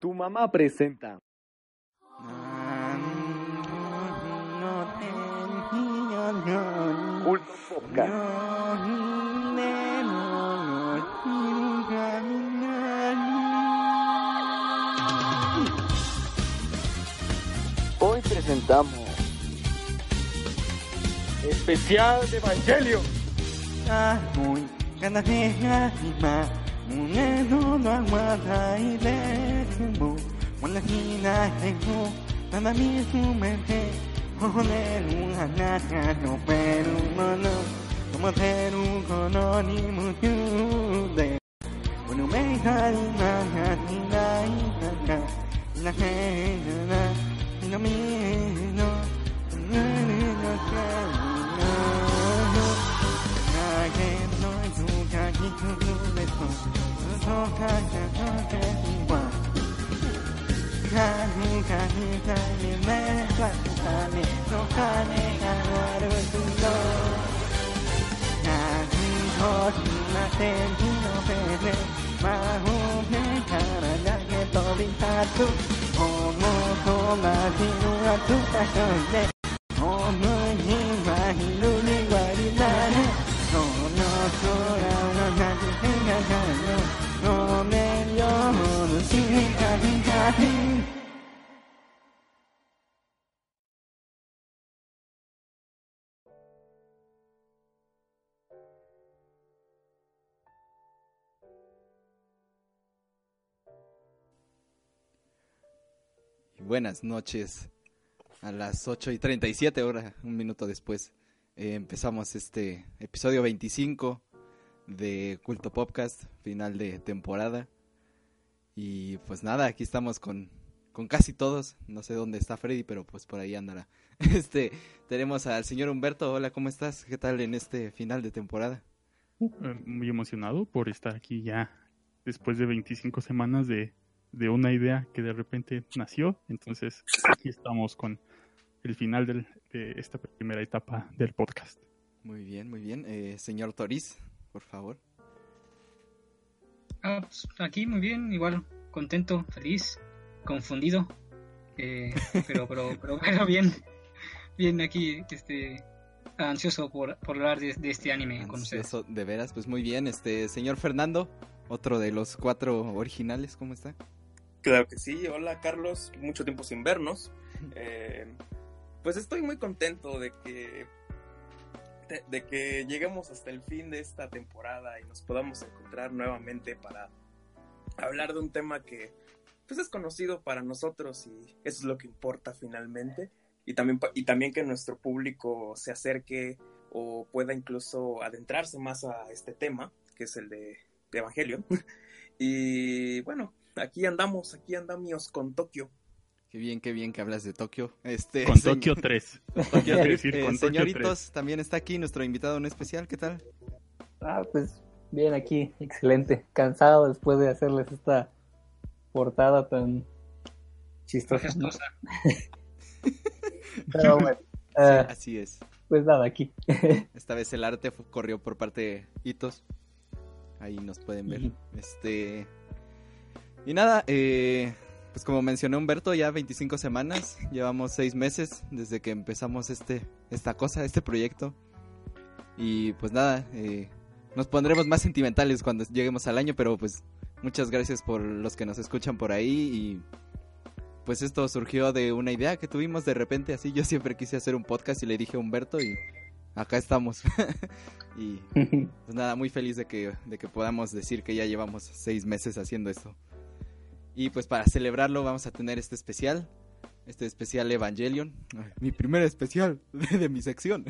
Tu mamá presenta. Culto Podcast. Hoy presentamos. Especial de Evangelio. جنبه والذين أهلكوا تلاميذ منه وهنالوا هناك نوبل منه ومثل قناني مجوده ونميت المهد لا إله إلا إلا إلا إلا Thank you. 神々神々目指す神の鐘が鳴るぞ何とな天気の手で真上から投げ飛び立つ重とのはつそんで思いには昼に割りだれその空のなぜ変化がの飲めようの静かに Buenas noches. A las 8 y 37 horas, un minuto después, eh, empezamos este episodio 25 de Culto Podcast, final de temporada. Y pues nada, aquí estamos con, con casi todos. No sé dónde está Freddy, pero pues por ahí andará. Este, tenemos al señor Humberto. Hola, ¿cómo estás? ¿Qué tal en este final de temporada? Eh, Muy emocionado por estar aquí ya después de 25 semanas de, de una idea que de repente nació. Entonces, aquí estamos con el final del- de esta primera etapa del podcast. Muy bien, muy bien. Eh, señor Toriz, por favor. Ah, pues, aquí muy bien, igual, contento, feliz, confundido, eh, pero, pero, pero bueno, bien, bien aquí, este, ansioso por, por hablar de, de este anime con ustedes. Ansioso, de veras, pues muy bien. Este, señor Fernando, otro de los cuatro originales, ¿cómo está? Claro que sí, hola Carlos, mucho tiempo sin vernos. Eh, pues estoy muy contento de que de, que lleguemos hasta el fin de esta temporada y nos podamos encontrar nuevamente para hablar de un tema que pues es conocido para nosotros y eso es lo que importa finalmente. Y también y también que nuestro público se acerque o pueda incluso adentrarse más a este tema que es el de, Evangelion. Y bueno aquí andamos aquí andamos con Tokio Qué bien, qué bien que hablas de Tokio. Este, Con señ- Tokio 3. Tokio Quiero tres. decir, Eh, con Tokio señoritos, también está aquí nuestro invitado en especial. ¿Qué tal? Ah, pues bien aquí, excelente. Cansado después de hacerles esta portada tan chistosa. Pero bueno, Sí, ah, así es. pues nada, aquí. Esta vez el arte corrió por parte de Hitos. Ahí nos pueden ver. Este. Y nada, eh, pues como mencionó Humberto, ya 25 semanas. Llevamos 6 meses desde que empezamos este, esta cosa, este proyecto. Y pues nada, eh, nos pondremos más sentimentales cuando lleguemos al año, pero pues muchas gracias por los que nos escuchan por ahí y pues esto surgió de una idea que tuvimos de repente así. Yo siempre quise hacer un podcast y le dije a Humberto y acá estamos. y pues nada, muy feliz de que, de que podamos decir que ya llevamos seis meses haciendo esto. Y pues para celebrarlo vamos a tener este especial. Este especial Evangelion. Mi primer especial de, de mi sección.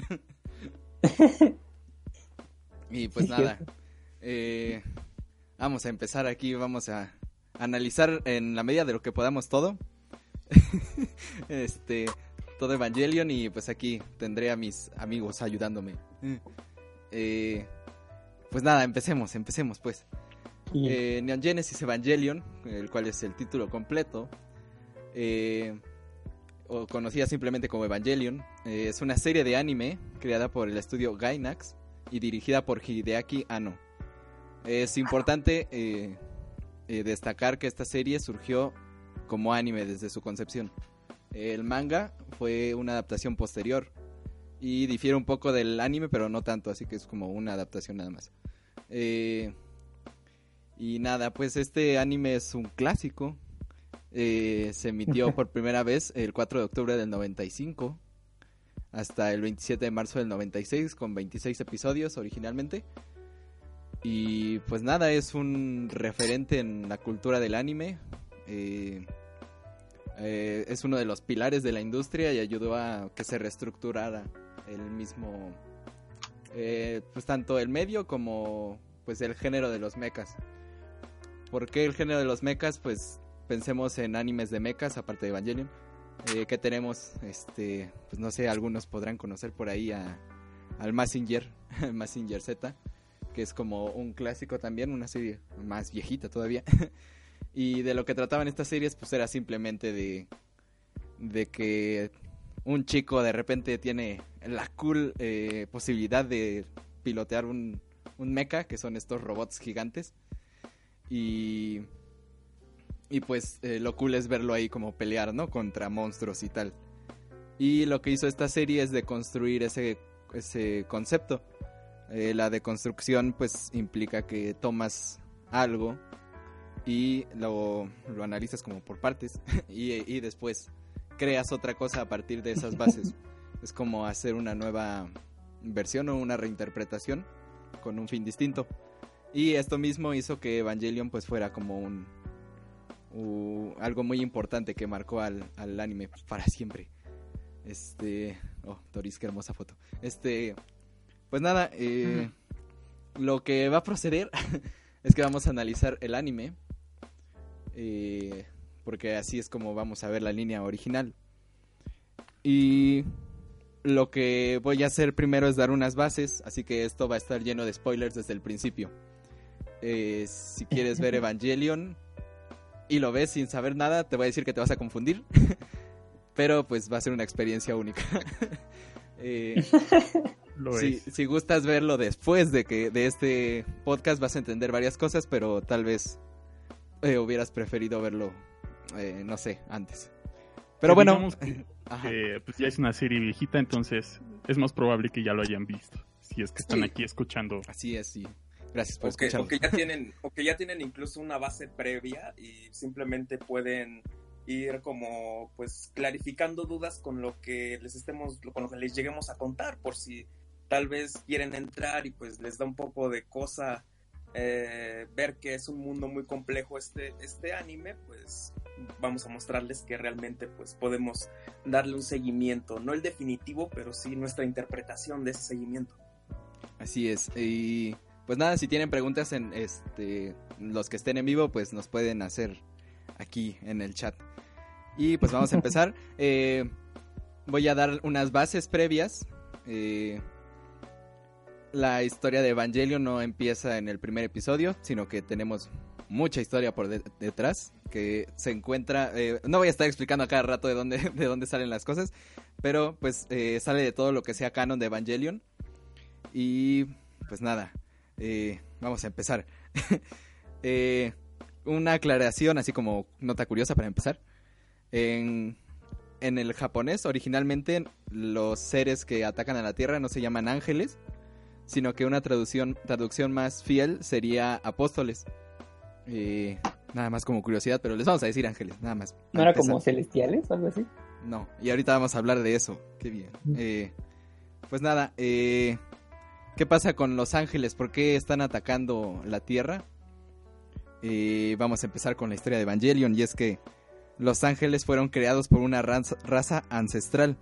y pues nada. eh, vamos a empezar aquí. Vamos a analizar en la medida de lo que podamos todo. este. Todo Evangelion. Y pues aquí tendré a mis amigos ayudándome. Eh, pues nada, empecemos, empecemos pues. Eh, Neon Genesis Evangelion, el cual es el título completo, eh, o conocida simplemente como Evangelion, eh, es una serie de anime creada por el estudio Gainax y dirigida por Hideaki Anno. Es importante destacar que esta serie surgió como anime desde su concepción. El manga fue una adaptación posterior y difiere un poco del anime, pero no tanto, así que es como una adaptación nada más. Y nada, pues este anime es un clásico. Eh, se emitió por primera vez el 4 de octubre del 95 hasta el 27 de marzo del 96 con 26 episodios originalmente. Y pues nada, es un referente en la cultura del anime. Eh, eh, es uno de los pilares de la industria y ayudó a que se reestructurara el mismo, eh, pues tanto el medio como pues el género de los mechas. ¿Por qué el género de los mechas? Pues pensemos en animes de mechas, aparte de Evangelion. Eh, que tenemos, este, pues no sé, algunos podrán conocer por ahí a, al Massinger, Massinger Z, que es como un clásico también, una serie más viejita todavía. y de lo que trataban estas series, pues era simplemente de, de que un chico de repente tiene la cool eh, posibilidad de pilotear un, un mecha, que son estos robots gigantes. Y, y pues eh, lo cool es verlo ahí como pelear, ¿no? Contra monstruos y tal. Y lo que hizo esta serie es de construir ese, ese concepto. Eh, la deconstrucción pues implica que tomas algo y lo, lo analizas como por partes y, y después creas otra cosa a partir de esas bases. es como hacer una nueva versión o una reinterpretación con un fin distinto. Y esto mismo hizo que Evangelion pues fuera como un algo muy importante que marcó al, al anime para siempre. Este, oh, Doris, qué hermosa foto. Este, pues nada, eh, lo que va a proceder es que vamos a analizar el anime, eh, porque así es como vamos a ver la línea original. Y lo que voy a hacer primero es dar unas bases, así que esto va a estar lleno de spoilers desde el principio. Eh, si quieres ver Evangelion y lo ves sin saber nada, te voy a decir que te vas a confundir, pero pues va a ser una experiencia única. Eh, Lo si, es. si gustas verlo después de que de este podcast vas a entender varias cosas, pero tal vez eh, hubieras preferido verlo, eh, no sé, antes. Pero bueno, que- pues ya es una serie viejita, entonces es más probable que ya lo hayan visto. Si es que están Sí. aquí escuchando. así es, sí. Gracias por O que, o que ya tienen, o que ya tienen incluso una base previa y simplemente pueden ir como pues clarificando dudas con lo que les estemos, con lo que les lleguemos a contar, por si tal vez quieren entrar y pues les da un poco de cosa eh, ver que es un mundo muy complejo este, este anime, pues vamos a mostrarles que realmente pues podemos darle un seguimiento, no el definitivo, pero sí nuestra interpretación de ese seguimiento. Así es. Y pues nada, si tienen preguntas en este los que estén en vivo, pues nos pueden hacer aquí en el chat. Y pues vamos a empezar. Eh, voy a dar unas bases previas. Eh, la historia de Evangelion no empieza en el primer episodio, sino que tenemos mucha historia por de- detrás que se encuentra. eh, no voy a estar explicando a cada rato de dónde, de dónde salen las cosas, pero pues eh, sale de todo lo que sea canon de Evangelion. Y pues nada, eh, vamos a empezar. Eh, una aclaración, así como nota curiosa para empezar. En, en el japonés, originalmente los seres que atacan a la Tierra no se llaman ángeles, sino que una traducción, traducción más fiel sería apóstoles. Eh, nada más como curiosidad, pero les vamos a decir ángeles, nada más. ¿No era como celestiales o algo así? No, y ahorita vamos a hablar de eso. Qué bien. Eh, pues nada, eh, ¿qué pasa con los ángeles? ¿Por qué están atacando la Tierra? Eh, vamos a empezar con la historia de Evangelion y es que los ángeles fueron creados por una raza, ancestral.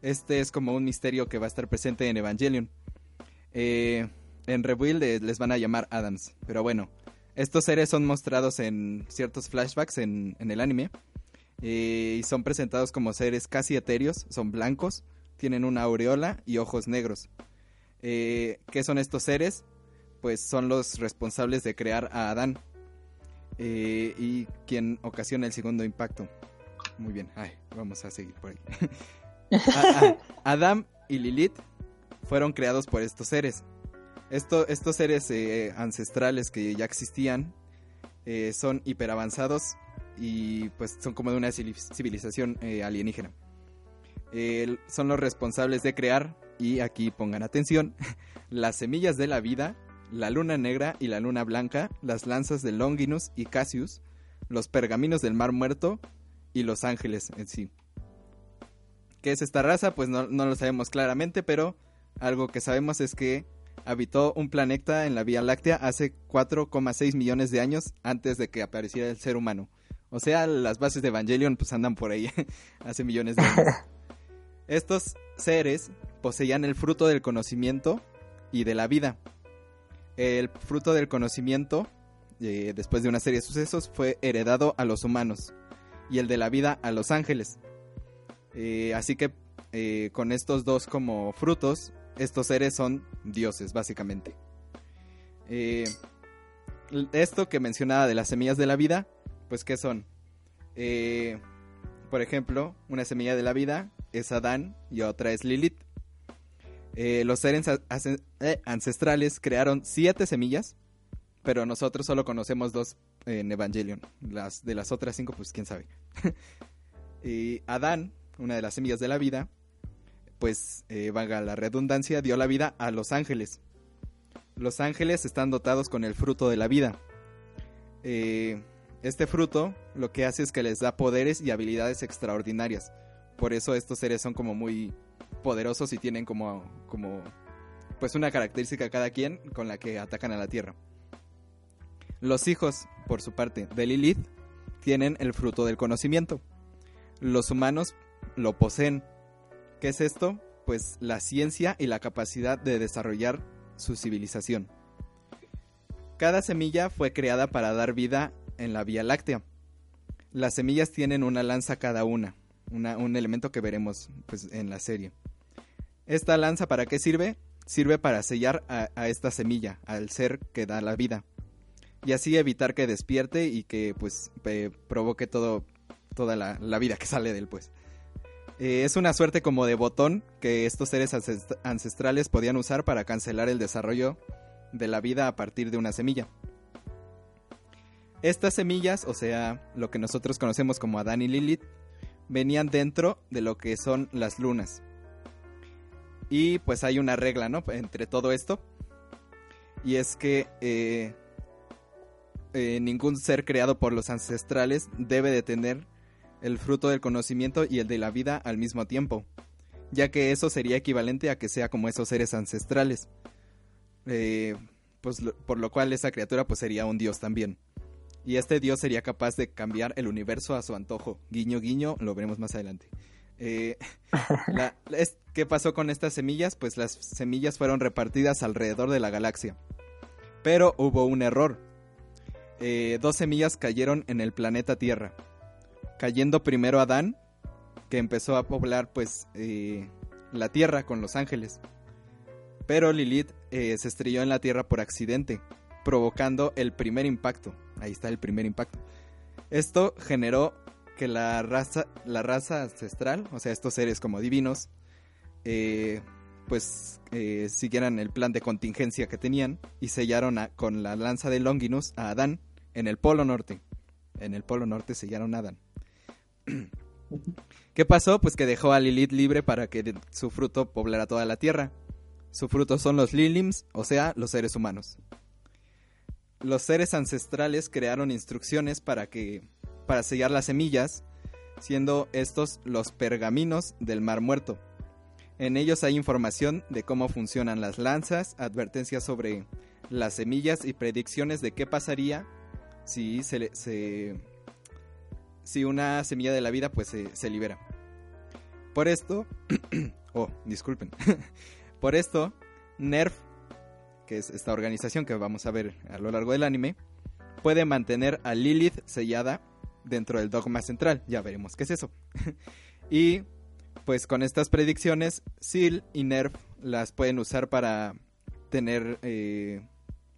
Este es como un misterio que va a estar presente en Evangelion. Eh, en Rebuild eh, les van a llamar Adams, pero bueno, estos seres son mostrados en ciertos flashbacks en, en el anime eh, y son presentados como seres casi etéreos, son blancos, tienen una aureola y ojos negros. Eh, ¿Qué son estos seres? Pues son los responsables de crear a Adán eh, y quien ocasiona el segundo impacto. Muy bien, vamos a seguir por ahí. A- a- Adam y Lilith fueron creados por estos seres. Esto- estos seres eh, ancestrales que ya existían son hiperavanzados y pues son como de una civil- civilización alienígena. Son los responsables de crear, y aquí pongan atención, las semillas de la vida, la luna negra y la luna blanca, las lanzas de Longinus y Cassius, los pergaminos del mar muerto y los ángeles en sí. ¿Qué es esta raza? Pues no, no lo sabemos claramente, pero algo que sabemos es que habitó un planeta en la Vía Láctea hace 4,6 millones de años antes de que apareciera el ser humano. O sea, las bases de Evangelion pues andan por ahí hace millones de años. Estos seres poseían el fruto del conocimiento y de la vida. El fruto del conocimiento, eh, después de una serie de sucesos, fue heredado a los humanos y el de la vida a los ángeles. Eh, así que eh, con estos dos como frutos, estos seres son dioses, básicamente. Esto que mencionaba de las semillas de la vida, pues ¿qué son? Por ejemplo, una semilla de la vida es Adán y otra es Lilith. Eh, los seres eh, ancestrales crearon siete semillas, pero nosotros solo conocemos dos en Evangelion. Las de las otras cinco, pues quién sabe. y Adán, una de las semillas de la vida, pues, eh, valga la redundancia, dio la vida a los ángeles. Los ángeles están dotados con el fruto de la vida. Eh, este fruto lo que hace es que les da poderes y habilidades extraordinarias. Por eso estos seres son como muy poderosos y tienen como, como pues una característica cada quien con la que atacan a la Tierra. Los hijos, por su parte, de Lilith, tienen el fruto del conocimiento. Los humanos lo poseen. ¿Qué es esto? Pues la ciencia y la capacidad de desarrollar su civilización. Cada semilla fue creada para dar vida en la Vía Láctea. Las semillas tienen una lanza cada una, un elemento que veremos pues, en la serie. ¿Esta lanza para qué sirve? Sirve para sellar a, esta semilla, al ser que da la vida. Y así evitar que despierte y que pues provoque todo, toda la, vida que sale de él pues. Eh, es una suerte como de botón que estos seres ancest- ancestrales podían usar para cancelar el desarrollo de la vida a partir de una semilla. Estas semillas, o sea, lo que nosotros conocemos como Adán y Lilith, venían dentro de lo que son las lunas. Y pues hay una regla, ¿no? Entre todo esto. Y es que eh, eh, ningún ser creado por los ancestrales debe de tener el fruto del conocimiento y el de la vida al mismo tiempo, ya que eso sería equivalente a que sea como esos seres ancestrales. Eh, pues por lo cual esa criatura pues sería un dios también. Y este dios sería capaz de cambiar el universo a su antojo. Guiño, guiño, lo veremos más adelante. Eh, la- es- ¿Qué pasó con estas semillas? Pues las semillas fueron repartidas alrededor de la galaxia. Pero hubo un error. Eh, dos semillas cayeron en el planeta Tierra. Cayendo primero Adán, que empezó a poblar pues eh, la Tierra con los ángeles. Pero Lilith eh, se estrelló en la Tierra por accidente, provocando el primer impacto. Ahí está el primer impacto. Esto generó que la raza, la raza ancestral, o sea, estos seres como divinos, eh, pues eh, siguieran el plan de contingencia que tenían y sellaron con la lanza de Longinus a Adán en el Polo Norte. En el Polo Norte sellaron a Adán. ¿Qué pasó? Pues que dejó a Lilith libre para que su fruto poblara toda la tierra. Su fruto son los Lilims, o sea, los seres humanos. Los seres ancestrales crearon instrucciones para que para sellar las semillas, siendo estos los pergaminos del Mar Muerto. En ellos hay información de cómo funcionan las lanzas, advertencias sobre las semillas y predicciones de qué pasaría si se, se- si una semilla de la vida pues se, se libera. Por esto, oh, disculpen. Por esto, NERF, que es esta organización que vamos a ver a lo largo del anime, puede mantener a Lilith sellada dentro del dogma central. Ya veremos qué es eso. y pues con estas predicciones, Seal y Nerf las pueden usar para tener, eh,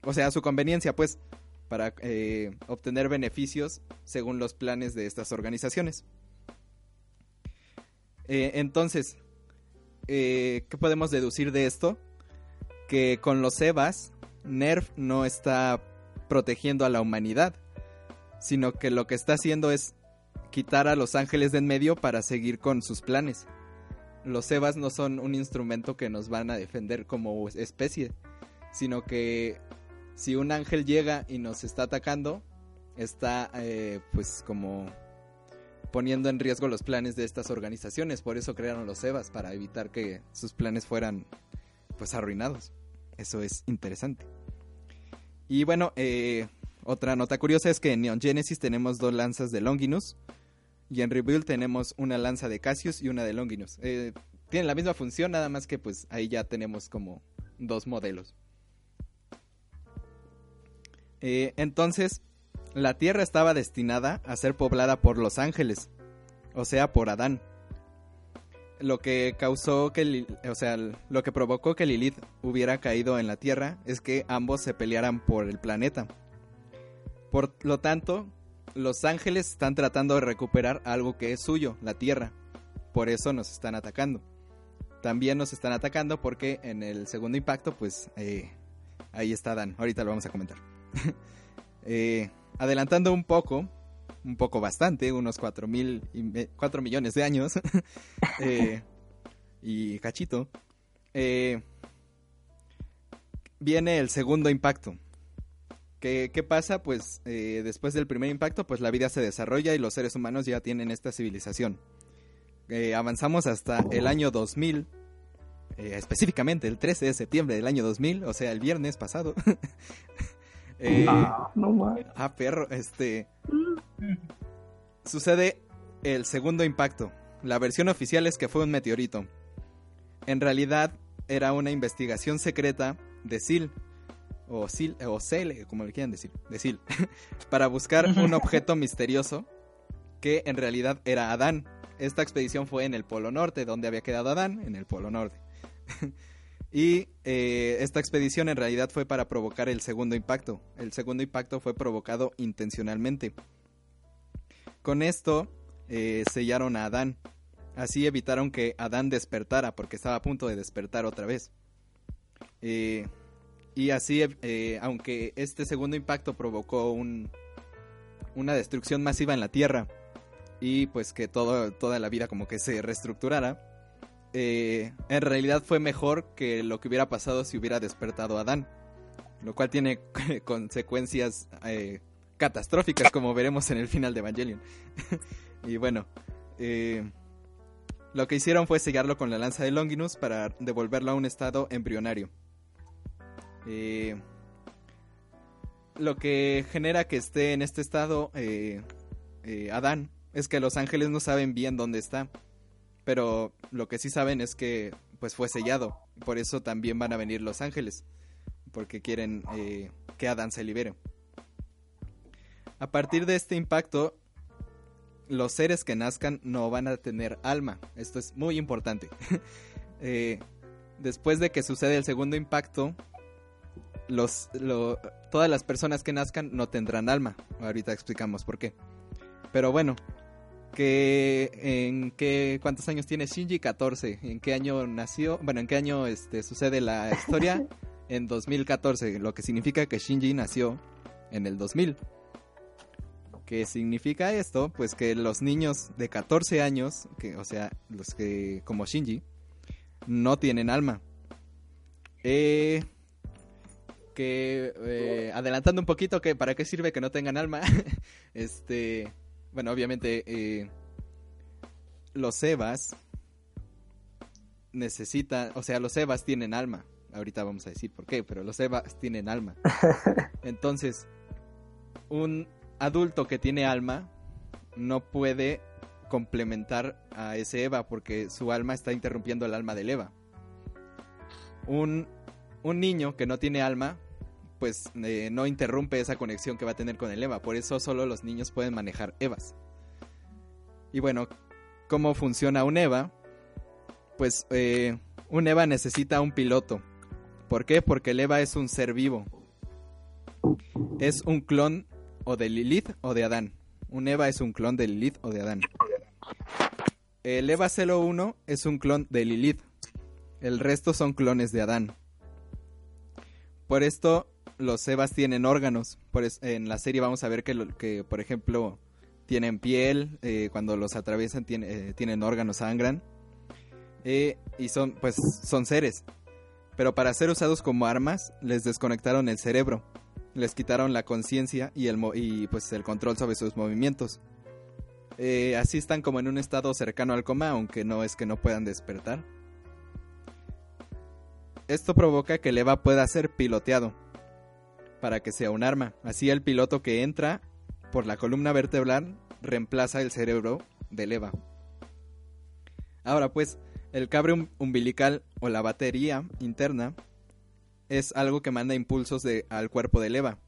o sea, a su conveniencia, pues, para eh, obtener beneficios según los planes de estas organizaciones. Eh, entonces, ¿qué podemos deducir de esto? Que con los EVAs, Nerf no está protegiendo a la humanidad, sino que lo que está haciendo es quitar a los ángeles de en medio para seguir con sus planes. Los Evas no son un instrumento que nos van a defender como especie, sino que si un ángel llega y nos está atacando, está eh, pues como poniendo en riesgo los planes de estas organizaciones. Por eso crearon los Evas, para evitar que sus planes fueran pues arruinados. Eso es interesante. Y bueno, eh, otra nota curiosa es que en Neon Genesis tenemos dos lanzas de Longinus. Y en Rebuild tenemos una lanza de Cassius y una de Longinus. Eh, tienen la misma función, nada más que pues ahí ya tenemos como dos modelos. Eh, entonces, la Tierra estaba destinada a ser poblada por los ángeles, o sea, por Adán. Lo que causó que, o sea, lo que provocó que Lilith hubiera caído en la Tierra es que ambos se pelearan por el planeta. Por lo tanto, los ángeles están tratando de recuperar algo que es suyo, la Tierra. Por eso nos están atacando. También nos están atacando porque en el segundo impacto, pues eh, ahí está Dan. Ahorita lo vamos a comentar. eh, adelantando un poco, un poco bastante, unos 4, mil y 4 millones de años, eh, y cachito, viene el segundo impacto. ¿Qué, qué pasa? Pues eh, después del primer impacto, pues la vida se desarrolla y los seres humanos ya tienen esta civilización. Eh, avanzamos hasta el año 2000, eh, específicamente el 13 de septiembre del año 2000, o sea, el viernes pasado. Ah, no. Ah, perro, este. Sucede el segundo impacto. La versión oficial es que fue un meteorito. En realidad era una investigación secreta de SEAL, o SEAL, o como le quieran decir, de para buscar un objeto misterioso que en realidad era Adán. Esta expedición fue en el Polo Norte, donde había quedado Adán, en el Polo Norte. Y eh, esta expedición en realidad fue para provocar el segundo impacto. El segundo impacto fue provocado intencionalmente. Con esto eh, sellaron a Adán. Así evitaron que Adán despertara porque estaba a punto de despertar otra vez. Eh, y así, eh, aunque este segundo impacto provocó un, una destrucción masiva en la Tierra y pues que todo, toda la vida como que se reestructurara, eh, en realidad fue mejor que lo que hubiera pasado si hubiera despertado a Adán. Lo cual tiene consecuencias eh, catastróficas, como veremos en el final de Evangelion. y bueno, lo que hicieron fue sellarlo con la lanza de Longinus para devolverlo a un estado embrionario. Eh, lo que genera que esté en este estado eh, eh, Adán es que los ángeles no saben bien dónde está. Pero lo que sí saben es que pues fue sellado. Por eso también van a venir los ángeles. Porque quieren eh, que Adán se libere. A partir de este impacto, los seres que nazcan no van a tener alma. Esto es muy importante. Después de que sucede el segundo impacto, los, lo- todas las personas que nazcan no tendrán alma. Ahorita explicamos por qué. Pero bueno, que en qué cuántos años tiene Shinji 14 en qué año nació bueno en qué año este sucede la historia en 2014 lo que significa que Shinji nació en el 2000 ¿Qué significa esto? Pues que los niños de 14 años, que, o sea, los que como Shinji, no tienen alma. Eh, que eh, adelantando un poquito que para qué sirve que no tengan alma este bueno obviamente eh, los evas necesitan o sea los evas tienen alma. Ahorita vamos a decir por qué pero los evas tienen alma. Entonces un adulto que tiene alma no puede complementar a ese eva porque su alma está interrumpiendo el alma del eva. Un un niño que no tiene alma, pues eh, no interrumpe esa conexión que va a tener con el EVA. Por eso solo los niños pueden manejar EVAs. Y bueno, ¿cómo funciona un EVA? Pues eh, un EVA necesita un piloto. ¿Por qué? Porque el EVA es un ser vivo. Es un clon o de Lilith o de Adán. Un EVA es un clon de Lilith o de Adán. El EVA 01 es un clon de Lilith. El resto son clones de Adán. Por esto, los Evas tienen órganos. Por en la serie vamos a ver que, que por ejemplo, tienen piel, eh, cuando los atraviesan eh, tienen órganos, sangran. Eh, y son, pues, son seres. Pero para ser usados como armas, les desconectaron el cerebro. Les quitaron la conciencia y, el y pues el control sobre sus movimientos. Así están como en un estado cercano al coma, aunque no es que no puedan despertar. Esto provoca que el EVA pueda ser piloteado para que sea un arma. Así el piloto que entra por la columna vertebral reemplaza el cerebro del EVA. Ahora pues, el cable um- umbilical o la batería interna es algo que manda impulsos al cuerpo del EVA.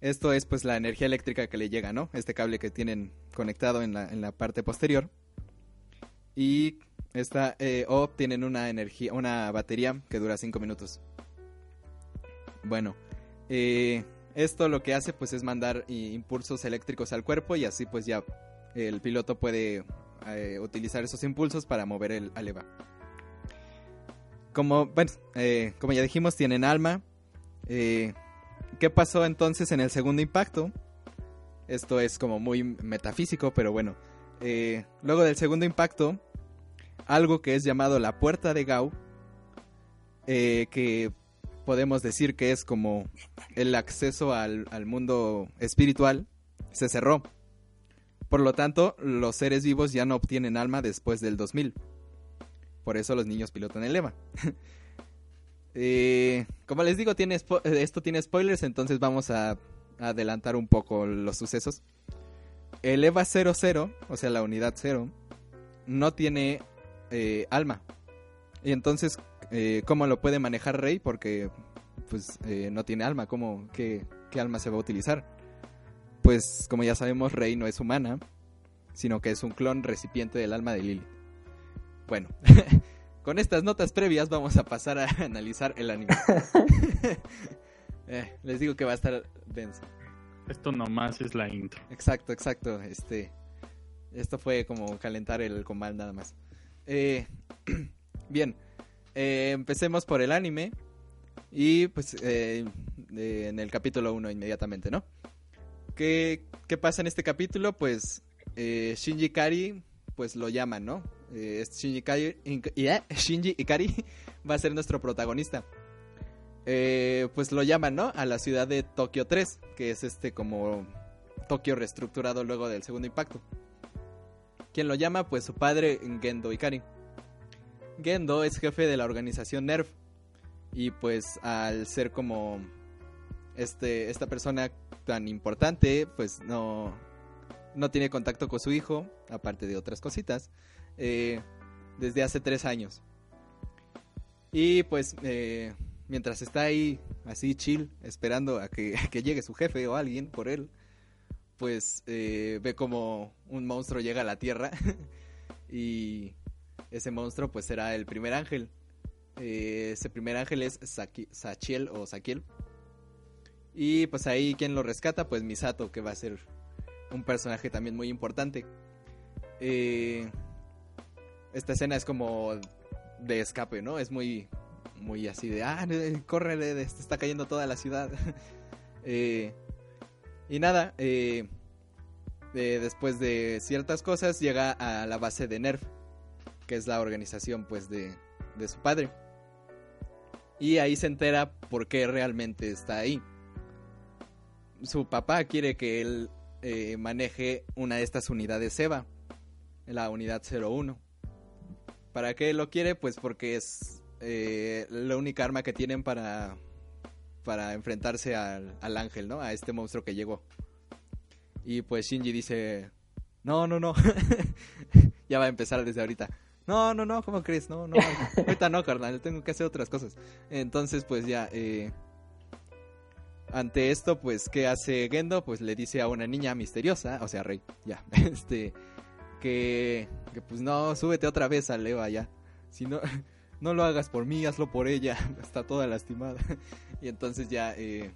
Esto es pues la energía eléctrica que le llega, ¿no? Este cable que tienen conectado en la, en la parte posterior. Y esta, eh, o tienen una energía, una batería que dura 5 minutos. Bueno, eh, esto lo que hace pues es mandar i- impulsos eléctricos al cuerpo y así pues ya el piloto puede eh, utilizar esos impulsos para mover el al EVA. Como, bueno, eh, como ya dijimos, tienen alma. Eh, ¿Qué pasó entonces en el segundo impacto? Esto es como muy metafísico, pero bueno. Eh, luego del segundo impacto, algo que es llamado la puerta de Gau, eh, que podemos decir que es como el acceso al, al mundo espiritual, se cerró. Por lo tanto, los seres vivos ya no obtienen alma después del 2000. Por eso los niños pilotan el EVA. Eh, como les digo, tiene esto tiene spoilers, entonces vamos a, a adelantar un poco los sucesos. El EVA 00, o sea, la unidad 0, no tiene eh, alma. Y entonces, eh, ¿cómo lo puede manejar Rey? Porque pues eh, no tiene alma. ¿Cómo, qué, qué alma se va a utilizar? Pues como ya sabemos, Rey no es humana, sino que es un clon recipiente del alma de Lily. Bueno, con estas notas previas vamos a pasar a analizar el anime. Eh, les digo que va a estar denso. Esto nomás es la intro. Exacto, exacto. Este, esto fue como calentar el comal nada más. Eh, bien, eh, empecemos por el anime y pues eh, eh, en el capítulo 1 inmediatamente, ¿no? ¿Qué, qué pasa en este capítulo? Pues Shinji Ikari, pues lo llaman, ¿no? Shinji Ikari, va a ser nuestro protagonista. Pues lo llaman, ¿no? A la ciudad de Tokio 3, que es este como Tokio reestructurado luego del segundo impacto. ¿Quién lo llama? Pues su padre, Gendo Ikari. Gendo es jefe de la organización NERV. Y pues al ser como este, esta persona tan importante, pues no, no tiene contacto con su hijo, aparte de otras cositas, eh, desde hace tres años. Y pues eh, mientras está ahí así chill, esperando a que, que llegue su jefe o alguien por él, pues eh, ve como un monstruo llega a la Tierra y ese monstruo pues será el primer ángel. Eh, ese primer ángel es Sachiel o Saquiel. Y pues ahí quien lo rescata, pues Misato, que va a ser un personaje también muy importante. Eh, esta escena es como de escape, ¿no? Es muy, muy así de, ah, eh, corre, está cayendo toda la ciudad. Y nada, después de ciertas cosas llega a la base de NERF, que es la organización pues de, de su padre. Y ahí se entera por qué realmente está ahí. Su papá quiere que él eh, maneje una de estas unidades EVA, la unidad 01. ¿Para qué lo quiere? Pues porque es eh, la única arma que tienen para, para enfrentarse al, al ángel, ¿no? A este monstruo que llegó. Y pues Shinji dice, no, no, no. ya va a empezar desde ahorita. No, no, no, ¿cómo crees? No, no, ahorita no, carnal, tengo que hacer otras cosas. Entonces, pues ya, eh, ante esto, pues, ¿qué hace Gendo? Pues le dice a una niña misteriosa, o sea, Rey, ya, este, que, que pues no, súbete otra vez a Leva ya. Si no, no lo hagas por mí, hazlo por ella, está toda lastimada. y entonces ya, eh,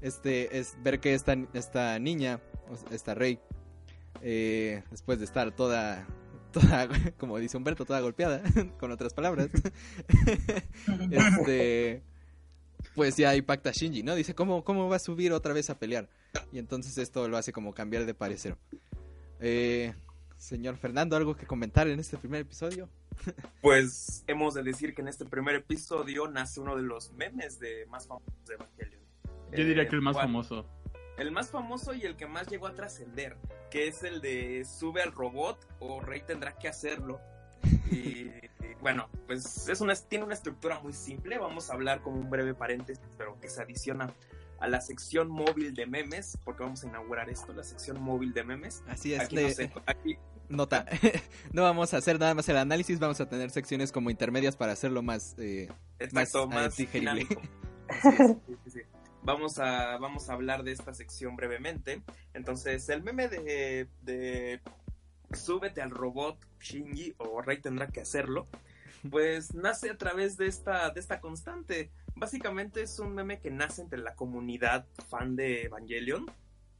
este, es ver que esta, esta niña, esta Rey, eh, después de estar toda, toda, como dice Humberto, toda golpeada, con otras palabras, este, pues ya impacta a Shinji, ¿no? Dice, ¿cómo, ¿cómo va a subir otra vez a pelear? Y entonces esto lo hace como cambiar de parecer. Eh, señor Fernando, ¿algo que comentar en este primer episodio? Pues hemos de decir que en este primer episodio nace uno de los memes de más famosos de Evangelion. Yo diría Eh, que el más ¿cuál? famoso. El más famoso y el que más llegó a trascender, que es el de sube al robot o Rey tendrá que hacerlo. Y, bueno, pues es una, tiene una estructura muy simple. Vamos a hablar como un breve paréntesis, pero que se adiciona a la sección móvil de memes, porque vamos a inaugurar esto, la sección móvil de memes. Así es, Aquí, de- no sé, aquí nota. no vamos a hacer nada más el análisis, vamos a tener secciones como intermedias para hacerlo más... eh, exacto, Más, más, eh, digerible. dinámico. Es, sí, sí, sí. Vamos a, vamos a hablar de esta sección brevemente. Entonces, el meme de, de súbete al robot Shinji o Rey tendrá que hacerlo, pues nace a través de esta, de esta constante. Básicamente es un meme que nace entre la comunidad fan de Evangelion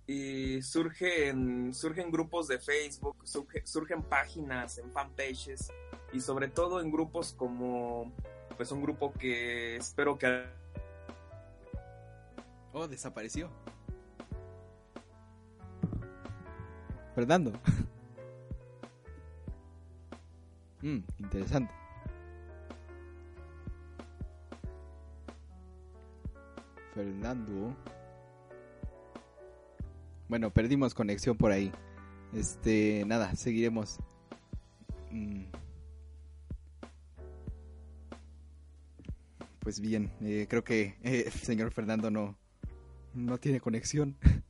y surge en, surge en grupos de Facebook, surge, surgen páginas, en fanpages y sobre todo en grupos como pues un grupo que espero que Oh, desapareció. Fernando. Mm, interesante. Fernando. Bueno, perdimos conexión por ahí. Este, nada, seguiremos. Mm. Pues bien, eh, creo que eh, el señor Fernando no, no tiene conexión.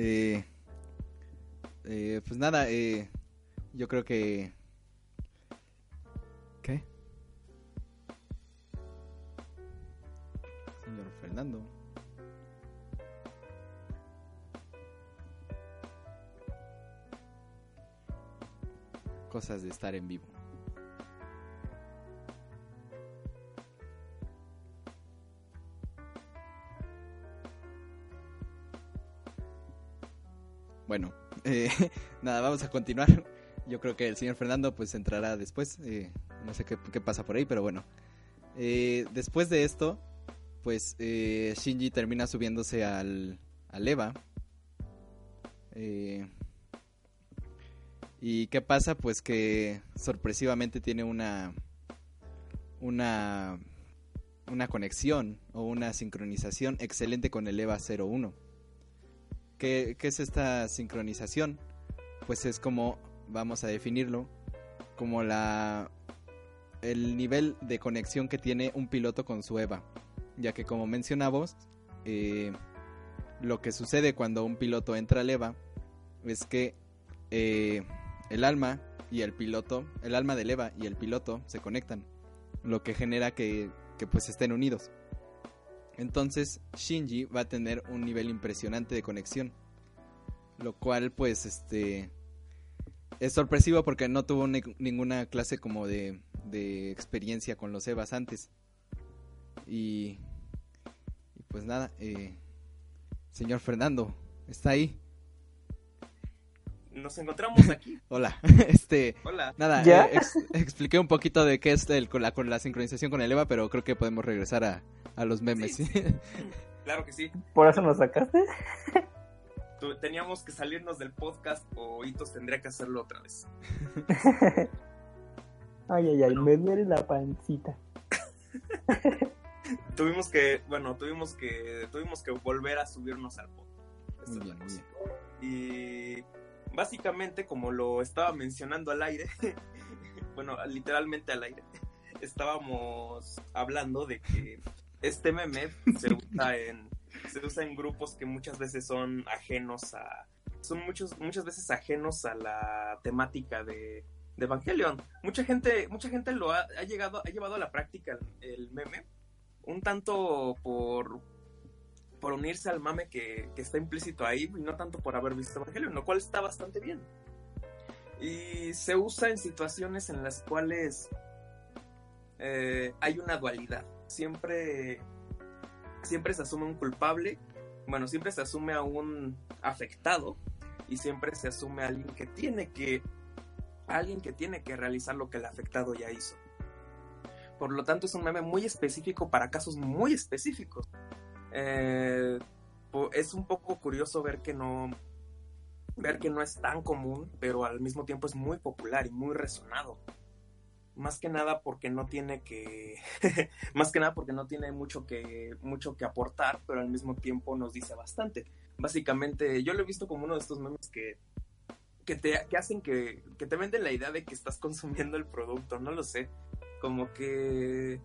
Eh, eh, pues nada, eh, yo creo que... ¿Qué? Señor Fernando. Cosas de estar en vivo. nada, vamos a continuar. Yo creo que el señor Fernando pues entrará después. eh, no sé qué, pasa por ahí, pero bueno. Eh, después de esto, pues eh, Shinji termina subiéndose al, al Eva. ¿Y qué pasa? Pues que sorpresivamente tiene una una una conexión o una sincronización excelente con el EVA 01. ¿Qué, es esta sincronización? Pues es como, vamos a definirlo, como la el nivel de conexión que tiene un piloto con su EVA. Ya que como mencionamos, eh, lo que sucede cuando un piloto entra al EVA es que eh, el alma y el piloto, el alma del EVA y el piloto se conectan, lo que genera que, que pues estén unidos. Entonces Shinji va a tener un nivel impresionante de conexión, lo cual pues este es sorpresivo porque no tuvo ni- ninguna clase como de, de experiencia con los EVAs antes. Y, y pues nada, eh, señor Fernando, ¿está ahí? Nos encontramos aquí. Hola, este... Hola. Nada, ¿Ya? eh, ex- expliqué un poquito de qué es el, con, la, la sincronización con el EVA, pero creo que podemos regresar a, a los memes. Sí, ¿sí? Claro que sí. ¿Por eso nos sacaste? Teníamos que salirnos del podcast o Hitos tendría que hacerlo otra vez. Ay, ay, ay, me duele la pancita. Tuvimos que, bueno, tuvimos que, tuvimos que volver a subirnos al podcast. Muy es bien, la muy cosa. bien. Y básicamente, como lo estaba mencionando al aire, bueno, literalmente al aire, estábamos hablando de que este meme se usa en, se usa en grupos que muchas veces son ajenos a, son muchos, muchas veces ajenos a la temática de, de Evangelion. Mucha gente, mucha gente lo ha, ha llegado, ha llevado a la práctica el, el meme, un tanto por por unirse al mame que, que está implícito ahí y no tanto por haber visto Evangelion, lo cual está bastante bien. Y se usa en situaciones en las cuales eh, hay una dualidad. Siempre, siempre se asume un culpable, bueno, siempre se asume a un afectado y siempre se asume a alguien que tiene que, alguien que tiene que realizar lo que el afectado ya hizo. Por lo tanto, es un meme muy específico para casos muy específicos. Eh, es un poco curioso ver que no ver que no es tan común, pero al mismo tiempo es muy popular y muy resonado. Más que nada porque no tiene que más que nada porque no tiene mucho que mucho que aportar, pero al mismo tiempo nos dice bastante. Básicamente, yo lo he visto como uno de estos memes que que te que hacen que, que te venden la idea de que estás consumiendo el producto, no lo sé. Como que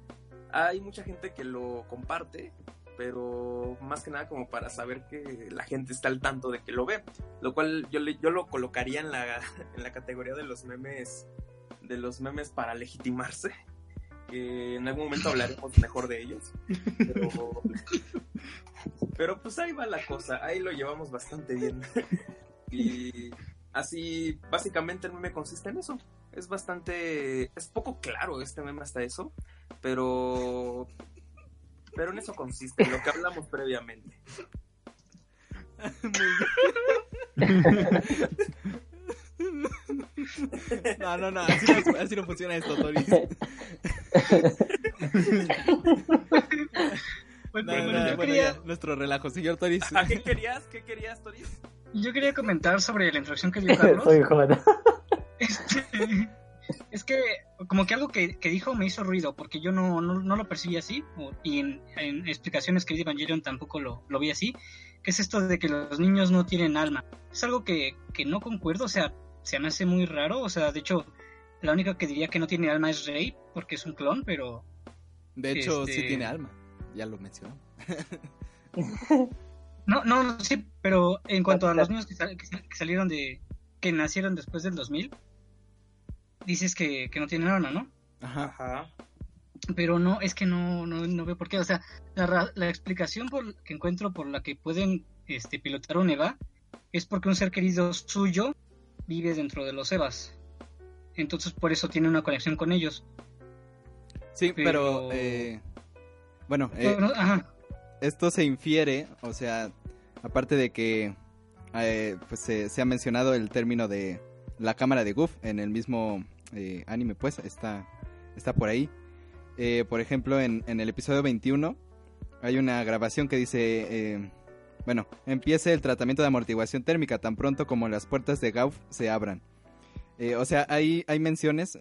hay mucha gente que lo comparte pero más que nada como para saber que la gente está al tanto de que lo ve, lo cual yo, yo lo colocaría en la, en la categoría de los memes, de los memes para legitimarse, que en algún momento hablaremos mejor de ellos, pero, pero pues ahí va la cosa, ahí lo llevamos bastante bien, y así básicamente el meme consiste en eso, es bastante, es poco claro este meme hasta eso, pero pero en eso consiste, lo que hablamos previamente. No, no, no, así no, así no funciona esto, Toris. No, no, bueno, ya, nuestro relajo, señor Toris. ¿A qué querías? ¿Qué querías, Toris? Yo quería comentar sobre la introducción que dio Carlos. Soy joven. Este, es que como que algo que, dijo me hizo ruido porque yo no, no, lo percibí así y en, explicaciones que di Evangelion tampoco lo, lo, vi así, que es esto de que los niños no tienen alma. Es algo que, que no concuerdo, o sea, se me hace muy raro, o sea, de hecho, la única que diría que no tiene alma es Rey porque es un clon, pero... De hecho, sí este tiene alma, ya lo mencionó. no, no, sí, pero en cuanto a los niños que, que salieron de... que nacieron después del 2000 dices que, no tiene alma, ¿no? Ajá. Pero no, es que no, no, no veo por qué. O sea, la, la explicación por, que encuentro por la que pueden este, pilotar un EVA es porque un ser querido suyo vive dentro de los EVAs. Entonces por eso tiene una conexión con ellos. Sí, pero, eh, bueno, eh, esto se infiere, o sea, aparte de que eh, pues se, se, ha mencionado el término de la cámara de Goof en el mismo eh, anime, pues, está, está por ahí. Eh, por ejemplo, en, el episodio 21 hay una grabación que dice, eh, bueno, empiece el tratamiento de amortiguación térmica tan pronto como las puertas de Gauf se abran. o sea, hay, hay menciones,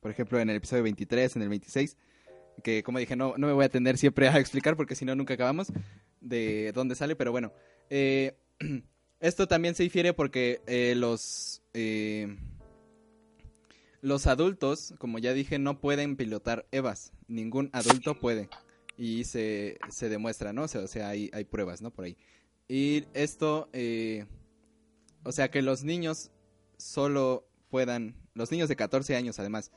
por ejemplo, en el episodio 23, en el 26, que como dije, no, no me voy a atender siempre a explicar porque si no, nunca acabamos de dónde sale, pero bueno. esto también se infiere porque los los adultos, como ya dije, no pueden pilotar EVAs. Ningún adulto puede. Y se, se demuestra, ¿no? O sea, hay, hay, pruebas, ¿no? Por ahí. Y esto, eh, o sea, que los niños solo puedan, los niños de 14 años además,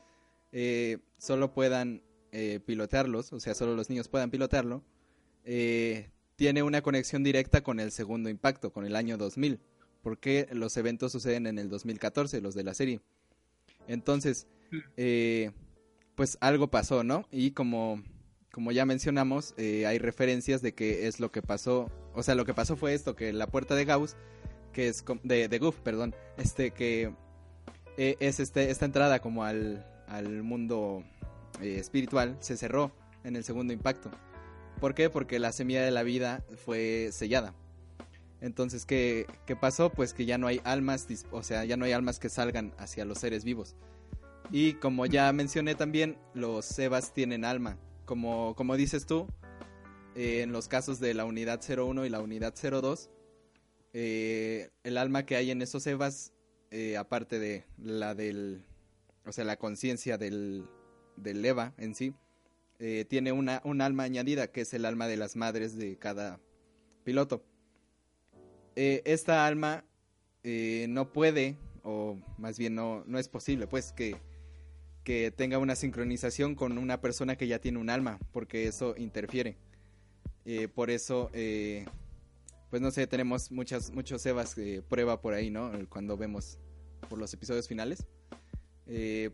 eh, solo puedan eh, pilotearlos, o sea, solo los niños puedan pilotarlo, tiene una conexión directa con el segundo impacto, con el año 2000, porque los eventos suceden en el 2014, los de la serie. Entonces, mm. eh, pues algo pasó, ¿no? Y como, como ya mencionamos, eh, hay referencias de que es lo que pasó, o sea, lo que pasó fue esto, que la puerta de Gauss, que es de, de Goof, perdón, este que eh, es este, esta entrada como al, al mundo espiritual, se cerró en el segundo impacto. ¿Por qué? Porque la semilla de la vida fue sellada. Entonces, ¿qué, pasó? Pues que ya no hay almas, o sea, ya no hay almas que salgan hacia los seres vivos. Y como ya mencioné también, los Sebas tienen alma. Como, como dices tú, eh, en los casos de la unidad 01 y la unidad 02, eh, el alma que hay en esos Sebas, eh, aparte de la del, o sea, la conciencia del, del Eva en sí, tiene una, un alma añadida, que es el alma de las madres de cada piloto. Eh, esta alma eh, no puede, o más bien no, no es posible, pues que, que tenga una sincronización con una persona que ya tiene un alma, porque eso interfiere. Eh, por eso, pues no sé, tenemos muchas, muchos Evas de prueba por ahí, ¿no? Cuando vemos por los episodios finales.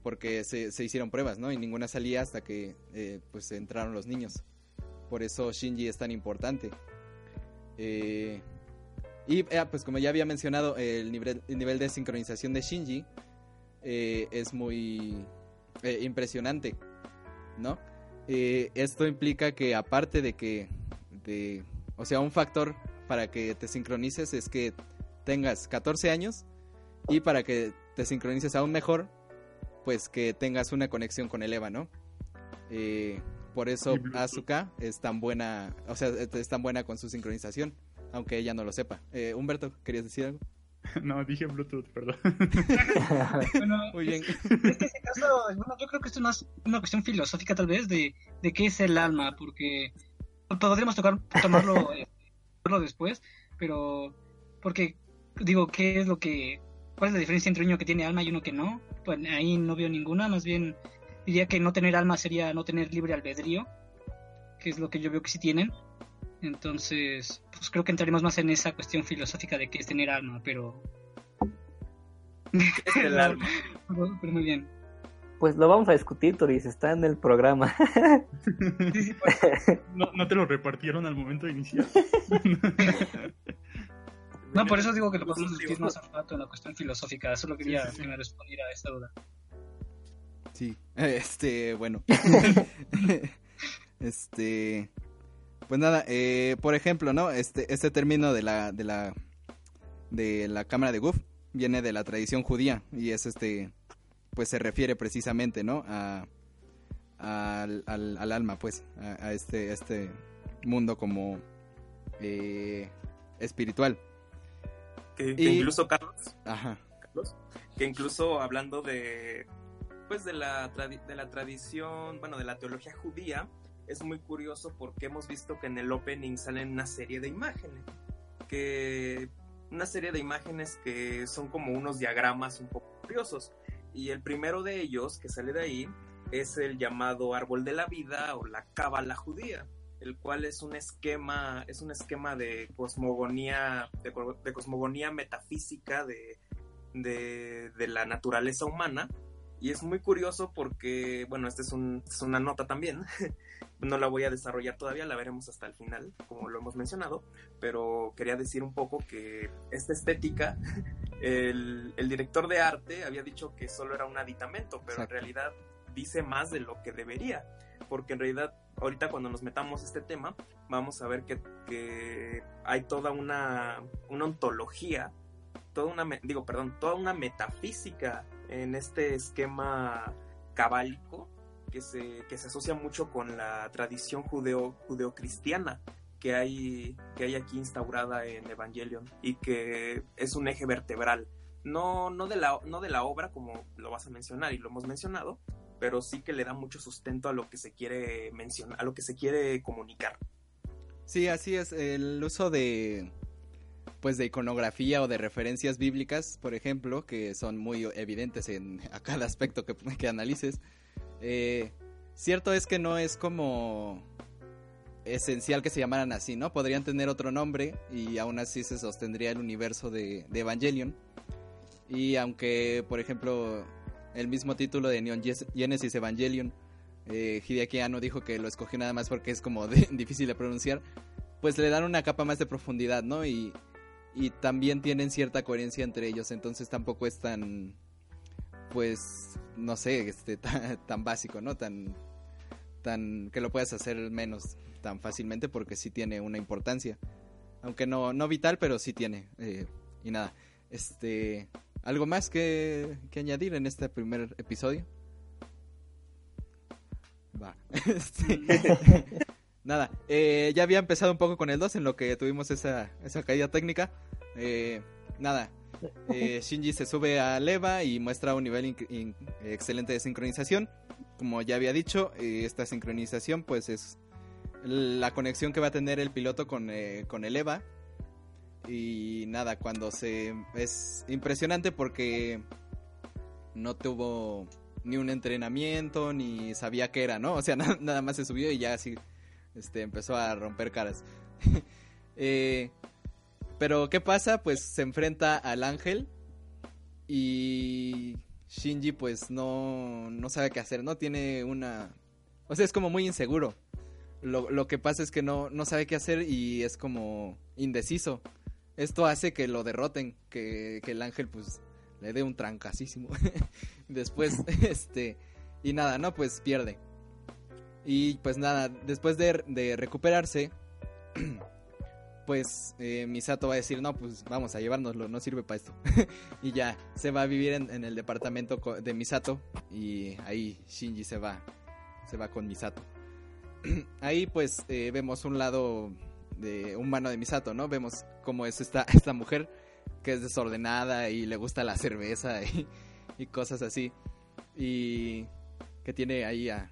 porque se, se, hicieron pruebas, ¿no? Y ninguna salía hasta que pues entraron los niños. Por eso Shinji es tan importante. Y eh, pues como ya había mencionado, el nivel, nivel de sincronización de Shinji eh, es muy eh, impresionante. ¿no? Esto implica que aparte de que, de, o sea, un factor para que te sincronices es que tengas 14 años y para que te sincronices aún mejor, pues que tengas una conexión con el EVA, ¿no? Por eso. Asuka es tan buena, o sea, es tan buena con su sincronización, aunque ella no lo sepa. Eh, Humberto, ¿querías decir algo? No, dije Bluetooth, perdón. Bueno, Muy bien. es que ese caso, bueno, yo creo que esto es más una cuestión filosófica tal vez de, de qué es el alma, porque podríamos tocar, tomarlo eh, después, pero porque digo, ¿qué es lo que, cuál es la diferencia entre un niño que tiene alma y uno que no? Pues ahí no veo ninguna, más bien diría que no tener alma sería no tener libre albedrío, que es lo que yo veo que sí tienen. Entonces, pues creo que entraremos más en esa cuestión filosófica de qué es tener alma, pero, Es el alma. pero, pero muy bien. Pues lo vamos a discutir, Toris, está en el programa. Sí, sí, pues, No, no te lo repartieron al momento de iniciar. No, por eso digo que lo podemos Incluso discutir digo- más a rato en la cuestión filosófica. Solo quería sí, sí. que me respondiera a esta duda. Sí, este, bueno. este, pues nada, eh, por ejemplo, ¿no? Este, este término de la, de la, de la cámara de Guf viene de la tradición judía y es este, pues se refiere precisamente, ¿no? A, al, al- al alma, pues, a, a este, este mundo como eh, espiritual. Que, que Y- incluso Carlos, Ajá. Carlos, que incluso hablando de pues de la de la tradición, bueno, de la teología judía, es muy curioso porque hemos visto que en el opening salen una serie de imágenes, que una serie de imágenes que son como unos diagramas un poco curiosos y el primero de ellos que sale de ahí es el llamado árbol de la vida o la cábala judía el cual es un esquema, es un esquema de cosmogonía, de, co- de cosmogonía metafísica de, de, la naturaleza humana. Y es muy curioso porque, bueno, esta es una nota también. no la voy a desarrollar todavía, la veremos hasta el final, como lo hemos mencionado. Pero quería decir un poco que esta estética, el, el director de arte había dicho que solo era un aditamento, pero Exacto. en realidad dice más de lo que debería. Porque en realidad ahorita cuando nos metamos a este tema, vamos a ver que, que hay toda una, una ontología, toda una, digo, perdón, toda una metafísica en este esquema cabálico que se, que se asocia mucho con la tradición judeo, judeocristiana que hay, que hay aquí instaurada en Evangelion y que es un eje vertebral. No, no, de la, no de la obra, como lo vas a mencionar y lo hemos mencionado, pero sí que le da mucho sustento a lo que se quiere mencionar, a lo que se quiere comunicar. Sí, así es. El uso de pues de iconografía o de referencias bíblicas, por ejemplo, que son muy evidentes en a cada aspecto que, que analices. Eh, cierto es que no es como esencial que se llamaran así, ¿no? Podrían tener otro nombre y aún así se sostendría el universo de, Evangelion. Y aunque, por ejemplo, el mismo título de Neon Genesis Evangelion, eh, Hideaki Anno dijo que lo escogió nada más porque es como difícil de pronunciar, pues le dan una capa más de profundidad, ¿no? Y, y también tienen cierta coherencia entre ellos, entonces tampoco es tan, pues, no sé, este, tan, tan básico, ¿no? Tan, tan, que lo puedas hacer menos tan fácilmente porque sí tiene una importancia. Aunque no, no vital, pero sí tiene. eh, y nada, este, ¿algo más que, que añadir en este primer episodio? Va. Este, nada, eh, ya había empezado un poco con el 2 en lo que tuvimos esa, esa caída técnica. Eh, nada, eh, Shinji se sube a Leva y muestra un nivel excelente de sincronización. Como ya había dicho, eh, esta sincronización pues es la conexión que va a tener el piloto con, eh, con el Eva. Y nada, cuando se... Es impresionante porque no tuvo ni un entrenamiento, ni sabía qué era, ¿no? O sea, na- nada más se subió y ya así este, empezó a romper caras. Eh, pero, ¿qué pasa? Pues se enfrenta al ángel y Shinji pues no, no sabe qué hacer, ¿no? Tiene una... O sea, es como muy inseguro. Lo, lo que pasa es que no, no sabe qué hacer y es como indeciso. Esto hace que lo derroten, que, que el ángel pues le dé un trancasísimo. Después, este... Y nada, ¿no? Pues pierde. Y pues nada, después de, de recuperarse, pues eh, Misato va a decir, no, pues vamos a llevárnoslo, no sirve para esto. y ya, se va a vivir en, en el departamento de Misato y ahí Shinji se va, se va con Misato. ahí pues eh, vemos un lado de humano de Misato, ¿no? Vemos cómo es esta, esta mujer que es desordenada y le gusta la cerveza y, y cosas así. Y que tiene ahí a,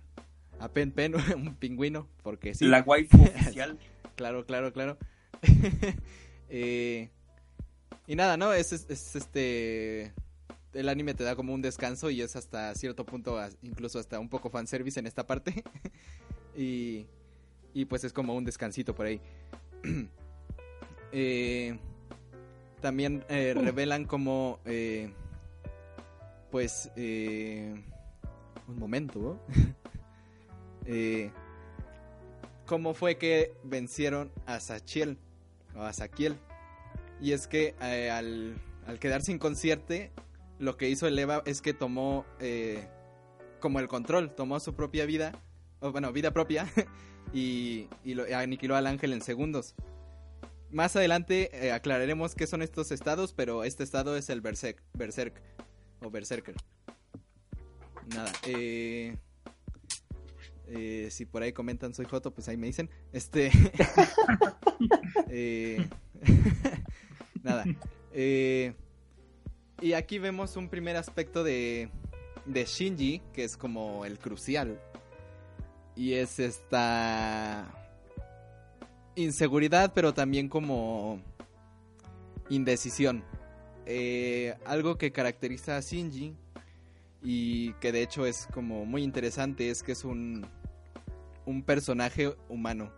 a Pen Pen, un pingüino, porque sí. La waifu oficial. Claro, claro, claro. Eh, y nada, ¿no? Es, es- es, este. El anime te da como un descanso y es hasta cierto punto, incluso hasta un poco fanservice en esta parte. y, y pues es como un descansito por ahí. Eh, también eh, revelan como. pues. un momento. Eh, cómo fue que vencieron a Sachiel o a Saquiel. Y es que eh, al, al quedarse inconsciente, lo que hizo el Eva es que tomó eh, como el control, tomó su propia vida, o bueno, vida propia, y, y aniquiló al ángel en segundos. Más adelante eh, aclararemos qué son estos estados, pero este estado es el Berserk, Berserk o Berserker. Nada, eh, eh, si por ahí comentan soy Joto, pues ahí me dicen. Este. eh, nada. Eh, y aquí vemos un primer aspecto de, de Shinji, que es como el crucial. Y es esta inseguridad, pero también como indecisión. Eh, algo que caracteriza a Shinji y que de hecho es como muy interesante es que es un, un personaje humano.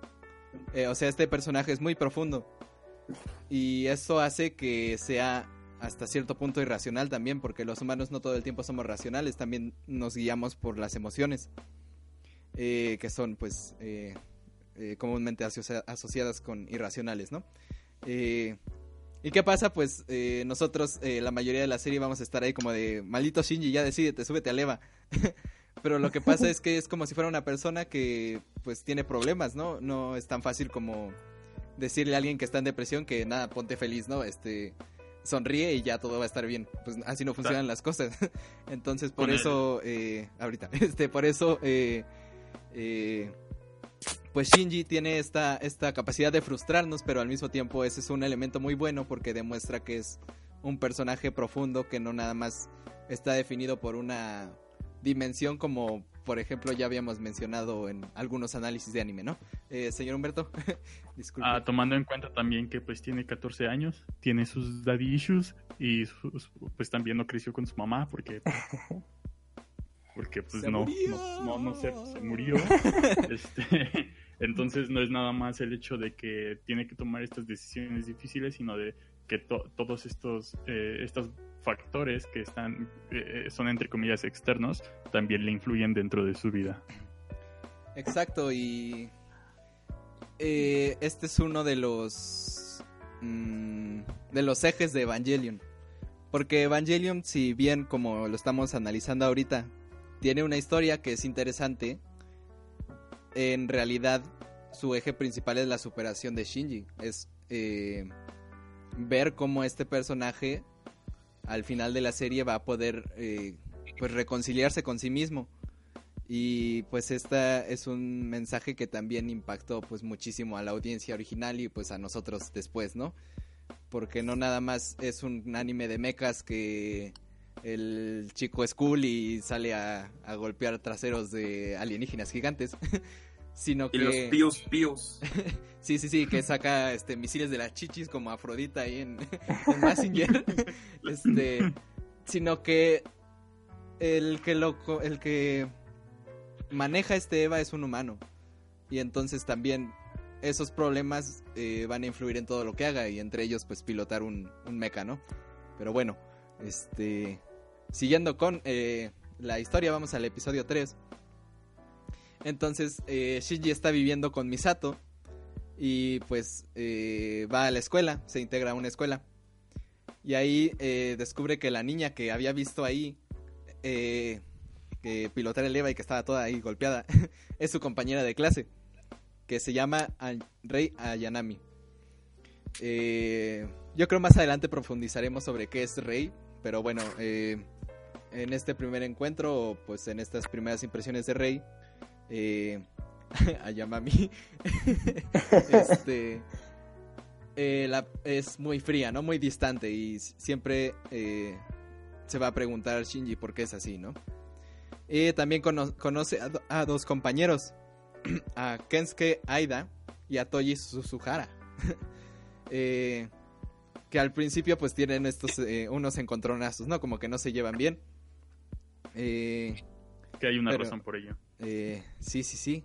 Eh, o sea, este personaje es muy profundo. Y eso hace que sea hasta cierto punto irracional también, porque los humanos no todo el tiempo somos racionales, también nos guiamos por las emociones, eh, que son pues eh, comúnmente asocia- asociadas con irracionales, ¿no? ¿Y qué pasa? Pues nosotros, la mayoría de la serie, vamos a estar ahí como de, maldito Shinji, ya decídete, súbete a Leva. Pero lo que pasa es que es como si fuera una persona que pues tiene problemas, ¿no? No es tan fácil como decirle a alguien que está en depresión que nada, ponte feliz, ¿no? Este sonríe y ya todo va a estar bien. Pues así no funcionan las cosas. Entonces por eso, eh, ahorita, este, por eso, eh, eh, pues Shinji tiene esta, esta capacidad de frustrarnos, pero al mismo tiempo ese es un elemento muy bueno porque demuestra que es un personaje profundo que no nada más está definido por una dimensión como por ejemplo ya habíamos mencionado en algunos análisis de anime, ¿no? Eh, señor Humberto, disculpe. Ah, tomando en cuenta también que pues tiene 14 años, tiene sus daddy issues y sus- pues también no creció con su mamá porque porque pues no, no no no se, se murió. Este, entonces no es nada más el hecho de que tiene que tomar estas decisiones difíciles, sino de que to- todos estos eh, estos factores que están eh, son entre comillas externos también le influyen dentro de su vida. Exacto, y eh, este es uno de los mm, de los ejes de Evangelion. Porque Evangelion, si bien como lo estamos analizando ahorita, tiene una historia que es interesante, en realidad su eje principal es la superación de Shinji. Es eh, ver cómo este personaje al final de la serie va a poder eh, pues reconciliarse con sí mismo. Y pues esta es un mensaje que también impactó pues muchísimo a la audiencia original y pues a nosotros después, ¿no? Porque no nada más es un anime de mechas que el chico es cool y sale a, a golpear traseros de alienígenas gigantes, sino Y que... los píos píos. Sí, sí, sí, que saca este misiles de las chichis como Afrodita ahí en, en Massinger. este, sino que el que lo el que maneja este Eva es un humano. Y entonces también esos problemas eh, van a influir en todo lo que haga y entre ellos pues pilotar un, un mecha, ¿no? Pero bueno, este siguiendo con eh, la historia, vamos al episodio 3. Entonces eh, Shinji está viviendo con Misato y pues eh, va a la escuela, se integra a una escuela. Y ahí eh, descubre que la niña que había visto ahí, eh, que pilotar el Eva y que estaba toda ahí golpeada, es su compañera de clase, que se llama Rey Ayanami. Yo creo más adelante profundizaremos sobre qué es Rey, pero bueno, en este primer encuentro, pues en estas primeras impresiones de Rey, eh, Ayamami, este, eh, es muy fría, ¿no? Muy distante y siempre se va a preguntar Shinji por qué es así, ¿no? También conoce a, dos compañeros, a Kensuke Aida y a Toji Suzuhara. eh, que al principio pues tienen estos eh, unos encontronazos, ¿no? Como que no se llevan bien. Eh, que hay una razón por ello. Eh, sí, sí, sí.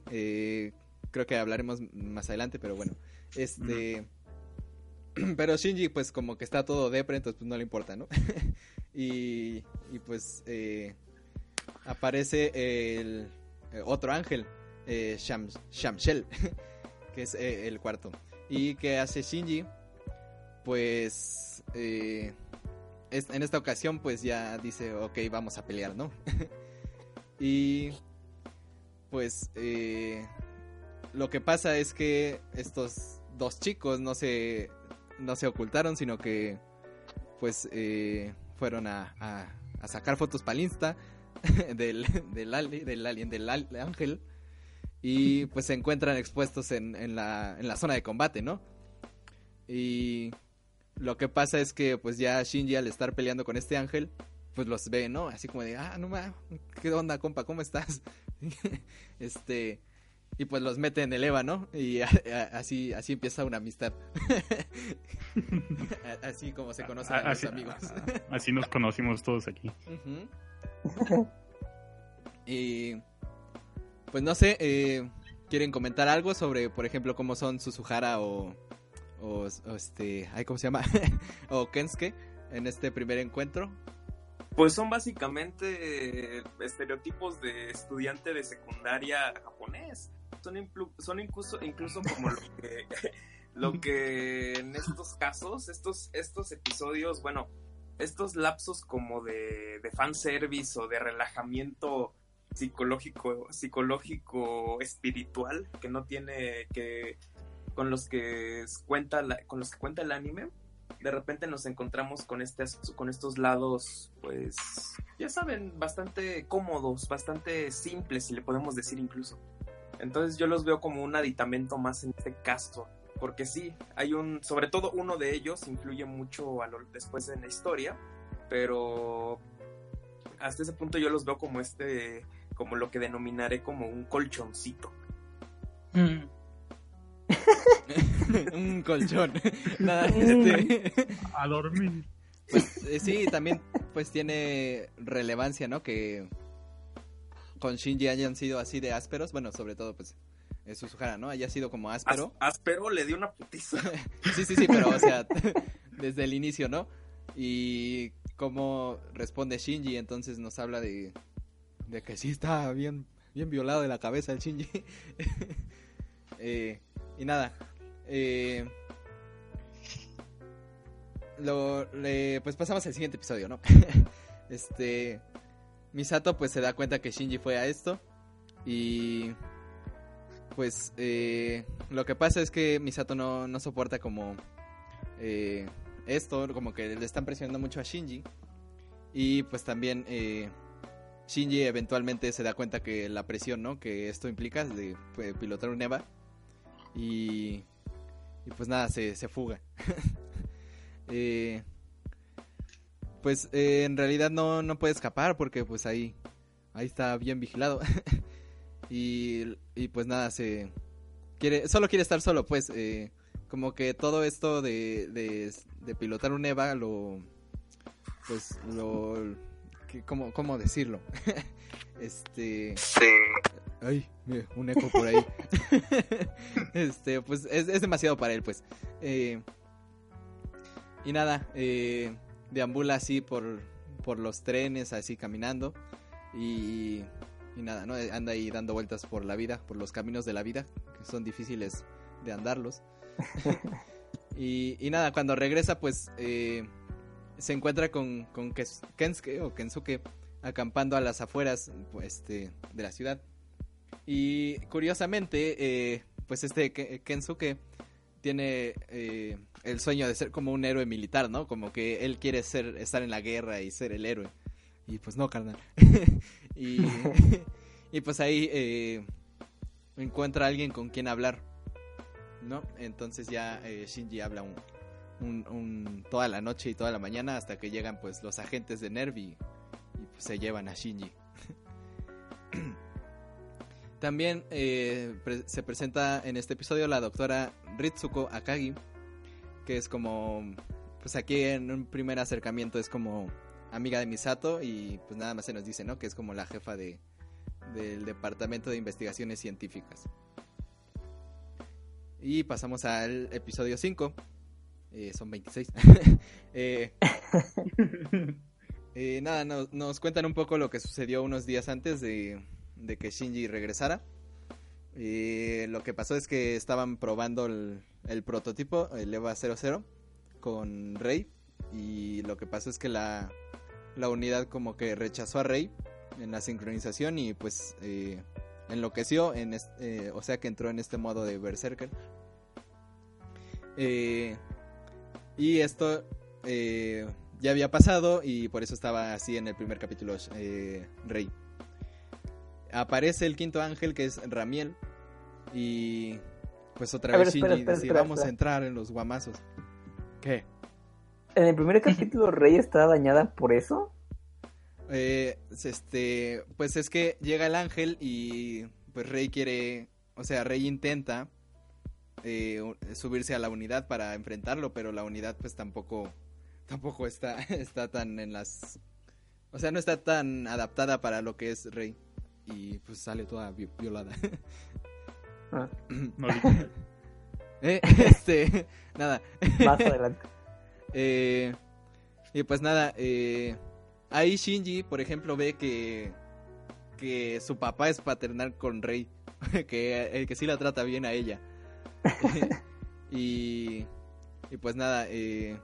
creo que hablaremos más adelante, pero bueno. Este... Pero Shinji pues como que está todo depre, entonces pues no le importa, ¿no? y, y pues aparece el otro ángel, Sham, Shamshel, que es el cuarto. Y que hace Shinji pues eh, en esta ocasión pues ya dice, ok, vamos a pelear, ¿no? y pues eh, lo que pasa es que estos dos chicos no se, no se ocultaron, sino que pues eh, fueron a, a, sacar fotos para el Insta del, del, alien, del ángel. Y pues se encuentran expuestos en, en, la, en la zona de combate, ¿no? Y lo que pasa es que pues ya Shinji al estar peleando con este ángel, pues los ve, ¿no? Así como de, ah, no mames, ¿qué onda, compa? ¿Cómo estás? este, y pues los mete en el Eva, ¿no? Y así, así empieza una amistad. así como se conocen a, los amigos. así nos conocimos todos aquí. y pues no sé, eh, ¿quieren comentar algo sobre, por ejemplo, cómo son Suzuhara o o, este, ¿cómo se llama? o Kensuke en este primer encuentro? Pues son básicamente estereotipos de estudiante de secundaria japonés. Son, son incluso, incluso como lo que, lo que en estos casos, estos, estos episodios, bueno, estos lapsos como de, de fanservice o de relajamiento psicológico, psicológico, espiritual, que no tiene, que con los que cuenta con los que cuenta el anime, de repente nos encontramos con este con estos lados, pues, ya saben, bastante cómodos, bastante simples, si le podemos decir incluso. Entonces yo los veo como un aditamento más en este caso, porque sí, hay un, sobre todo uno de ellos influye mucho a lo, después en la historia, pero hasta ese punto yo los veo como este, como lo que denominaré como un colchoncito. Mm. un colchón. Nada, este... A dormir. Pues eh, sí, también pues tiene relevancia, ¿no? Que con Shinji hayan sido así de ásperos, bueno, sobre todo pues Suzuhara, ¿no? Haya sido como áspero. áspero le dio una putiza. sí, sí, sí, pero o sea, desde el inicio, ¿no? Y cómo responde Shinji, entonces nos habla de, de que sí está bien, bien violado de la cabeza el Shinji. eh, y nada. Eh, lo, pues pasamos al siguiente episodio, ¿no? este. Misato pues se da cuenta que Shinji fue a esto. Y. Pues eh, lo que pasa es que Misato no, no soporta como. Eh, esto, como que le están presionando mucho a Shinji. Y pues también eh, Shinji eventualmente se da cuenta que la presión, ¿no? Que esto implica de pilotar un EVA y, y pues nada, se, se fuga. eh, pues eh, en realidad no, no puede escapar porque pues ahí, ahí está bien vigilado. y, y pues nada, se quiere, solo quiere estar solo, pues eh, como que todo esto de, de, pilotar un EVA lo, pues lo, ¿cómo, cómo decirlo? este... Ay, un eco por ahí. este, pues es, demasiado para él, pues. Eh, y nada, eh, deambula así por, por los trenes, así caminando. Y, y nada, ¿no? Anda ahí dando vueltas por la vida, por los caminos de la vida, que son difíciles de andarlos. y, y nada, cuando regresa, pues eh, se encuentra con, con Kensuke o Kensuke acampando a las afueras pues, este, de la ciudad. Y curiosamente, eh, pues este Ke- Kensuke tiene eh, el sueño de ser como un héroe militar, ¿no? Como que él quiere ser, estar en la guerra y ser el héroe. Y pues no, carnal. y, pues ahí eh, encuentra a alguien con quien hablar, ¿no? Entonces ya eh, Shinji habla un, toda la noche y toda la mañana hasta que llegan pues los agentes de Nerv y, y, pues, se llevan a Shinji. También eh, pre- se presenta en este episodio la doctora Ritsuko Akagi, que es como, pues aquí en un primer acercamiento es como amiga de Misato y pues nada más se nos dice, ¿no? Que es como la jefa de, del Departamento de Investigaciones Científicas. Y pasamos al episodio 5. Eh, son 26. Eh, eh, nada, no- nos cuentan un poco lo que sucedió unos días antes de, de que Shinji regresara. Eh, lo que pasó es que estaban probando el, el prototipo, el EVA 00, con Rey. Y lo que pasó es que la, la unidad como que rechazó a Rey en la sincronización y pues eh, enloqueció, en eh, o sea que entró en este modo de Berserker. Eh, y esto ya había pasado y por eso estaba así en el primer capítulo Rey. Aparece el quinto ángel que es Ramiel y pues otra A ver, vez espera, Shinji espera, dice, espera, vamos a entrar en los guamazos. ¿Qué? En el primer capítulo, Rey está dañada por eso. Eh, este, pues es que llega el ángel y pues Rey quiere, o sea, Rey intenta eh, subirse a la unidad para enfrentarlo, pero la unidad pues tampoco, tampoco está, está tan en las, o sea, no está tan adaptada para lo que es Rey y pues sale toda vi- violada. Ah, No. Eh, este, nada. más adelante. Eh, y pues nada, eh, ahí Shinji, por ejemplo, ve que, que su papá es paternal con Rey, que, eh, que sí la trata bien a ella. y, y pues nada, eh,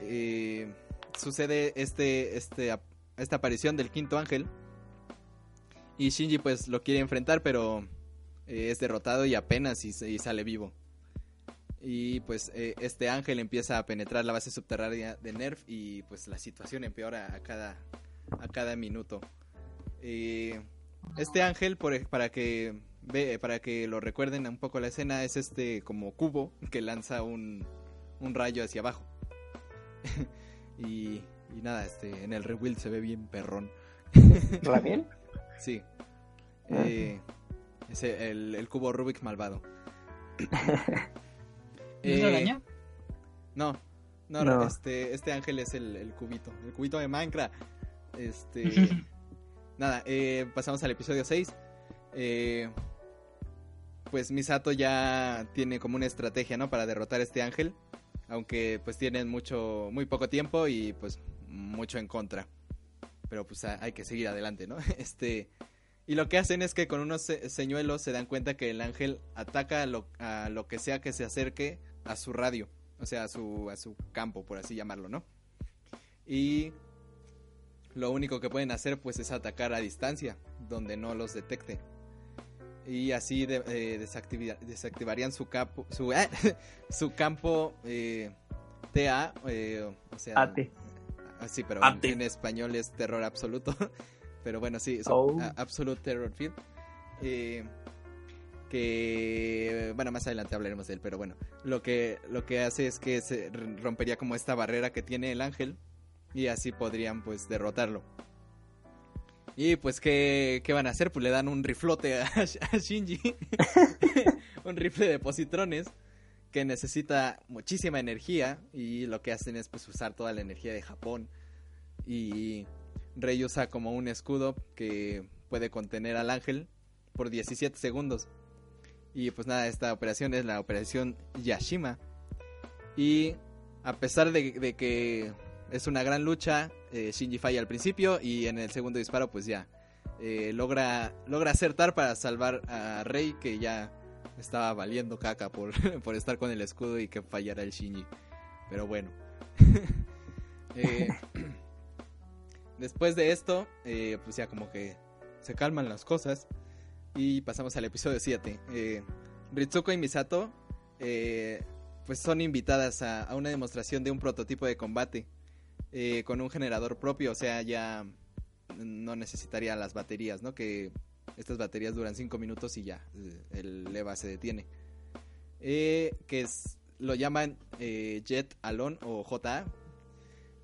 eh, sucede este, este, esta aparición del quinto ángel. Y Shinji pues lo quiere enfrentar, pero eh, es derrotado y apenas y, sale vivo. Y pues eh, este ángel empieza a penetrar la base subterránea de Nerf y pues la situación empeora a cada, a cada minuto. Eh, este ángel, por, para que para que lo recuerden un poco la escena, es este como cubo que lanza un, un rayo hacia abajo. y, nada, este en el rebuild se ve bien perrón. ¿Ramiel? Sí. Ah. Eh, es el, el cubo Rubik malvado. ¿No es la Eh, araña? No, no, No. este, este ángel es el, el cubito, el cubito de Minecraft. Este, nada, eh, pasamos al episodio 6. Eh, pues Misato ya tiene como una estrategia, ¿no? Para derrotar a este ángel. Aunque pues tienen mucho, muy poco tiempo y pues mucho en contra. Pero pues hay que seguir adelante, ¿no? Este, y lo que hacen es que con unos se- señuelos se dan cuenta que el ángel ataca a lo, a lo que sea que se acerque a su radio. O sea, a su, a su campo, por así llamarlo, ¿no? Y lo único que pueden hacer pues es atacar a distancia, donde no los detecte. Y así de- eh, desactivarían su, capo, su, su campo eh, TA, eh, o sea... AT. Ah, sí, pero en, español es terror absoluto. pero bueno, sí, su- Oh. Absolute Terror Field. Eh, que bueno más adelante hablaremos de él pero bueno lo que lo que hace es que se rompería como esta barrera que tiene el ángel y así podrían pues derrotarlo y pues qué, qué van a hacer pues le dan un riflote a, a Shinji un rifle de positrones que necesita muchísima energía y lo que hacen es pues usar toda la energía de Japón y Rey usa como un escudo que puede contener al ángel por 17 segundos. Y pues nada, esta operación es la operación Yashima. Y a pesar de, que es una gran lucha, eh, Shinji falla al principio y en el segundo disparo pues ya eh, logra, logra acertar para salvar a Rey que ya estaba valiendo caca por, por estar con el escudo y que fallara el Shinji. Pero bueno. Eh, después de esto, eh, pues ya como que se calman las cosas y pasamos al episodio 7. Eh, Ritsuko y Misato eh, pues son invitadas a, a una demostración de un prototipo de combate eh, con un generador propio, o sea, ya no necesitaría las baterías, ¿no? Que estas baterías duran 5 minutos y ya, eh, el EVA se detiene. Eh, que es, lo llaman eh, Jet Alone o JA.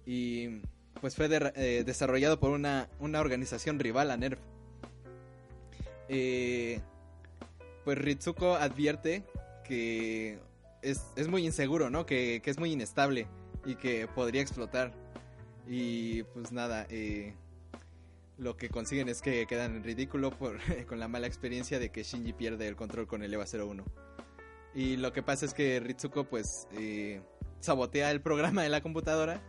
Y pues fue de- desarrollado por una, una organización rival a NERF. Eh, pues Ritsuko advierte que es, es muy inseguro, ¿no? Que, que es muy inestable y que podría explotar. Y pues nada, lo que consiguen es que quedan en ridículo por, con la mala experiencia de que Shinji pierde el control con el EVA 01. Y lo que pasa es que Ritsuko pues eh, sabotea el programa de la computadora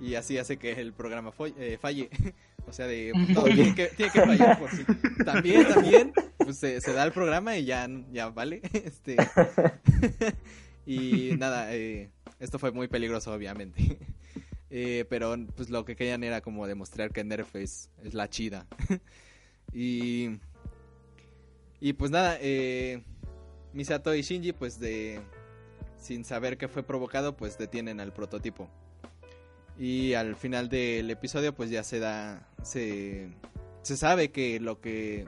y así hace que el programa eh, falle. o sea, de todo tiene que, tiene que fallar por sí. También, también, pues se, se da el programa y ya, ya vale. este Y nada, eh, esto fue muy peligroso obviamente. Eh, pero pues lo que querían era como demostrar que Nerf es, la chida. y, y pues nada, eh, Misato y Shinji pues de sin saber que fue provocado pues detienen al prototipo. Y al final del episodio pues ya se da se se sabe que lo que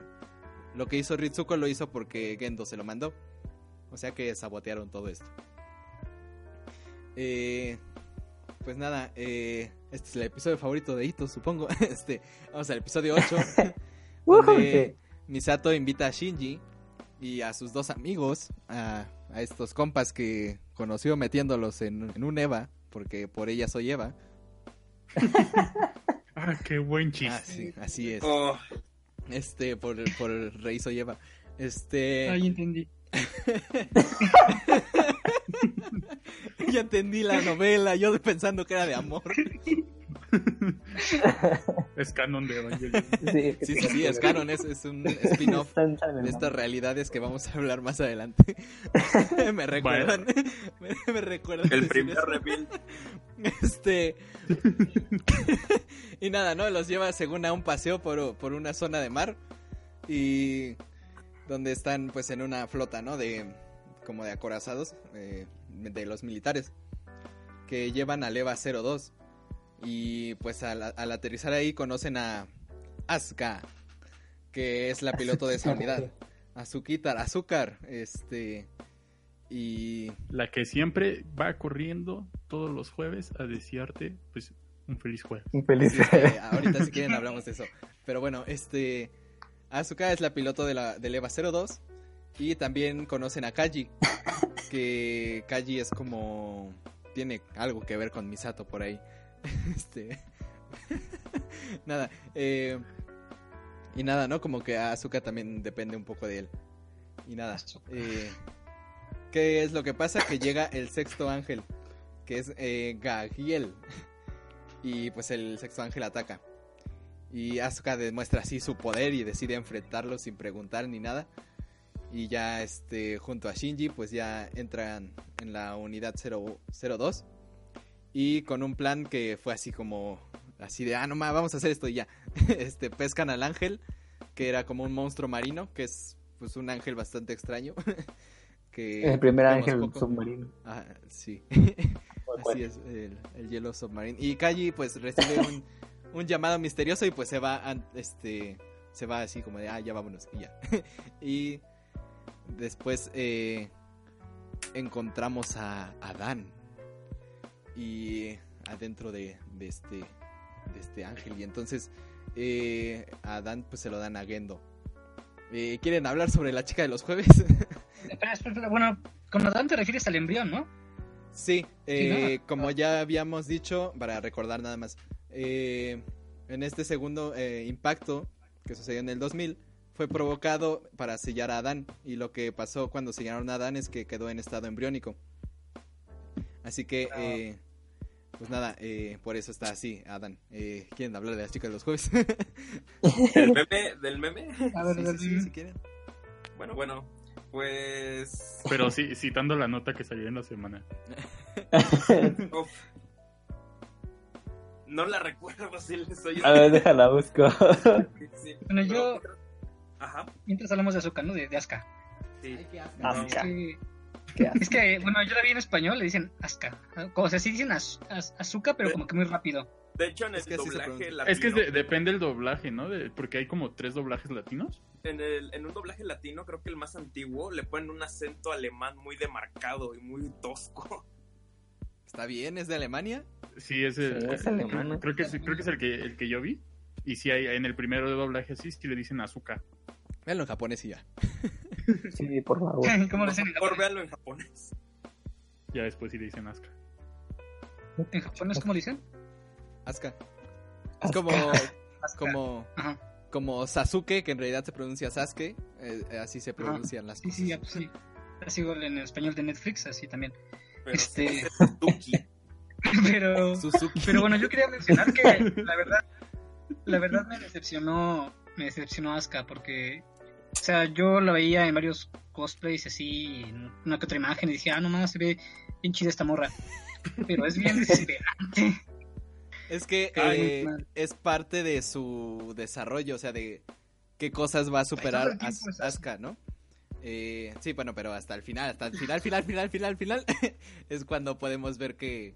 lo que hizo Ritsuko lo hizo porque Gendo se lo mandó. O sea que sabotearon todo esto. Eh, pues nada, eh, este es el episodio favorito de Ito, supongo. Este, vamos al episodio 8. donde Misato invita a Shinji y a sus dos amigos, a, a estos compas que conoció metiéndolos en, en un Eva, porque por ella soy Eva. Ah, qué buen chiste. Ah, sí, así es. Oh, Este, por, por Rey soy Eva. Este. Ahí entendí. ya entendí la novela, yo pensando que era de amor. Es canon de Evangelion. Sí, Sí, sí, sí, es canon, es, es un spin-off de estas realidades que vamos a hablar más adelante. me recuerdan, me, me recuerdan. el primer reveal. Este. y nada, ¿no? Los lleva según a un paseo por, por una zona de mar. Y. Donde están, pues, en una flota, ¿no? De. Como de acorazados. eh, de los militares. Que llevan al EVA 02. Y pues al, al aterrizar ahí conocen a. Asuka. Que es la piloto de esa unidad. Azuquitar, azúcar. Este. Y. La que siempre va corriendo todos los jueves a desearte, pues, un feliz jueves. Un feliz. Sí, es que ahorita si quieren hablamos de eso. Pero bueno, este Asuka es la piloto de la del EVA 02 y también conocen a Kaji, que Kaji es como tiene algo que ver con Misato por ahí. Este nada, eh, y nada, ¿no? Como que Asuka también depende un poco de él. Y nada, eh, ¿qué es lo que pasa? Que llega el sexto ángel, que es eh, Gagiel. Y pues el sexto ángel ataca. Y Asuka demuestra así su poder y decide enfrentarlo sin preguntar ni nada. Y ya este junto a Shinji pues ya entran en la unidad 0, 02. Y con un plan que fue así como así de ah no ma, vamos a hacer esto y ya. Este pescan al ángel que era como un monstruo marino, que es pues un ángel bastante extraño. que El primer ángel poco. submarino. Ah, sí. Así es, el, el hielo submarino. Y Kaji pues recibe un, un llamado misterioso y pues se va, este, se va así como de, ah, ya vámonos y ya. y después eh, encontramos a Adán y adentro de, de este, de este ángel y entonces eh, a Adán pues se lo dan a Gendo. Eh, ¿Quieren hablar sobre la chica de los jueves? Espera, espera, espera. Bueno, con Adán te refieres al embrión, ¿no? Sí, eh, ¿no? como ya habíamos dicho, para recordar nada más, eh, en este segundo eh, impacto que sucedió en el 2000 fue provocado para sellar a Adán y lo que pasó cuando sellaron a Adán es que quedó en estado embriónico. Así que, eh, pues nada, eh, por eso está así, Adán. Eh, ¿Quieren hablar de las chicas de los jueves? ¿Del meme? ¿Del meme? A ver, Sí, sí, sí, si quieren. Bueno, bueno, pues... Pero sí, citando la nota que salió en la semana. uf. No la recuerdo si le soy A ver, déjala busco. Sí, Bueno, yo- Ajá, Mientras hablamos de azúcar, ¿no? De, de sí. Asuka. Es que, Qué asco. es que, bueno, yo la vi en español, le dicen Asuka. O sea, sí dicen az- az- azúcar, pero como que muy rápido. De hecho, en el Es que así doblaje latino, Es que es de- depende el doblaje, ¿no? De- porque hay como tres doblajes latinos. en, el- en un doblaje latino, creo que el más antiguo, le ponen un acento alemán muy demarcado y muy tosco. Está bien, es de Alemania. Sí, es, el- Sí, es alemán, ¿no? Creo que, es- creo que es el que, el que yo vi. Y sí, hay, en el primero de doblaje sí, sí le dicen azúcar. Véanlo en japonés y ya. Sí, por favor. ¿Cómo lo dicen japonés? véanlo en japonés. Ya después sí le dicen Asuka. ¿En japonés cómo lo dicen? Asuka. Es como, Asuka. como, Ajá. como Sasuke, que en realidad se pronuncia Sasuke. eh, así se pronuncian las Sí, cosas. sí, ya, pues, sí. Así igual en español de Netflix, así también. Pero Este- sí. Pero, Suzuki. pero bueno, yo quería mencionar que la verdad, la verdad me decepcionó, me decepcionó Asuka porque, o sea, yo la veía en varios cosplays así, en una que otra imagen y dije, ah, nomás se ve bien chida esta morra. Pero es bien desesperante. Es que eh, es parte de su desarrollo, o sea, de qué cosas va a superar As-. Asuka, ¿no? Eh, sí, bueno, pero hasta el final, hasta el final, final, final, final, final, es cuando podemos ver que,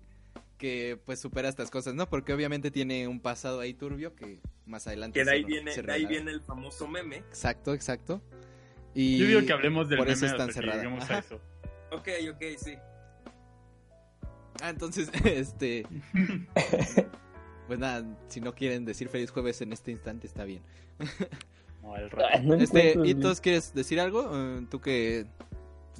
que pues supera estas cosas, ¿no? Porque obviamente tiene un pasado ahí turbio que más adelante Que de ahí se- viene, se de ahí viene el famoso meme. Exacto, exacto. Y Yo digo que hablemos del por meme eso es tan cerrada. a eso. Ok, ok, sí. Ah, entonces, este... pues nada, si no quieren decir feliz jueves en este instante, está bien. No, el rato. no Este, Itos, ¿quieres decir algo? Eh, Tú que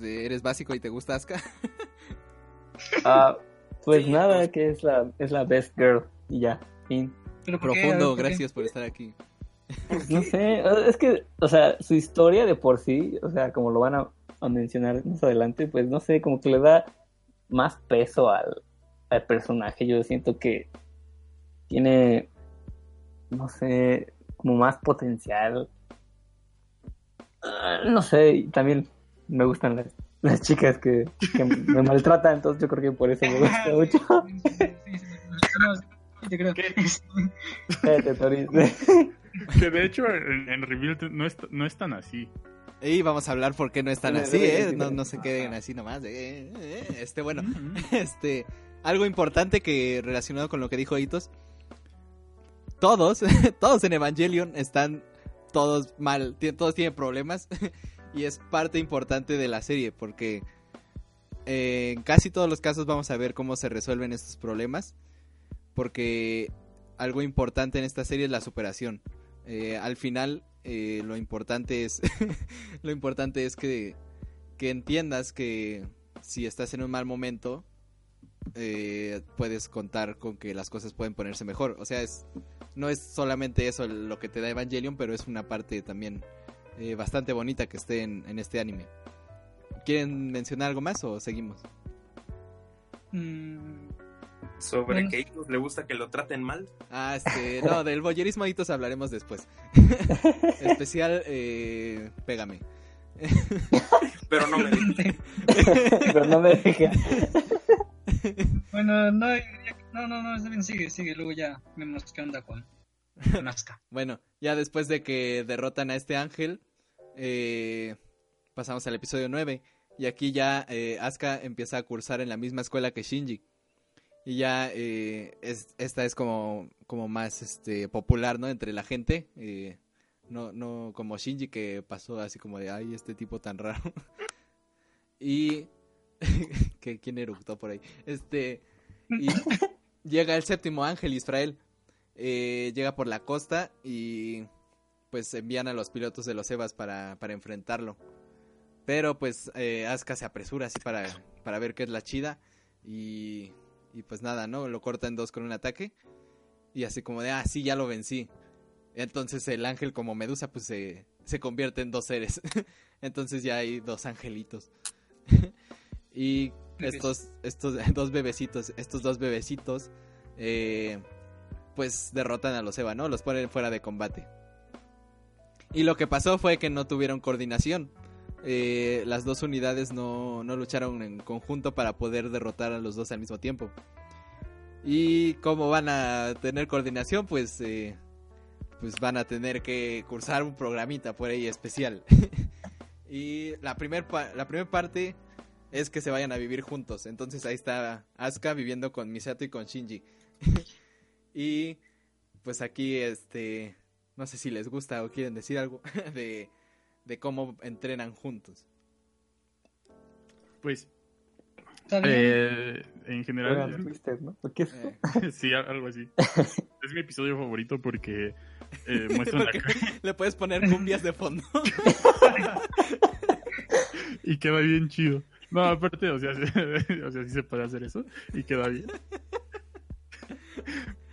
eres básico y te gusta Asuka. Ah, pues Sí, nada, pues- que es la, es la best girl y ya, fin. Pero Profundo, gracias por estar aquí. Pues no sé, es que, o sea, su historia de por sí, o sea, como lo van a, a mencionar más adelante, pues no sé, como que le da más peso al, al personaje. Yo siento que tiene, no sé, como más potencial. Ah, no sé, también me gustan las, las chicas que, que me maltratan, entonces yo creo que por eso me gusta mucho. Sí, te creo. Que de hecho en, en Rebuild no es, no es tan así. Y vamos a hablar por qué no están Sí, así, sí, ¿eh? No, no se queden así nomás. eh, eh, Este, bueno, este, algo importante que relacionado con lo que dijo Itos. Todos, todos en Evangelion están todos mal, todos tienen problemas y es parte importante de la serie porque eh, en casi todos los casos vamos a ver cómo se resuelven estos problemas porque algo importante en esta serie es la superación. Eh, al final eh, lo importante es lo importante es que, que entiendas que si estás en un mal momento puedes contar con que las cosas pueden ponerse mejor. O sea, es no es solamente eso lo que te da Evangelion, pero es una parte también eh, bastante bonita que esté en, en este anime. ¿Quieren mencionar algo más o seguimos? Mm, Sobre Bueno. que a Itos le gusta que lo traten mal. Ah, este, no, del boyerismo hitos hablaremos después. Especial, eh, pégame. Pero no me digas. Pero no me deja. Bueno, no, no, no, no, está bien, sigue, sigue, luego ya vemos qué onda con, con Asuka. Bueno, ya después de que derrotan a este ángel, eh, pasamos al episodio 9. Y aquí ya eh, Asuka empieza a cursar en la misma escuela que Shinji. Y ya eh, es, esta es como, como más este, popular, ¿no? Entre la gente. eh, no, no como Shinji que pasó así como de, ay, este tipo tan raro. y... que ¿Quién eructó por ahí? Este... Y llega el séptimo ángel, Israel. Llega por la costa y pues envían a los pilotos de los Evas para, para enfrentarlo. Pero pues eh, Asuka se apresura así para, para ver qué es la chida. Y, y pues nada, ¿no? Lo corta en dos con un ataque. Y así como de, ah, sí, ya lo vencí. Entonces el ángel como Medusa pues se, se convierte en dos seres. Entonces ya hay dos angelitos. y estos, estos dos bebecitos, estos dos bebecitos, eh, pues derrotan a los Eva, ¿no? Los ponen fuera de combate. Y lo que pasó fue que no tuvieron coordinación. Eh, las dos unidades no, no lucharon en conjunto para poder derrotar a los dos al mismo tiempo. Y como van a tener coordinación, pues, eh, pues van a tener que cursar un programita por ahí especial. y la primera parte es que se vayan a vivir juntos. Entonces ahí está Asuka viviendo con Misato y con Shinji. y pues aquí, este, no sé si les gusta o quieren decir algo de, de cómo entrenan juntos. Pues eh, en general Juegan Twister, ¿no? ¿Qué es? Eh, sí, algo así. Es mi episodio favorito porque eh, muestran porque acá le puedes poner cumbias de fondo. y queda bien chido. No, aparte, o sea, o sea, sí se puede hacer eso y queda bien.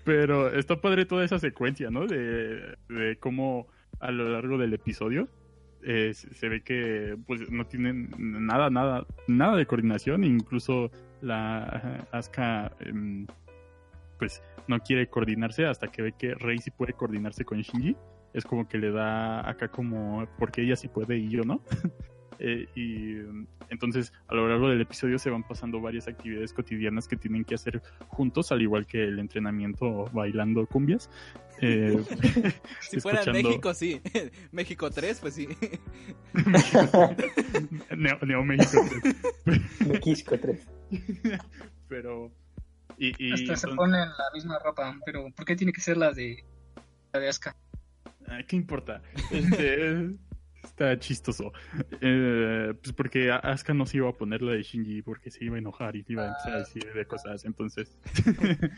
Pero está padre toda esa secuencia, ¿no? De, cómo a lo largo del episodio eh, se ve que pues no tienen nada, nada, nada de coordinación. Incluso la Asuka em, pues no quiere coordinarse hasta que ve que Rey sí puede coordinarse con Shinji. Es como que le da acá como porque ella sí puede y yo no. Eh, y mm, entonces a lo largo del episodio se van pasando varias actividades cotidianas que tienen que hacer juntos, al igual que el entrenamiento bailando cumbias. Eh, si fuera en escuchando- México, sí. México 3, pues sí. Neo, Neo México. Mequisco 3. Pero. Y, y Hasta se entonces- ponen la misma ropa, pero ¿por qué tiene que ser la de la de? Ay, ¿Qué importa? Este, está chistoso. Eh, pues porque Asuka no se iba a poner la de Shinji porque se iba a enojar y le iba a empezar a decir de cosas. Entonces.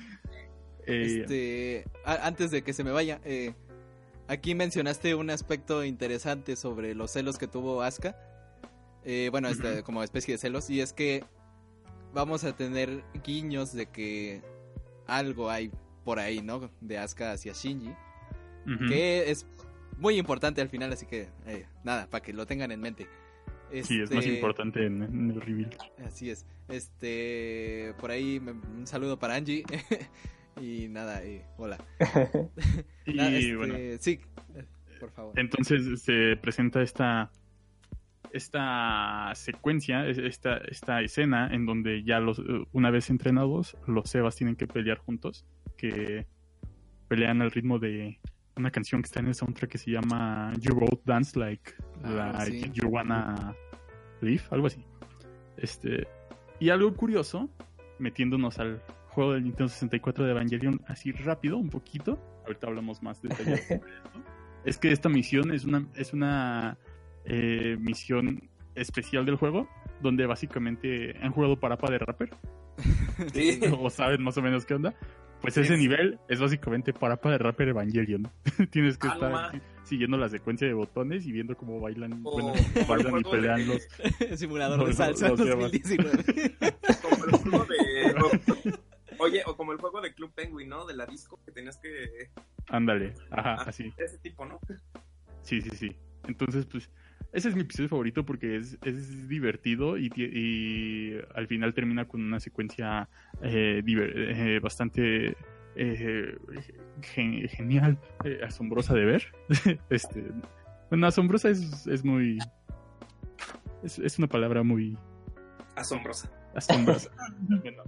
eh, Este, antes de que se me vaya, eh, aquí mencionaste un aspecto interesante sobre los celos que tuvo Asuka. Eh, bueno, este, como especie de celos. Y es que vamos a tener guiños de que algo hay por ahí, ¿no? De Asuka hacia Shinji. Que es muy importante al final, así que eh, nada, para que lo tengan en mente. Sí, es más Este, importante en, en el reveal. Así es. Este, por ahí me- un saludo para Angie. y nada, y hola. Y Nada, este, bueno, sí, eh, por favor. entonces se presenta esta esta secuencia, es- esta, esta escena en donde ya los una vez entrenados, los Sebas tienen que pelear juntos, que pelean al ritmo de una canción que está en el soundtrack que se llama You Wrote Dance Like, Ah, like sí. You Wanna Live, algo así. Este, y algo curioso, metiéndonos al juego del Nintendo 64 de Evangelion así rápido, un poquito, ahorita hablamos más detalles sobre esto, es que esta misión es una, es una eh, misión especial del juego, donde básicamente han jugado Parapa de Rapper, Sí. o saben más o menos qué onda. Pues Sí, ese nivel es básicamente Parapa de Rapper Evangelion. Tienes que Ah, estar siguiendo la secuencia de botones y viendo cómo bailan, O- bueno, como el bailan y pelean los, Simulador No, de no, salsa no se llama. 2019. Como el juego de. Oye, o como el juego de Club Penguin, ¿no? De la disco que tenías que. Ándale, ajá, Ah. así. Ese tipo, ¿no? Sí, sí, sí. Entonces, pues, ese es mi episodio favorito porque es, es divertido y, al final termina con una secuencia eh, eh, bastante eh, gen- genial, asombrosa de ver. este, bueno, asombrosa es, es muy... Es, es una palabra muy Asombrosa. asombrosa. Bueno,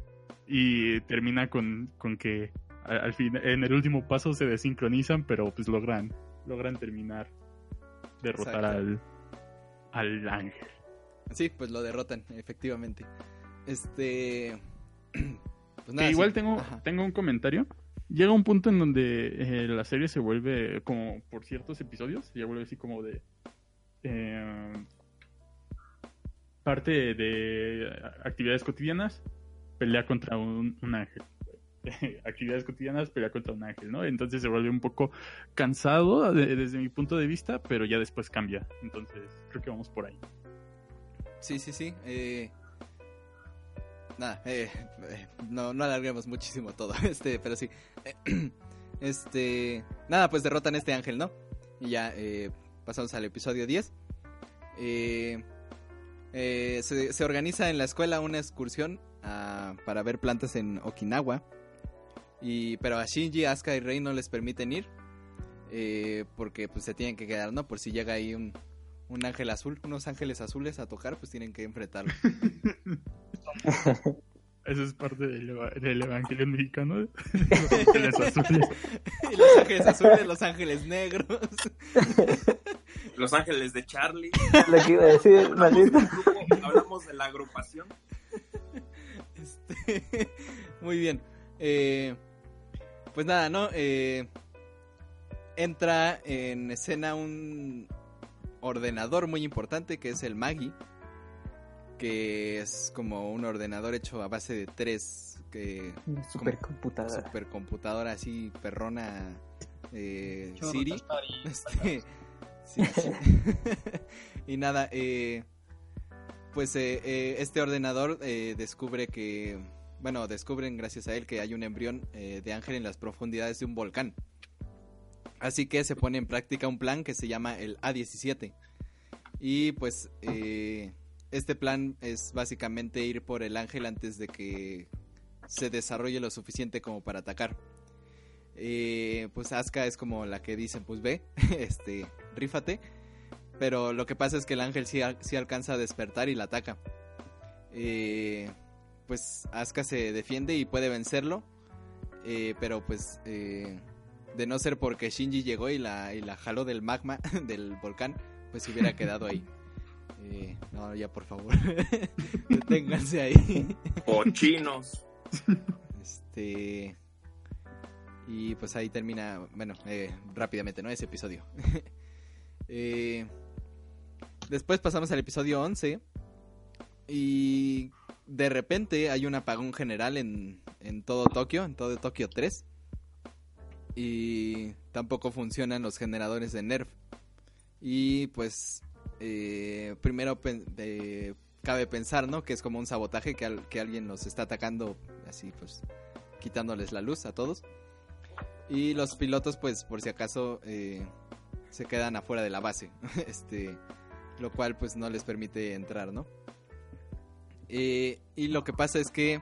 y termina con, con que al, al fin, en el último paso se desincronizan, pero pues logran, logran terminar, derrotar Exacto. al, al ángel. Sí, pues lo derrotan, efectivamente. Este. Pues Que igual sí. tengo, Ajá. tengo un comentario. Llega un punto en donde eh, la serie se vuelve como por ciertos episodios, ya vuelve así como de eh, parte de actividades cotidianas, pelea contra un, un ángel. actividades cotidianas, pelea contra un ángel, ¿no? Entonces se vuelve un poco cansado de- desde mi punto de vista, pero ya después cambia. Entonces creo que vamos por ahí. Sí, sí, sí. eh, Nada, eh, eh, no, alarguemos muchísimo todo, este, pero sí. Este, nada, pues derrotan a este ángel, ¿no? Y ya eh, pasamos al episodio 10. Eh, eh, se, se organiza en la escuela una excursión ah, para ver plantas en Okinawa. Y, pero a Shinji, Asuka y Rei no les permiten ir. eh, porque pues se tienen que quedar, ¿no? Por si llega ahí un, un ángel azul, unos ángeles azules a tocar, pues tienen que enfrentarlo. Eso es parte del, eva- del evangelio mexicano. Los ángeles azules. Y los ángeles azules, los ángeles negros. Los Ángeles de Charlie. Lo que iba a decir, maldito. Grupo- Hablamos de la agrupación. Este, muy bien. Eh, pues nada, ¿no? Eh, entra en escena un ordenador muy importante que es el Magi. Que es como un ordenador hecho a base de tres. Que, Una supercomputadora. supercomputadora así, perrona. Eh, Siri. Este, sí, sí. y nada, eh, pues eh, eh, este ordenador eh, descubre que, bueno, descubren gracias a él que hay un embrión eh, de ángel en las profundidades de un volcán. Así que se pone en práctica un plan que se llama el A17. Y pues eh, este plan es básicamente ir por el ángel antes de que se desarrolle lo suficiente como para atacar. Eh, pues Asuka es como la que dicen, pues ve, este, rífate. Pero lo que pasa es que el ángel sí, sí alcanza a despertar y la ataca. Eh, pues Asuka se defiende y puede vencerlo. Eh, pero pues eh, de no ser porque Shinji llegó y la, y la jaló del magma del volcán, pues se hubiera quedado ahí. Eh, no, ya por favor, deténganse ahí. Cochinos. Este. Y pues ahí termina, bueno, eh, rápidamente, ¿no? Ese episodio. Después pasamos al episodio 11. Y de repente hay un apagón general en, en todo Tokio, en todo Tokio 3. Y tampoco funcionan los generadores de Nerf. Y pues eh, primero cabe pensar, ¿no? Que es como un sabotaje que, que alguien los está atacando así pues quitándoles la luz a todos. Y los pilotos pues por si acaso eh, se quedan afuera de la base. este lo cual pues no les permite entrar, ¿no? Eh, y lo que pasa es que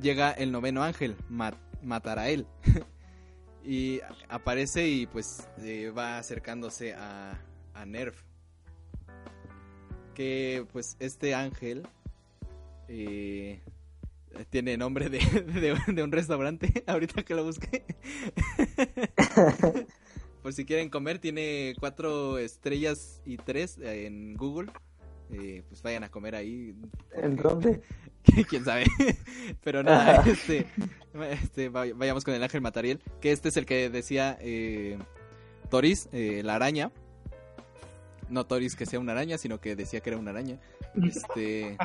llega el noveno ángel, Ma- Matarael. y aparece y pues eh, va acercándose a, Nerf. Que pues este ángel eh, tiene nombre de, de- de un restaurante, ahorita que lo busqué. Por si quieren comer, tiene cuatro estrellas y tres en Google. Eh, pues vayan a comer ahí. ¿En dónde? Quién sabe. Pero nada, este, este, vay- vayamos con el ángel Matariel. Que este es el que decía eh, Toris, eh, la araña. No Toris que sea una araña, sino que decía que era una araña. Este,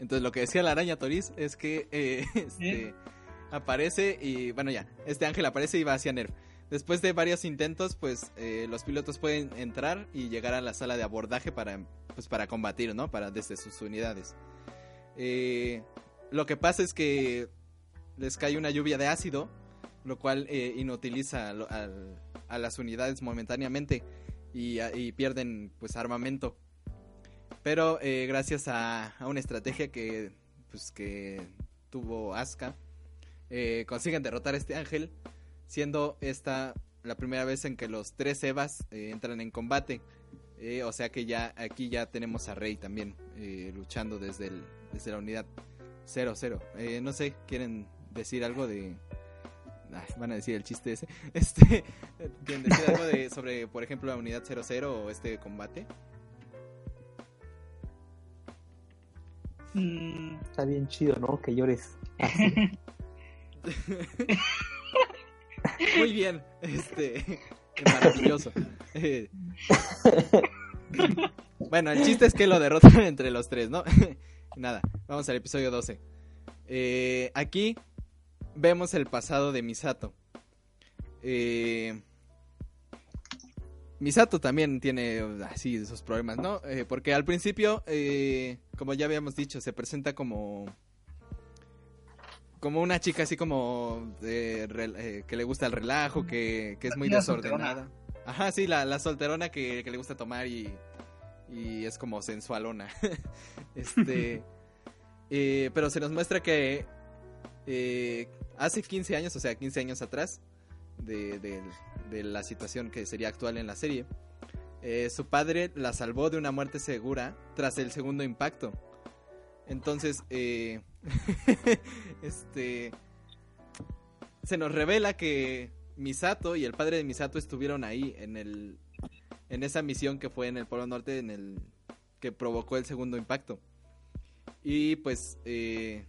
entonces lo que decía la araña Toris es que eh, este, aparece y bueno ya, este ángel aparece y va hacia Nerf. Después de varios intentos, pues eh, los pilotos pueden entrar y llegar a la sala de abordaje para, pues, para combatir, ¿no? Para desde sus unidades. Eh, lo que pasa es que les cae una lluvia de ácido, lo cual eh, inutiliza a, las unidades momentáneamente y, pierden pues armamento. Pero eh, gracias a, una estrategia que pues que tuvo Asuka, consiguen derrotar a este ángel, siendo esta la primera vez en que los tres Evas entran en combate. Eh, o sea que ya aquí ya tenemos a Rey también eh, luchando desde, el, desde la unidad 00. Eh, no sé, ¿quieren decir algo de... Ay, van a decir el chiste ese. Este, ¿Quieren decir algo de, sobre, por ejemplo, la unidad 00 o este combate? Mm, Está bien chido, ¿no? Que llores. Muy bien, este, maravilloso. Eh, bueno, el chiste es que lo derrotan entre los tres, ¿no? Nada, vamos al episodio 12. Eh, aquí vemos el pasado de Misato. Eh, Misato también tiene así esos problemas, ¿no? Porque al principio, como ya habíamos dicho, se presenta como como una chica así como rel- eh, que le gusta el relajo, que, que es muy desordenada. Ajá, sí, la, la solterona que, que le gusta tomar y, y es como sensualona. este, eh, pero se nos muestra que eh, hace 15 años, o sea, 15 años atrás de, de- de la situación que sería actual en la serie, eh, su padre la salvó de una muerte segura tras el segundo impacto. Entonces, eh, este, se nos revela que Misato y el padre de Misato estuvieron ahí en el, en esa misión que fue en el Polo Norte, en el que provocó el segundo impacto. Y pues, eh,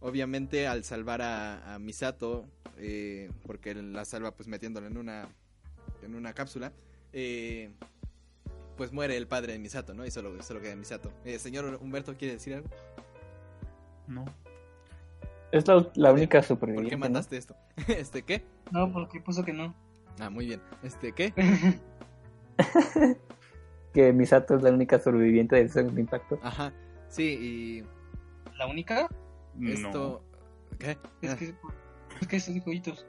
obviamente al salvar a, a Misato, eh, porque la salva pues metiéndola en una, en una cápsula, eh, pues muere el padre de Misato, ¿no? Y solo, solo queda Misato. Eh, señor Humberto, ¿quiere decir algo? No. Es la, la única ¿Por superviviente. qué ¿no? mandaste esto? ¿Este qué? No, porque puso que no. Ah, muy bien. ¿Este qué? Que Misato es la única sobreviviente del segundo impacto. Ajá. Sí, y ¿La única? esto... ¿Qué? Es Ah, que, es que esos jueguitos.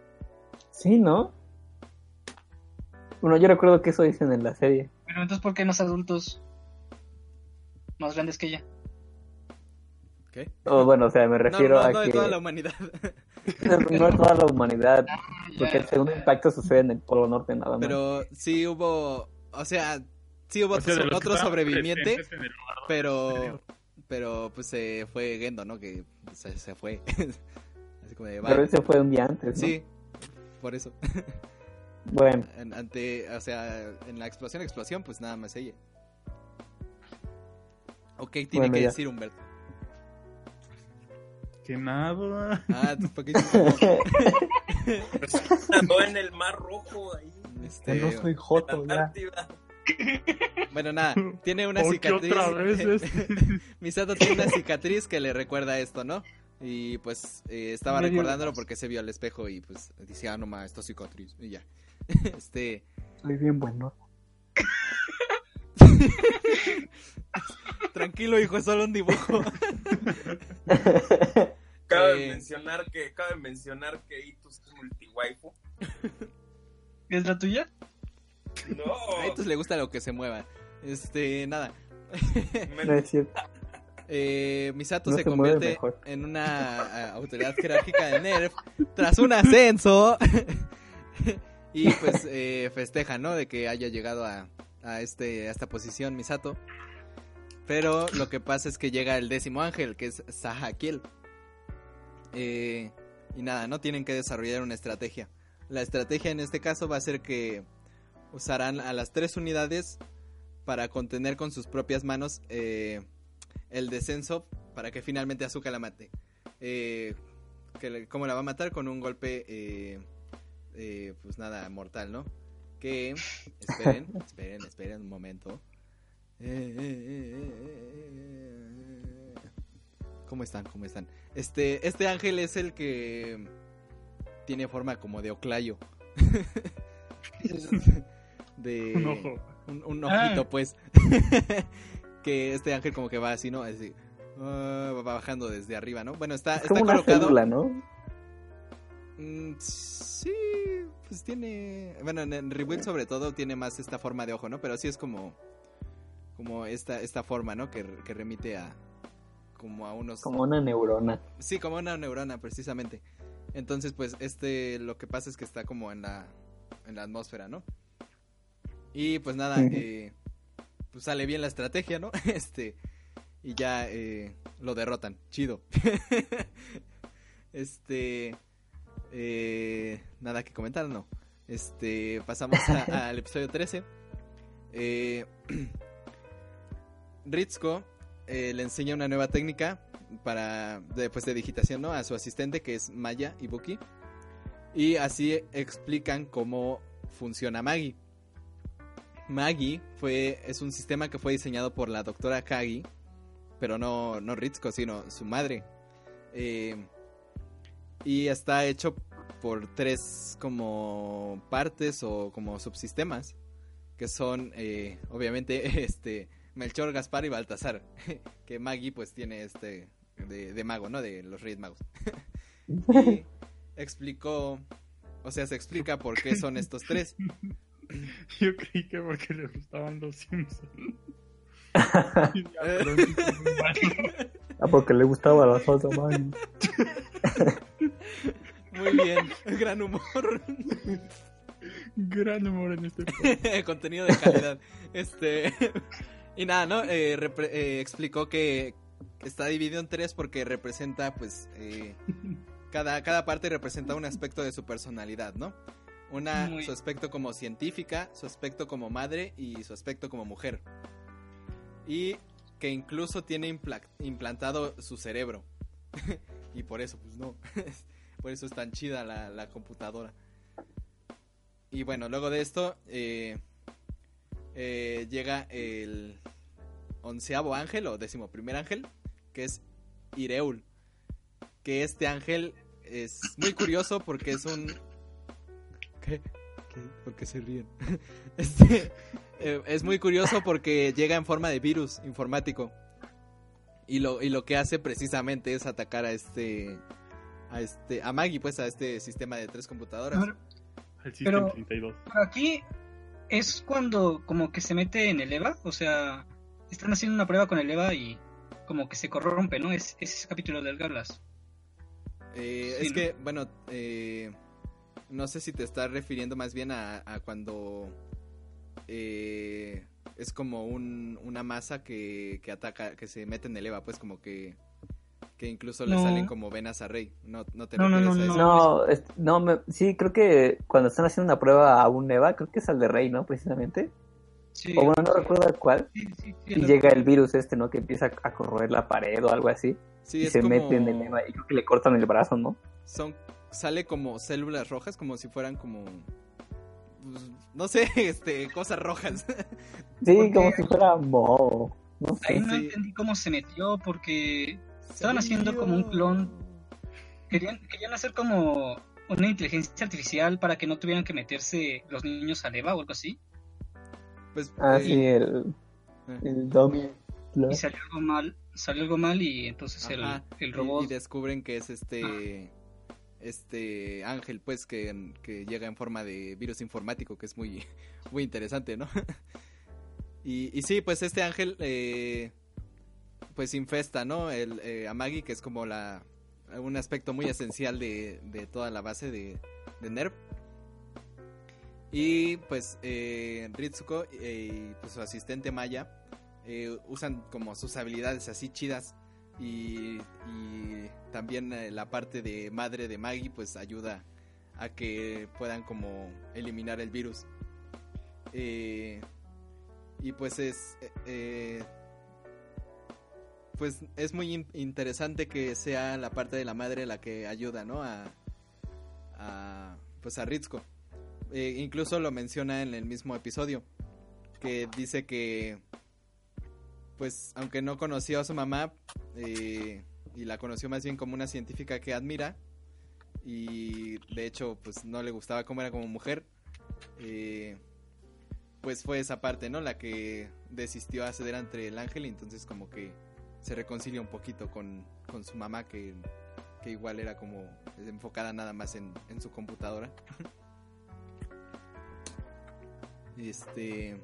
Sí, ¿no? Bueno, yo recuerdo que eso dicen en la serie. Pero entonces, ¿por qué no son adultos más grandes que ella? ¿Qué? O bueno, o sea, me No, refiero no, a no de que toda la humanidad. no es toda la humanidad, Ah, porque el segundo impacto sucede en el Polo Norte nada más. Pero sí hubo... O sea, sí hubo O sea, otro, los otro sobreviviente, pero... Pero pues se fue Gendo, ¿no? Que se, se fue. Así como de... Pero bye. ese fue un día antes, ¿no? Sí, por eso. Bueno, En- ante, o sea, en la explosión, explosión, pues nada más ella. Ok, tiene Bueno, que ya. decir Humberto. Que nada. Ah, ¿tú ¿por qué dices como, Nadó en el mar rojo ahí. este, no soy joto ya. Bueno, nada, tiene una ¿Por qué cicatriz. otra vez este? Misato tiene una cicatriz que le recuerda esto, ¿no? Y pues eh, estaba recordándolo porque se vio al espejo y pues decía, ah, no ma, esta cicatriz. Y ya. Este. Soy bien bueno. Tranquilo, hijo, es solo un dibujo. Cabe Eh. mencionar que, cabe mencionar que Itus es multiwaifu. ¿Es la tuya? No, A estos le gusta lo que se mueva. Este, nada. No es cierto. Eh, Misato No se se convierte en una ah, autoridad jerárquica de NERF tras un ascenso. y pues eh, festeja, ¿no? De que haya llegado a, a, este, a esta posición Misato. Pero lo que pasa es que llega el décimo ángel, que es Sahakiel. Eh, y nada, no tienen que desarrollar una estrategia. La estrategia en este caso va a ser que usarán a las tres unidades para contener con sus propias manos eh, el descenso para que finalmente Azuka la mate. Eh, que ¿Cómo la va a matar? Con un golpe, eh, pues nada, mortal, ¿no? Que, esperen, esperen, esperen un momento. Eh, eh. ¿Cómo están? ¿Cómo están? Este, este ángel es el que tiene forma como de oclayo. de Un ojo. un, un Ah. ojito, pues. que este ángel como que va así, ¿no? Así, ah, va bajando desde arriba, ¿no? Bueno, está, Es está como una célula, ¿no? Mm, sí, pues tiene. Bueno, en, Rebuild sobre todo tiene más esta forma de ojo, ¿no? Pero sí es como. Como esta, esta forma, ¿no? Que, que remite a. Como a unos. Como una neurona. Sí, como una neurona, precisamente. Entonces, pues, este, lo que pasa es que está como en la, en la atmósfera, ¿no? Y pues nada, eh, pues sale bien la estrategia, ¿no? Este, y ya eh, lo derrotan, chido. este, eh, nada que comentar, ¿no? Este, pasamos a- al episodio 13. Eh, Ritsuko eh, le enseña una nueva técnica para de, pues, de digitación ¿no? a su asistente que es Maya Ibuki y así explican cómo funciona Magi. Magi fue es un sistema que fue diseñado por la doctora Kagi, pero no no Ritsuko sino su madre. Eh, y está hecho por tres como partes o como subsistemas que son eh, obviamente este Melchor, Gaspar y Baltasar. que Maggie pues tiene este de, de mago, ¿no? De los Reyes Magos. y explicó, o sea, se explica por qué son estos tres. Yo creí que porque le gustaban los Simpsons. Ah, porque le gustaba la salsa man. Muy bien, gran humor, Gran humor en este contenido de calidad. Este y nada, ¿no? Eh, eh, explicó que está dividido en tres porque representa, pues, eh, cada, cada parte representa un aspecto de su personalidad, ¿no? Una, Muy- su aspecto como científica, su aspecto como madre y su aspecto como mujer. Y que incluso tiene impla- implantado su cerebro. y por eso, pues no. Por eso es tan chida la, la computadora. Y bueno, luego de esto eh, eh, llega el onceavo ángel o décimo primer ángel, que es Ireul. Que este ángel es muy curioso porque es un... ¿Qué? ¿Qué? ¿Por qué se ríen? Este, eh, es muy curioso porque llega en forma de virus informático. Y lo, y lo que hace precisamente es atacar a este... A este... A Maggie, pues, a este sistema de tres computadoras. Al System Pero- 32. Pero aquí es cuando como que se mete en el EVA, o sea, están haciendo una prueba con el EVA y como que se corrompe, ¿no? Es, es ese capítulo del Gablas. Eh, Sí, es ¿no? que, bueno, eh, no sé si te estás refiriendo más bien a, a cuando eh, es como un- una masa que, que ataca, que se mete en el EVA, pues como que, que incluso le No. salen como venas a Rey. No, no te No, no, no. No, es- no, me- sí, creo que cuando están haciendo una prueba a un Eva, creo que es al de Rey, ¿no? Precisamente. Sí, O bueno, no recuerdo cuál. sí, sí, sí, Y lo- llega el virus este, ¿no? Que empieza a corroer la pared o algo así. Sí, y es se como- mete en el Eva y creo que le cortan el brazo, ¿no? son sale como células rojas como si fueran como pues, no sé este cosas rojas Sí, Porque- como si fuera Mo. No Ahí no Sí. entendí cómo se metió porque estaban haciendo como un clon. Querían, querían hacer como una inteligencia artificial para que no tuvieran que meterse los niños al EVA o algo así. pues Ah, eh, sí, el, eh, el dummy. Y salió algo mal, salió algo mal y entonces el, Ajá, el robot y, descubren que es este este ángel pues que, que llega en forma de virus informático que es muy muy interesante no y, y sí pues este ángel eh, pues infesta no el eh, a Maggie que es como la un aspecto muy esencial de, toda la base de, de Nerv y pues eh, Ritsuko eh, y pues, su asistente Maya eh, usan como sus habilidades así chidas. Y, y también la parte de madre de Maggie pues ayuda a que puedan como eliminar el virus. Y pues es pues es muy in- interesante que sea la parte de la madre la que ayuda no a, a pues a Ritsuko Eh, incluso lo menciona en el mismo episodio que dice que pues aunque no conoció a su mamá eh, y la conoció más bien como una científica que admira y de hecho pues no le gustaba cómo era como mujer eh, pues fue esa parte no la que desistió a ceder ante el ángel y entonces como que se reconcilia un poquito con, con su mamá que, que igual era como enfocada nada más en, en su computadora este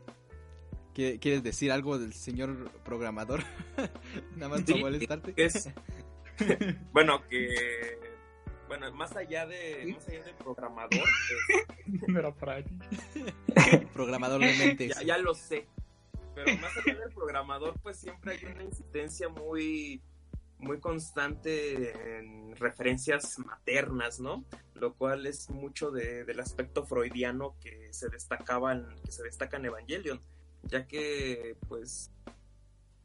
¿Quie- ¿Quieres decir algo del señor programador? Nada más para Sí, molestarte. es bueno que bueno más allá de más allá del programador No era para ti. Programador de mentes. ya, ya lo sé pero más allá del programador pues siempre hay una insistencia muy muy constante en referencias maternas no lo cual es mucho de- del aspecto freudiano que se destacaba en, que se destaca en Evangelion ya que pues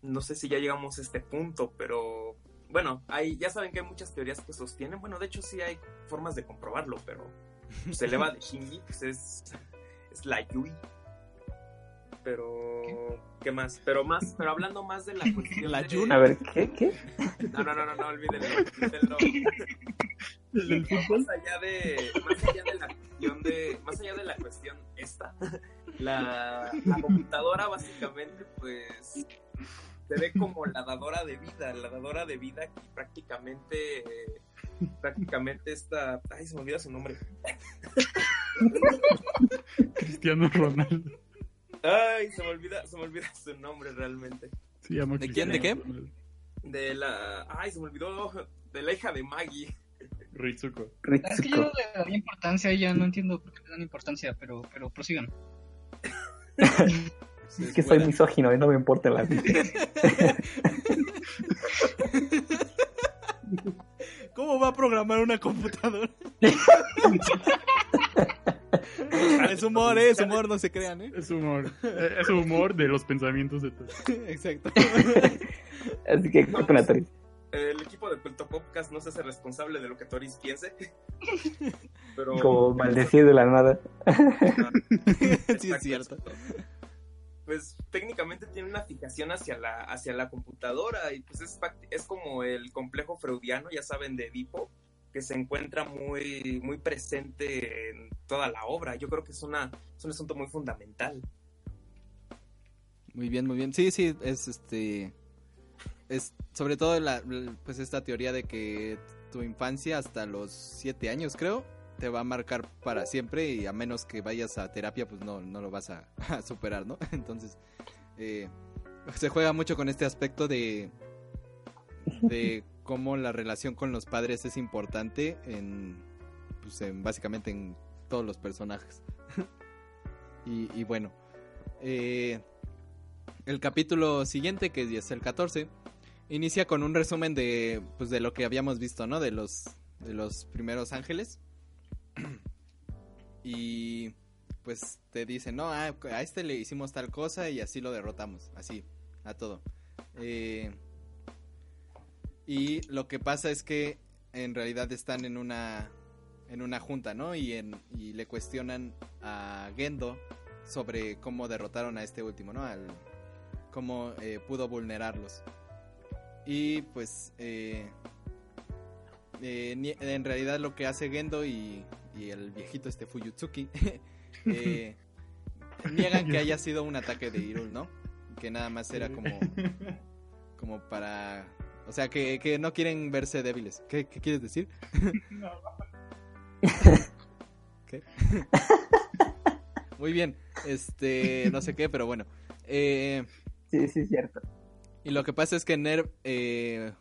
no sé si ya llegamos a este punto pero bueno hay ya saben que hay muchas teorías que sostienen bueno de hecho sí hay formas de comprobarlo pero se eleva de Shinji pues es es la Yui pero ¿qué más? Pero más, pero hablando más de la cuestión La de-. A ver, ¿qué? ¿Qué? No, no, no, no, no, olvídenlo, olvídenlo. El del fútbol. Más allá de, más allá de la cuestión de, más allá de la cuestión esta, la, la computadora básicamente pues se ve como la dadora de vida, la dadora de vida que prácticamente, eh, prácticamente esta, ay se me olvida su nombre, Cristiano Ronaldo. Ay se me olvida, se me olvida su nombre realmente, Se llama ¿De quién, de qué? De la, ay se me olvidó, de la hija de Maggie. Ritsuko. Es que yo no le daría importancia a ella, no entiendo por qué le dan importancia, pero, pero prosigan. Es que soy misógino y no me importa la vida. ¿Cómo va a programar una computadora? es humor, eh, es humor, no se crean, ¿eh? Es humor. Eh, Es humor de los pensamientos de todos. Exacto. Así que con la Toris. El equipo de Puerto Podcast no se hace responsable de lo que Toris piense. Pero. Como maldecido de la nada. sí, es cierto. Pues técnicamente tiene una fijación hacia la, hacia la computadora y pues es, es como el complejo freudiano, ya saben, de Edipo, que se encuentra muy, muy presente en toda la obra. Yo creo que es, una, es un asunto muy fundamental. Muy bien, muy bien. Sí, sí, es este. Es sobre todo pues esta teoría de que tu infancia hasta los siete años, creo, te va a marcar para siempre y a menos que vayas a terapia, pues no, no lo vas a, a superar, ¿no? Entonces, eh, se juega mucho con este aspecto de, de cómo la relación con los padres es importante en, pues en básicamente en todos los personajes. y, bueno, eh, el capítulo siguiente, que es el 14, inicia con un resumen de, pues, de lo que habíamos visto, ¿no? De los, de los primeros ángeles. y pues te dicen, no, ah, a este le hicimos tal cosa y así lo derrotamos, así, a todo. Eh, y lo que pasa es que en realidad están en una en una junta, ¿no? Y, en, y le cuestionan a Gendo sobre cómo derrotaron a este último, ¿no? Al, cómo eh, pudo vulnerarlos. Y pues eh, eh, en realidad lo que hace Gendo y, y el viejito este Fuyutsuki eh, niegan que haya sido un ataque de Irul, ¿no? Que nada más era como, como para... O sea, que, que no quieren verse débiles. ¿Qué, qué quieres decir? ¿Qué? Muy bien. Este, no sé qué, pero bueno. Eh, Sí, sí, es cierto. y lo que pasa es que Nerv, eh,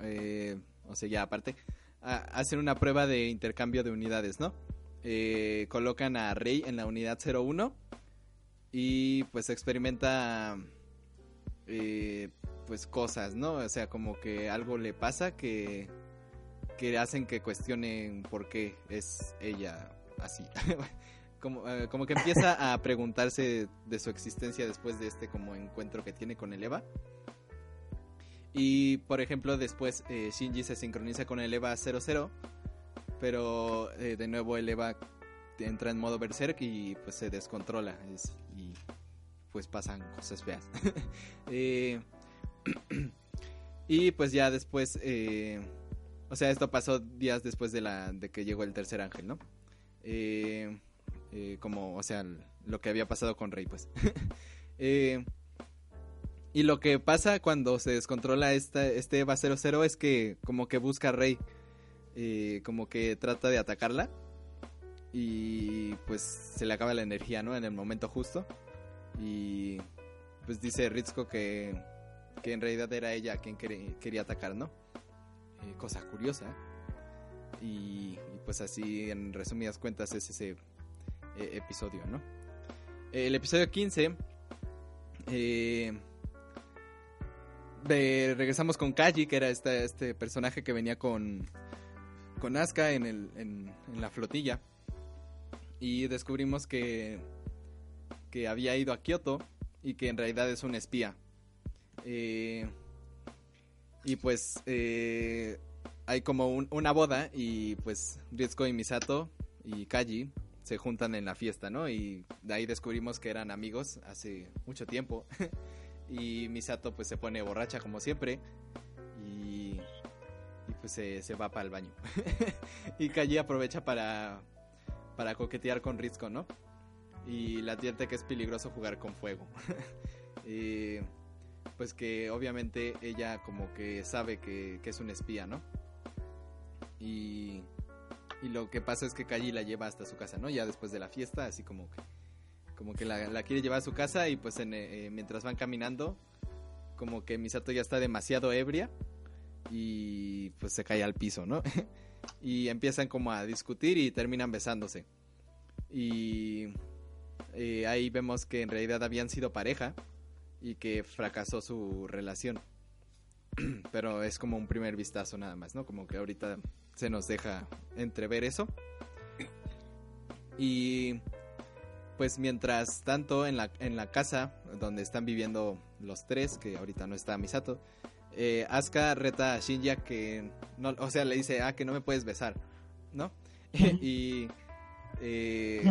eh, o sea, ya aparte, ha- hacen una prueba de intercambio de unidades, ¿no? Eh, colocan a Rey en la unidad 01 y pues experimenta eh, pues cosas, ¿no? O sea, como que algo le pasa que, que hacen que cuestionen por qué es ella así. como, eh, como que empieza a preguntarse de su existencia después de este como encuentro que tiene con el Eva. Y por ejemplo, después eh, Shinji se sincroniza con el Eva 00, pero eh, de nuevo el Eva entra en modo berserk y pues se descontrola es- y pues pasan cosas feas. Eh, y pues ya después, eh, o sea, esto pasó días después de la de que llegó el tercer ángel, ¿no? Eh, eh, como, o sea, lo que había pasado con Rey, pues. Eh, y lo que pasa cuando se descontrola esta, este Eva 00 es que como que busca a Rey, como que trata de atacarla y pues se le acaba la energía, ¿no? En el momento justo. Y pues dice Ritsuko que, que en realidad era ella quien quería atacar, ¿no? Eh, cosa curiosa. Y, y, pues así, en resumidas cuentas, es ese eh, episodio, ¿no? El episodio 15. eh, regresamos con Kaji, que era este personaje que venía con, con Asuka en, en la flotilla. Y descubrimos que, que había ido a Kioto y que en realidad es un espía. Eh, y pues eh, hay como un- una boda y pues Ritsuko y Misato y Kaji se juntan en la fiesta, ¿no? Y de ahí descubrimos que eran amigos hace mucho tiempo. y Misato pues se pone borracha como siempre y, pues se, se va para el baño. y Kaji aprovecha para, para coquetear con Ritsuko, ¿no? Y le advierte que es peligroso jugar con fuego. Y, pues que obviamente ella como que sabe que, que es un espía, ¿no? Y, y lo que pasa es que Kaji la lleva hasta su casa, ¿no? Ya después de la fiesta, así como que, como que la, la quiere llevar a su casa y pues eh, mientras van caminando, como que Misato ya está demasiado ebria y pues se cae al piso, ¿no? y empiezan como a discutir y terminan besándose. Y eh, ahí vemos que en realidad habían sido pareja y que fracasó su relación. pero es como un primer vistazo nada más, ¿no? Como que ahorita se nos deja entrever eso. Y pues mientras tanto en la, en la casa donde están viviendo los tres, que ahorita no está Misato, eh, Asuka reta a Shinji que, no, o sea, le dice, ah, que no me puedes besar, ¿no? y eh,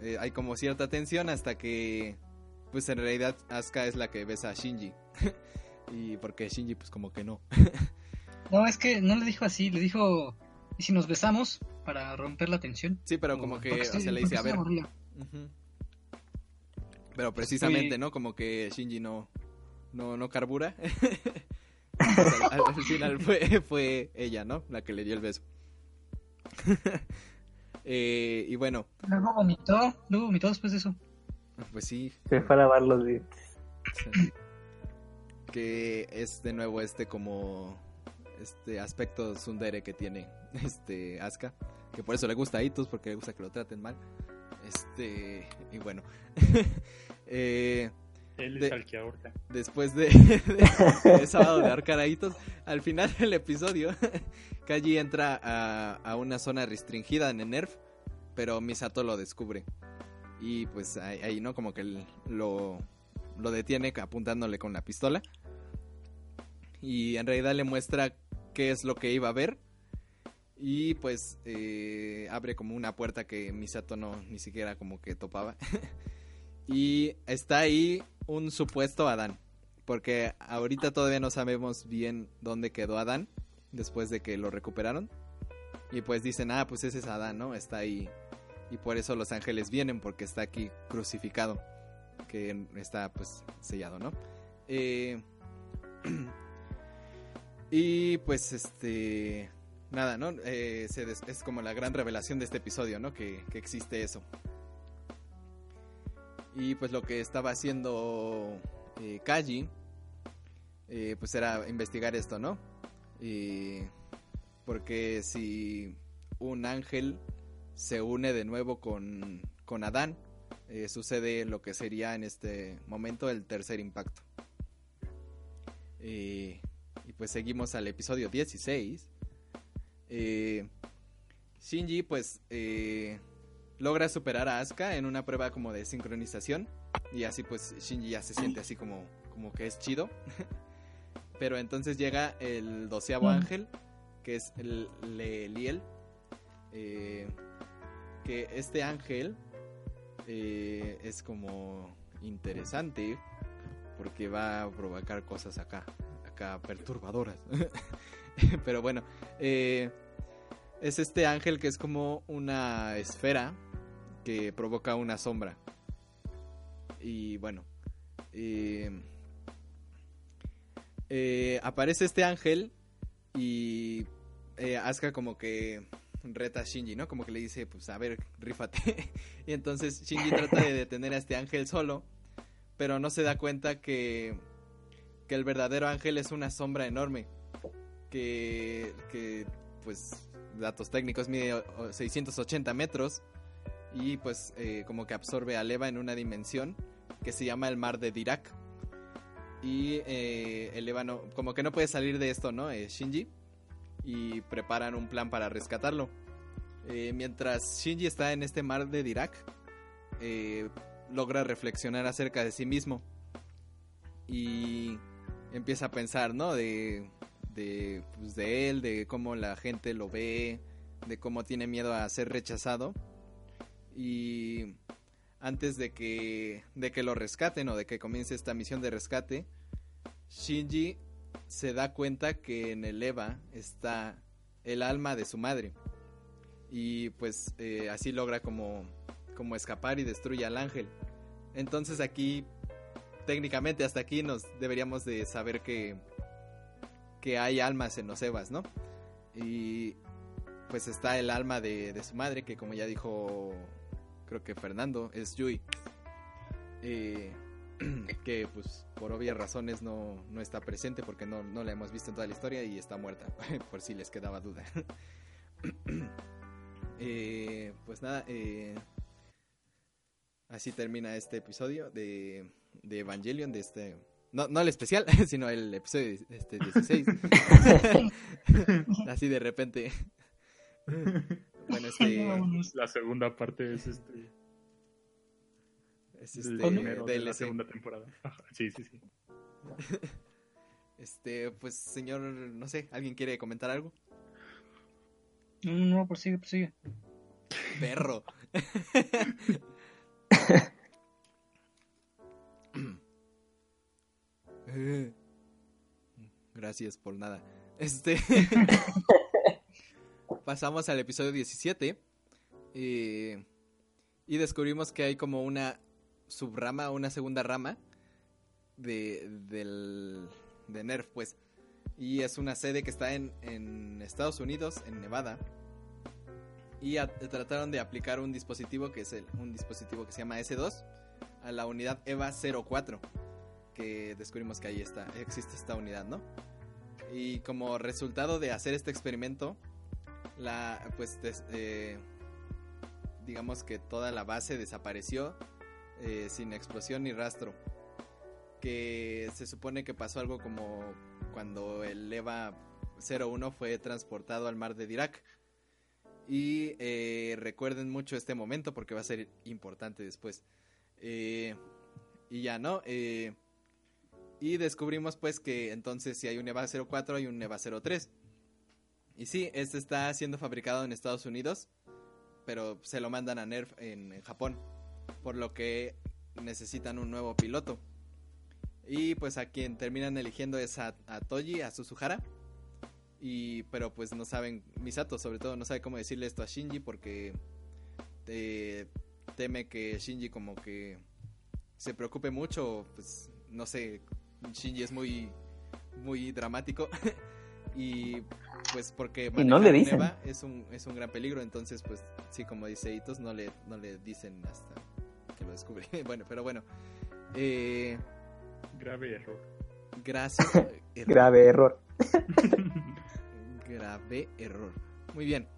eh, hay como cierta tensión hasta que, pues en realidad Asuka es la que besa a Shinji. y porque Shinji pues como que no. no, es que no le dijo así, le dijo, ¿y si nos besamos para romper la tensión? Sí, pero como que, o sea, le dice, a ver. Pero precisamente, Sí. ¿no? Como que Shinji no, no, no carbura. al, al final fue, fue ella, ¿no? La que le dio el beso. Eh, y bueno, Luego vomitó, luego vomitó después de eso. Pues sí, Se fue a lavar los dientes. sí. que es de nuevo este como este aspecto tsundere que tiene este Asuka, que por eso le gusta a Itus porque le gusta que lo traten mal. Este, y bueno. eh, Él De- es al que ahorca. después de, de- de sábado de arcaraitos, al final del episodio, Kaji entra a, a una zona restringida en el Nerf, pero Misato lo descubre. Y pues ahí, ahí, ¿no? Como que lo, lo detiene apuntándole con la pistola. Y en realidad le muestra qué es lo que iba a ver. Y pues eh, abre como una puerta que Misato no ni siquiera como que topaba. y está ahí un supuesto Adán. Porque ahorita todavía no sabemos bien dónde quedó Adán después de que lo recuperaron. Y pues dicen, ah, pues ese es Adán, ¿no? Está ahí. Y por eso los ángeles vienen, porque está aquí crucificado. Que está pues sellado, ¿no? Eh, y pues este... Nada, ¿no? Eh, es como la gran revelación de este episodio, ¿no? Que, que existe eso. Y pues lo que estaba haciendo eh, eh, pues era investigar esto, ¿no? Y porque si un ángel se une de nuevo con, con Adán, eh, sucede lo que sería en este momento el tercer impacto. Eh, y pues seguimos al episodio 16. Eh, Shinji pues eh, logra superar a Asuka en una prueba como de sincronización y así pues Shinji ya se siente así como, como que es chido. Pero entonces llega el doceavo Mm. ángel, que es el Leliel. eh, que este ángel eh, es como interesante porque va a provocar cosas acá, acá perturbadoras. Pero bueno, eh, es este ángel que es como una esfera que provoca una sombra. Y bueno, eh, aparece este ángel y Asuka como que reta a Shinji, ¿no? Como que le dice, pues a ver, rífate. y entonces Shinji trata de detener a este ángel solo, pero no se da cuenta que, que el verdadero ángel es una sombra enorme. Que, que pues, datos técnicos, mide o- 680 metros y pues eh, como que absorbe a Eva en una dimensión que se llama el mar de Dirac. Y eh, el Eva no, como que no puede salir de esto, ¿no? Eh, Shinji. Y preparan un plan para rescatarlo. Eh, mientras Shinji está en este mar de Dirac, eh, logra reflexionar acerca de sí mismo. Y empieza a pensar, ¿no? De, de, pues, de él, de cómo la gente lo ve, de cómo tiene miedo a ser rechazado. Y antes de que, de que lo rescaten o de que comience esta misión de rescate, Shinji se da cuenta que en el Eva está el alma de su madre. Y pues eh, así logra como, como escapar y destruye al ángel. Entonces aquí, técnicamente hasta aquí nos deberíamos de saber que, que hay almas en los Evas, ¿no? Y pues está el alma de, de su madre, que como ya dijo, creo que Fernando, es Yui. Eh, que pues por obvias razones no, no está presente porque no, no la hemos visto en toda la historia y está muerta, por si les quedaba duda. Eh, pues nada, eh, así termina este episodio de, de Evangelion, de este no, no el especial, sino el episodio este, 16. Así de repente. Bueno, este. La segunda parte es este. Es el este. primero de la segunda temporada. Sí, sí, sí. Este, pues, señor, no sé, ¿alguien quiere comentar algo? No, no, no, prosigue, prosigue. Perro. Eh, Gracias por nada. Este. Pasamos al episodio 17. eh, y descubrimos que hay como una subrama, una segunda rama de, del, de Nerf, pues. Y es una sede que está en, en Estados Unidos, en Nevada. Y trataron de aplicar un dispositivo que es el, un dispositivo que se llama S2 a la unidad EVA 04. Que descubrimos que ahí está, existe esta unidad, ¿no? Y como resultado de hacer este experimento, la, pues, eh, digamos que toda la base desapareció eh, sin explosión ni rastro. Que se supone que pasó algo como cuando el EVA 01 fue transportado al mar de Dirac. Y eh, recuerden mucho este momento porque va a ser importante después. Eh, y ya, ¿no? Y descubrimos pues que entonces si hay un EVA 04 hay un EVA 03. Y sí, este está siendo fabricado en Estados Unidos, pero se lo mandan a Nerf en Japón, por lo que necesitan un nuevo piloto. Y pues a quien terminan eligiendo es a, a Toji, a Suzuhara. Y pero pues no saben, Misato sobre todo no sabe cómo decirle esto a Shinji porque eh, teme que Shinji como que se preocupe mucho, pues no sé, Shinji es muy muy dramático y pues porque Y no le dicen. Es un es un gran peligro, entonces pues sí como dice Itos no le no le dicen hasta que lo descubre. bueno, pero bueno. Eh, Grave error. gracias. Error. Grave error. Grave error. Muy bien.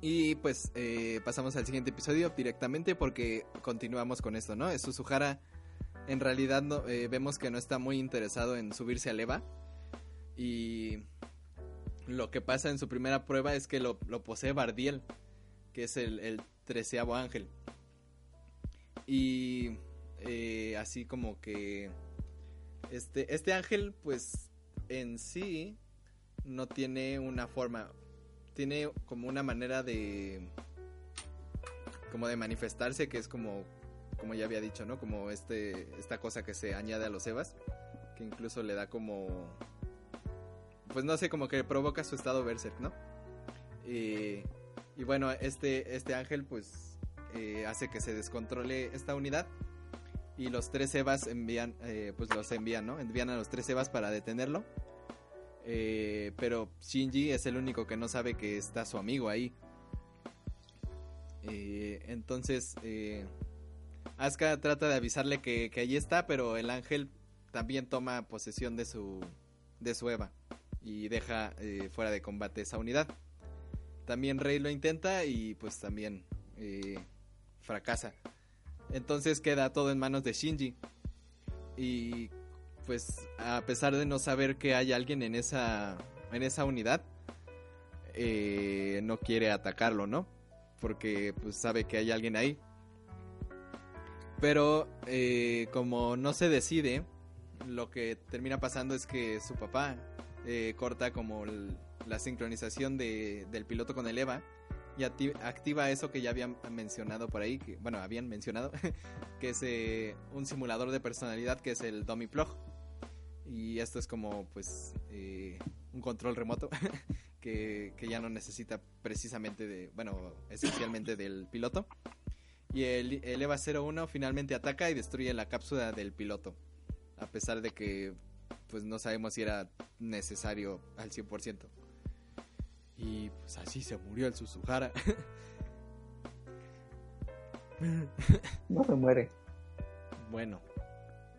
Y pues eh, pasamos al siguiente episodio directamente porque continuamos con esto, ¿no? Suzuhara en realidad no, eh, vemos que no está muy interesado en subirse al EVA. Y lo que pasa en su primera prueba es que lo, lo posee Bardiel, que es el, el treceavo ángel. Y eh, así como que este, este ángel pues en sí no tiene una forma, tiene como una manera de como de manifestarse que es como como ya había dicho, ¿no? Como este esta cosa que se añade a los Evas, que incluso le da como pues no sé, como que provoca su estado berserk, ¿no? Y, y bueno, este este ángel pues eh, hace que se descontrole esta unidad y los tres Evas envían, eh, pues los envían, ¿no? Envían a los tres Evas para detenerlo. Eh, pero Shinji es el único que no sabe que está su amigo ahí. Entonces, Asuka trata de avisarle que, que allí está, pero el ángel también toma posesión de su, de su Eva y deja fuera de combate esa unidad. También Rey lo intenta y pues también fracasa. Entonces queda todo en manos de Shinji. Y pues a pesar de no saber que hay alguien en esa en esa unidad eh, no quiere atacarlo no porque pues sabe que hay alguien ahí pero eh, como no se decide lo que termina pasando es que su papá eh, corta como la sincronización de- del piloto con el Eva y acti- activa eso que ya habían mencionado por ahí que bueno habían mencionado que es eh, un simulador de personalidad que es el Dummy Plug y esto es como pues eh, un control remoto que, que ya no necesita precisamente de bueno esencialmente del piloto. Y el, el EVA 01 finalmente ataca y destruye la cápsula del piloto a pesar de que pues no sabemos si era necesario al 100% y pues así se murió el Suzuhara No se muere. Bueno,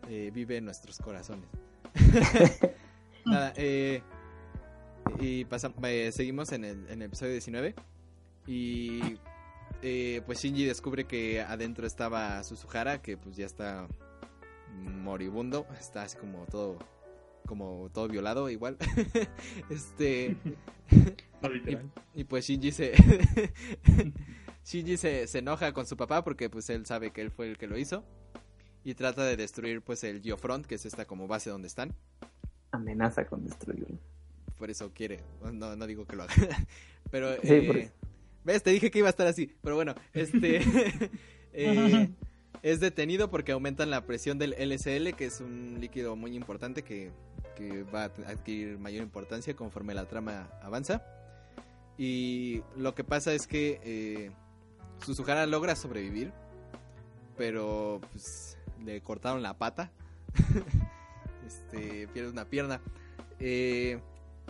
eh, vive en nuestros corazones. Nada, eh, y pasam- eh, seguimos en el, en el episodio 19. Y eh, pues Shinji descubre que adentro estaba Suzuhara, que pues ya está moribundo, está así como todo como todo violado igual. este y pues Shinji se Shinji se, se enoja con su papá porque pues él sabe que él fue el que lo hizo y trata de destruir pues el Geofront, que es esta como base donde están. Amenaza con destruirlo. Por eso quiere, no, no digo que lo haga. Pero Sí, eh, ves, te dije que iba a estar así, pero bueno, este eh, es detenido porque aumentan la presión del LSL, que es un líquido muy importante que, que va a adquirir mayor importancia conforme la trama avanza. Y lo que pasa es que eh, logra sobrevivir, pero pues, le cortaron la pata. este, pierde una pierna. Eh,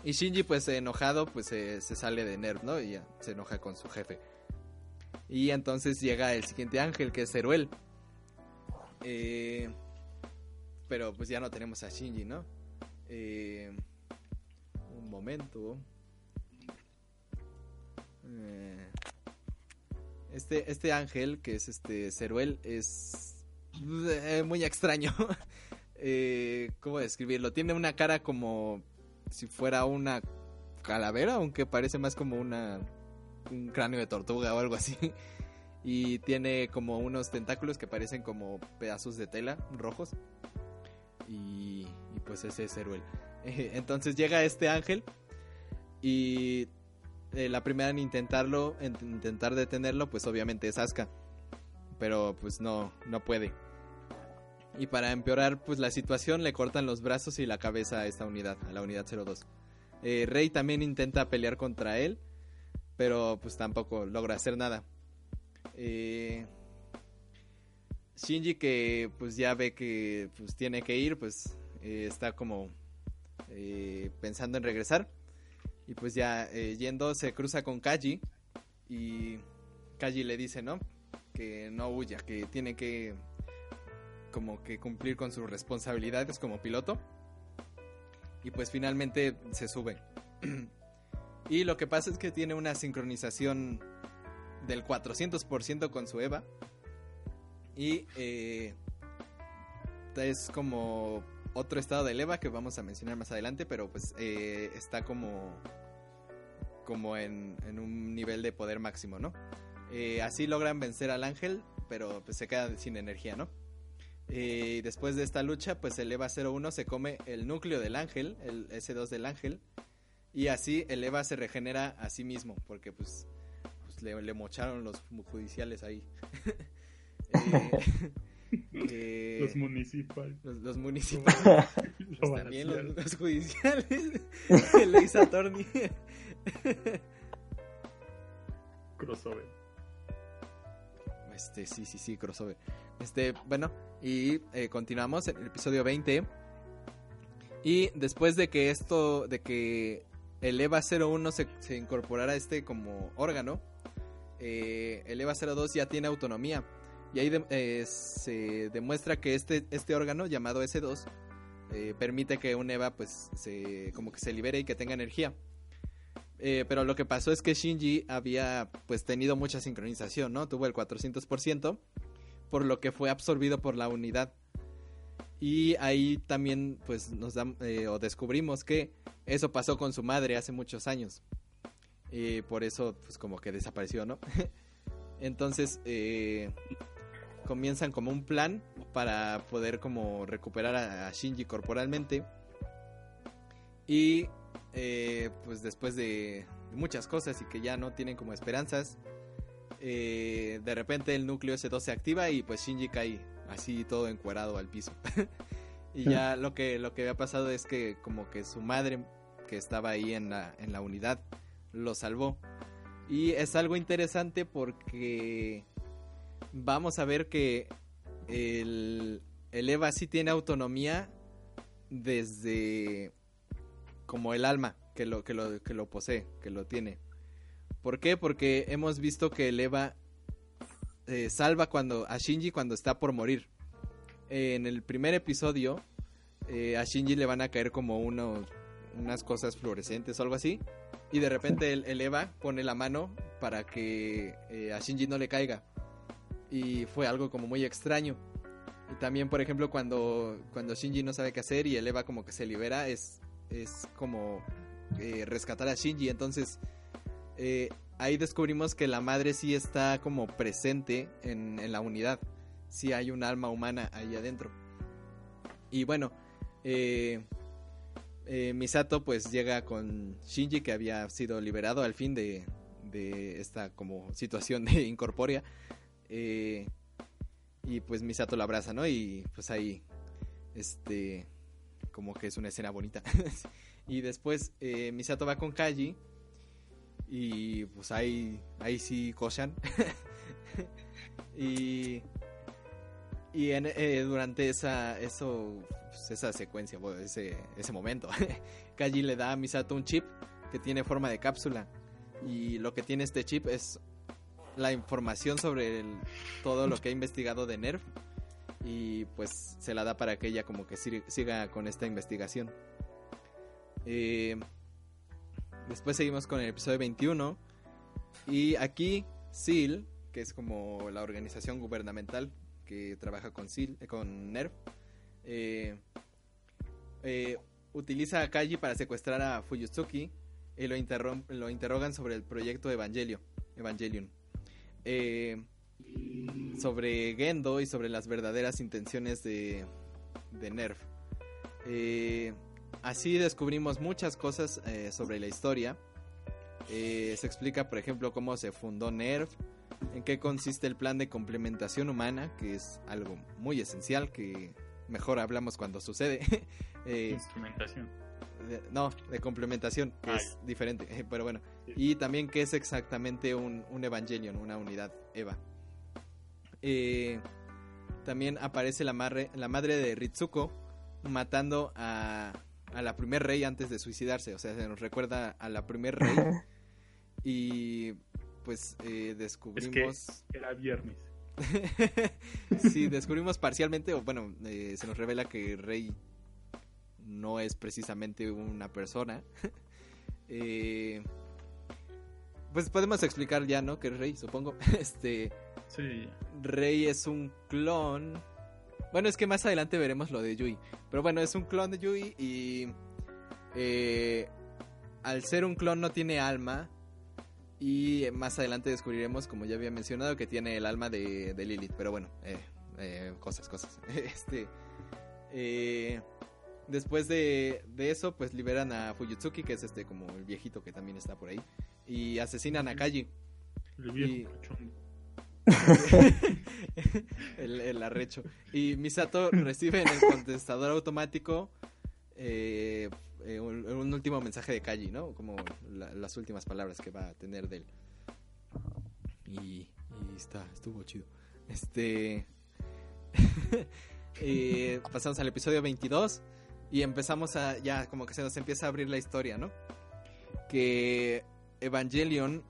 y Shinji, pues enojado, pues se sale de Nerv, ¿no? Y se enoja con su jefe. Y entonces llega el siguiente ángel, que es Zeruel. Eh, pero pues ya no tenemos a Shinji, ¿no? Eh, un momento. Eh, este, este ángel, que es este Ceruel, es eh, muy extraño. eh, ¿Cómo describirlo? Tiene una cara como si fuera una calavera, aunque parece más como una un cráneo de tortuga o algo así. Y tiene como unos tentáculos que parecen como pedazos de tela rojos. Y, y pues ese es Ceruel. Entonces llega este ángel y eh, la primera en intentarlo, en intentar detenerlo, pues obviamente es Asuka. Pero pues no, no puede. Y para empeorar pues la situación le cortan los brazos y la cabeza a esta unidad, a la unidad 02. Eh, Rey también intenta pelear contra él, pero pues tampoco logra hacer nada. Eh, Shinji que pues ya ve que pues tiene que ir, pues eh, está como eh, pensando en regresar. Y pues ya yendo se cruza con Kaji y Kaji le dice, ¿no? Que no huya, que tiene que como que cumplir con sus responsabilidades como piloto. Y pues finalmente se sube. y lo que pasa es que tiene una sincronización del 400% con su Eva. Y eh, es como otro estado del Eva que vamos a mencionar más adelante, pero pues eh, está como, como en, en, un nivel de poder máximo, ¿no? Eh, así logran vencer al ángel, pero pues se quedan sin energía, ¿no? Eh, después de esta lucha, pues el EVA 01 se come el núcleo del ángel, el S2 del ángel, y así el EVA se regenera a sí mismo, porque pues le, le, mocharon los judiciales ahí. eh, los municipales. Los, los municipales. pues también los, los, judiciales. Ace Attorney. crossover. Este, sí, sí, sí, crossover. Este, bueno, y eh, continuamos en el episodio 20. Y después de que esto, de que el EVA 01 se, se incorporara a este como órgano, eh, el EVA 02 ya tiene autonomía. Y ahí eh, se demuestra que este, este órgano llamado S2 eh, permite que un EVA pues se, como que se libere y que tenga energía. Pero lo que pasó es que Shinji había pues tenido mucha sincronización, ¿no? Tuvo el 400%, por lo que fue absorbido por la unidad. Y ahí también pues nos o descubrimos que eso pasó con su madre hace muchos años. Y por eso pues como que desapareció, ¿no? Entonces eh, comienzan como un plan para poder como recuperar a, Shinji corporalmente. Y eh, pues después de muchas cosas y que ya no tienen como esperanzas, eh, de repente el núcleo S2 se activa y pues Shinji cae así todo encuerado al piso. y ya lo que, lo que había pasado es que como que su madre que estaba ahí en la, en la unidad lo salvó. Y es algo interesante porque vamos a ver que el, Eva sí tiene autonomía desde como el alma que lo, que lo, que lo posee, que lo tiene. ¿Por qué? Porque hemos visto que el Eva eh, salva cuando, a Shinji cuando está por morir. En el primer episodio, eh, a Shinji le van a caer como unos, unas cosas fluorescentes o algo así. Y de repente el, Eva pone la mano para que a Shinji no le caiga. Y fue algo como muy extraño. Y también, por ejemplo, cuando, cuando Shinji no sabe qué hacer y el Eva como que se libera, es, es como eh, rescatar a Shinji. Entonces, eh, ahí descubrimos que la madre sí está como presente en, en la unidad. Sí hay un alma humana ahí adentro. Y bueno, eh, eh, Misato pues llega con Shinji que había sido liberado al fin de, esta como situación de incorpórea. Eh, y pues Misato la abraza, ¿no? Y pues ahí, este, como que es una escena bonita. y después eh, Misato va con Kaji y pues ahí, ahí sí cochan. y y durante esa, eso, pues, esa secuencia, bueno, ese, ese momento, Kaji le da a Misato un chip que tiene forma de cápsula. Y lo que tiene este chip es la información sobre todo lo que ha investigado de Nerf. Y pues se la da para que ella como que sig- siga con esta investigación. Eh, después seguimos con el episodio 21. Y aquí SEAL, que es como la organización gubernamental que trabaja con SEAL, eh, con NERF, eh, eh, utiliza a Kaji para secuestrar a Fuyutsuki y lo, lo interrogan sobre el proyecto Evangelio, Evangelion. Eh, sobre Gendo y sobre las verdaderas intenciones de, de Nerf. Eh, así descubrimos muchas cosas sobre la historia. Se explica, por ejemplo, cómo se fundó Nerf, en qué consiste el plan de complementación humana, que es algo muy esencial que mejor hablamos cuando sucede. Eh, Instrumentación. de- no, de complementación, que Ah, es diferente, pero bueno. Sí. Y también qué es exactamente un, un Evangelion, una unidad EVA. Eh, también aparece la, madre la madre de Ritsuko matando a, a la primer rey antes de suicidarse. O sea, se nos recuerda a la primer rey. y pues eh, descubrimos... Era viernes. sí, descubrimos parcialmente, o bueno, eh, se nos revela que Rey no es precisamente una persona. Eh, pues podemos explicar ya, ¿no? Que es Rey, supongo. Este, Sí, Rey es un clon. Bueno, es que más adelante veremos lo de Yui. Pero bueno, es un clon de Yui y eh, al ser un clon no tiene alma. Y más adelante descubriremos, como ya había mencionado, que tiene el alma de, de Lilith. Pero bueno, eh, eh, cosas, cosas. Este, eh, después de, de eso, pues liberan a Fuyutsuki, que es este como el viejito que también está por ahí. Y asesinan a Kaji. el viejo Y- el, el arrecho. Y Misato recibe en el contestador automático eh, un, un último mensaje de Kaji, ¿no? Como la- las últimas palabras que va a tener de él. Y, y está, estuvo chido. Este. eh, pasamos al episodio 22 y empezamos a. Ya, como que se nos empieza a abrir la historia, ¿no? Que Evangelion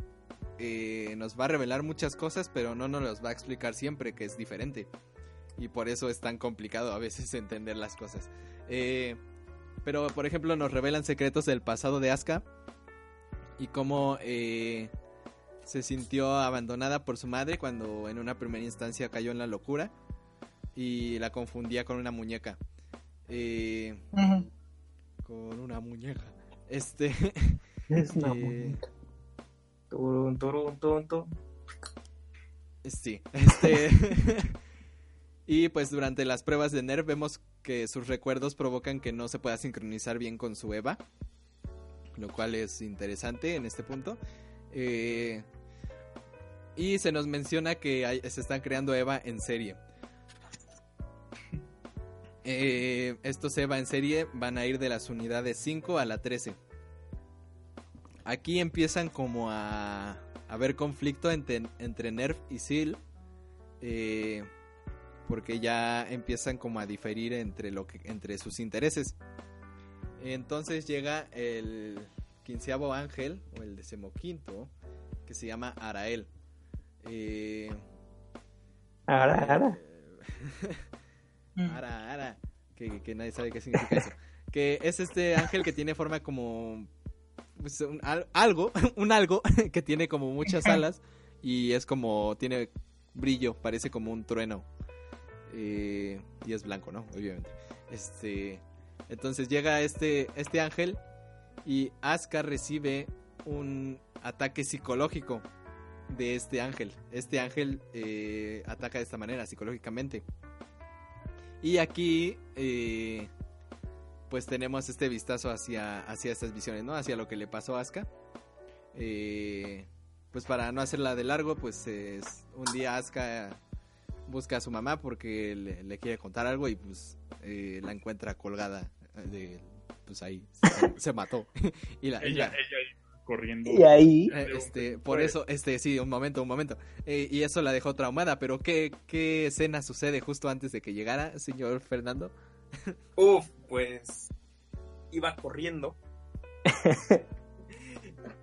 eh, nos va a revelar muchas cosas, pero no nos las va a explicar siempre, que es diferente. Y por eso es tan complicado a veces entender las cosas. Eh, pero, por ejemplo, nos revelan secretos del pasado de Asuka y cómo eh, se sintió abandonada por su madre cuando en una primera instancia cayó en la locura y la confundía con una muñeca. Eh, con una muñeca. Este. Es una eh, muñeca. Turun, turun, turun, turun. Sí, este. y pues durante las pruebas de Nerf vemos que sus recuerdos provocan que no se pueda sincronizar bien con su Eva. Lo cual es interesante en este punto. Eh, y se nos menciona que se están creando Eva en serie. Eh, estos Eva en serie van a ir de las unidades 5 a la 13. Aquí empiezan como a, a haber conflicto entre, entre Nerf y Seal. eh, porque ya empiezan como a diferir entre, lo que, entre sus intereses. Entonces llega el quinceavo ángel, o el decimoquinto, que se llama Arael. Eh, Ara, ara. Ara, ara. Que, que nadie sabe qué significa eso. Que es este ángel que tiene forma como. pues, un al- algo, un algo que tiene como muchas alas y es como. tiene brillo, parece como un trueno. Eh, y es blanco, ¿no? Obviamente. Este, entonces llega este, este ángel y Asuka recibe un ataque psicológico de este ángel. Este ángel eh, ataca de esta manera, psicológicamente. Y aquí, eh, pues tenemos este vistazo hacia, hacia estas visiones, ¿no? Hacia lo que le pasó a Asuka. Eh, pues para no hacerla de largo, pues es, un día Asuka busca a su mamá porque le, le quiere contar algo y pues eh, la encuentra colgada de, pues ahí se, se mató y la, y Ella, la- ella iba corriendo. Y ahí, eh, este, por eso, este, sí, un momento, un momento. Eh, y eso la dejó traumada, pero ¿qué, ¿qué escena sucede justo antes de que llegara, señor Fernando? Uf, pues iba corriendo.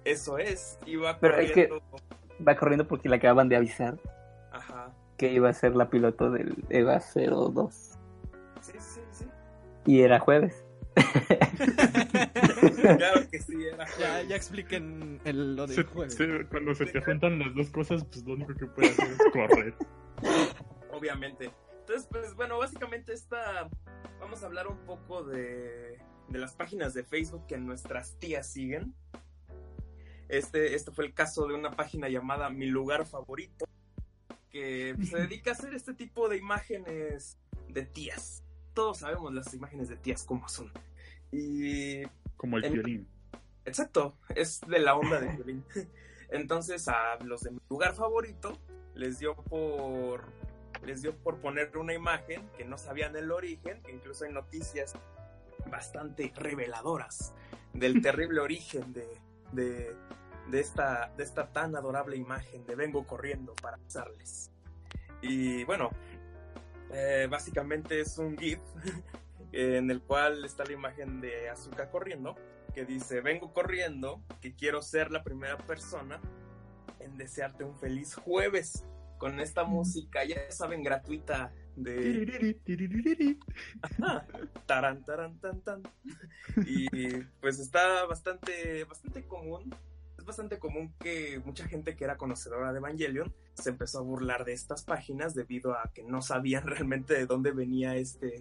Eso es, iba Pero es que- corriendo. va corriendo porque le acaban de avisar Ajá. Que iba a ser la piloto del EVA 02. Sí, sí, sí. Y era jueves. Claro que sí, era Ya, jueves. ya expliquen el, lo Se- del jueves. se- cuando se te juntan las dos cosas, pues lo único que puedes hacer es correr. obviamente. Entonces, pues bueno, básicamente esta, vamos a hablar un poco de, de las páginas de Facebook que nuestras tías siguen. Este, este fue el caso de una página llamada Mi Lugar Favorito, que se dedica a hacer este tipo de imágenes de tías. Todos sabemos las imágenes de tías como son. Y Como el En- violín. Exacto, es de la onda de violín. Entonces a los de mi lugar favorito les dio por les dio por poner una imagen que no sabían el origen, que incluso hay noticias bastante reveladoras del terrible origen de, de, de esta, de esta tan adorable imagen de vengo corriendo para besarles. Y bueno, eh, básicamente es un GIF en el cual está la imagen de Azuka corriendo que dice, vengo corriendo, que quiero ser la primera persona en desearte un feliz jueves con esta música, ya saben, gratuita de taran, taran, tan, tan. Y pues está bastante, bastante común. Es bastante común que mucha gente que era conocedora de Evangelion se empezó a burlar de estas páginas debido a que no sabían realmente de dónde venía este,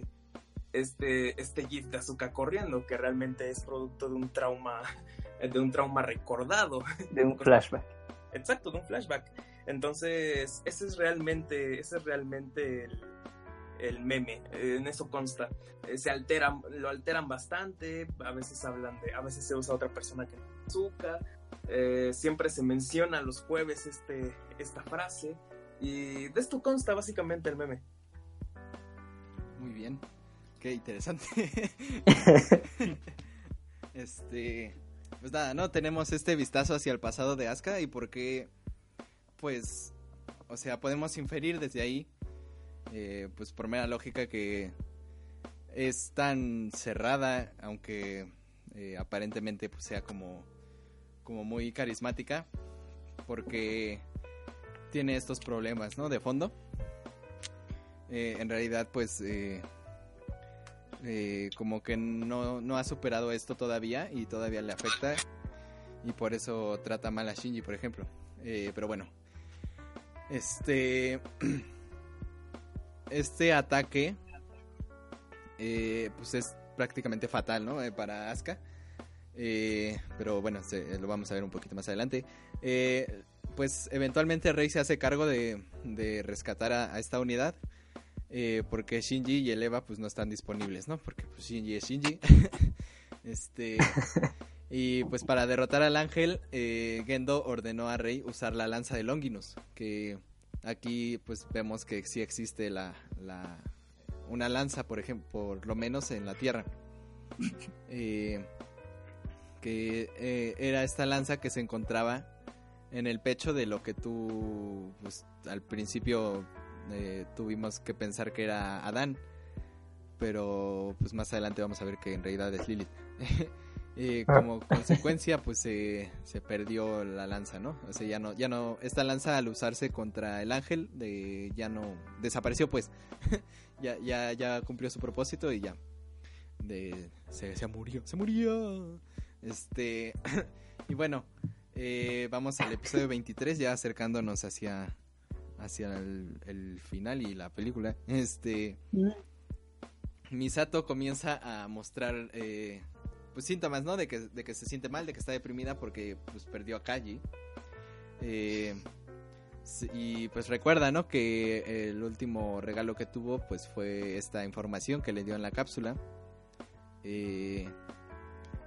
este, este GIF de Azuka corriendo, que realmente es producto de un trauma, de un trauma recordado. De un flashback. Exacto, de un flashback. Entonces, ese es realmente, ese es realmente el, el meme. En eso consta. Eh, Se alteran, lo alteran bastante. A veces hablan de, a veces se usa otra persona que no es azúcar. Eh, siempre se menciona los jueves este, esta frase. Y de esto consta básicamente el meme. Muy bien. Qué interesante. este, pues nada, ¿no? Tenemos este vistazo hacia el pasado de Asuka y por qué, pues, o sea, podemos inferir desde ahí, eh, pues por mera lógica que es tan cerrada, aunque eh, aparentemente pues sea como, como muy carismática, porque tiene estos problemas, ¿no? De fondo. Eh, en realidad, pues, eh, eh, como que no, no ha superado esto todavía y todavía le afecta y por eso trata mal a Shinji, por ejemplo. Pero bueno, este, este ataque, pues es prácticamente fatal, ¿no? Para Asuka. Eh, pero bueno, se- lo vamos a ver un poquito más adelante. Eh, pues eventualmente Rey se hace cargo de, de rescatar a, a esta unidad. eh, porque Shinji y el Eva pues no están disponibles, ¿no? Porque pues Shinji es Shinji. este y pues para derrotar al ángel, eh, Gendo ordenó a Rey usar la lanza de Longinus, que aquí pues vemos que sí existe la, la una lanza, por ejemplo, por lo menos en la Tierra. Eh, que eh, era esta lanza que se encontraba en el pecho de lo que tú pues, al principio eh, tuvimos que pensar que era Adán. Pero pues más adelante vamos a ver que en realidad es Lilith. Eh, como consecuencia pues se se perdió la lanza no o sea ya no ya no esta lanza al usarse contra el ángel de ya no desapareció pues. Ya ya ya cumplió su propósito y ya. De se, se murió se murió este y bueno eh, vamos al episodio 23 ya acercándonos hacia hacia el, el final y la película, este Misato comienza a mostrar eh, pues síntomas, ¿no? De que, de que se siente mal, de que está deprimida porque pues perdió a Kaji. Eh, y pues recuerda, ¿no? Que el último regalo que tuvo pues fue esta información que le dio en la cápsula. Eh,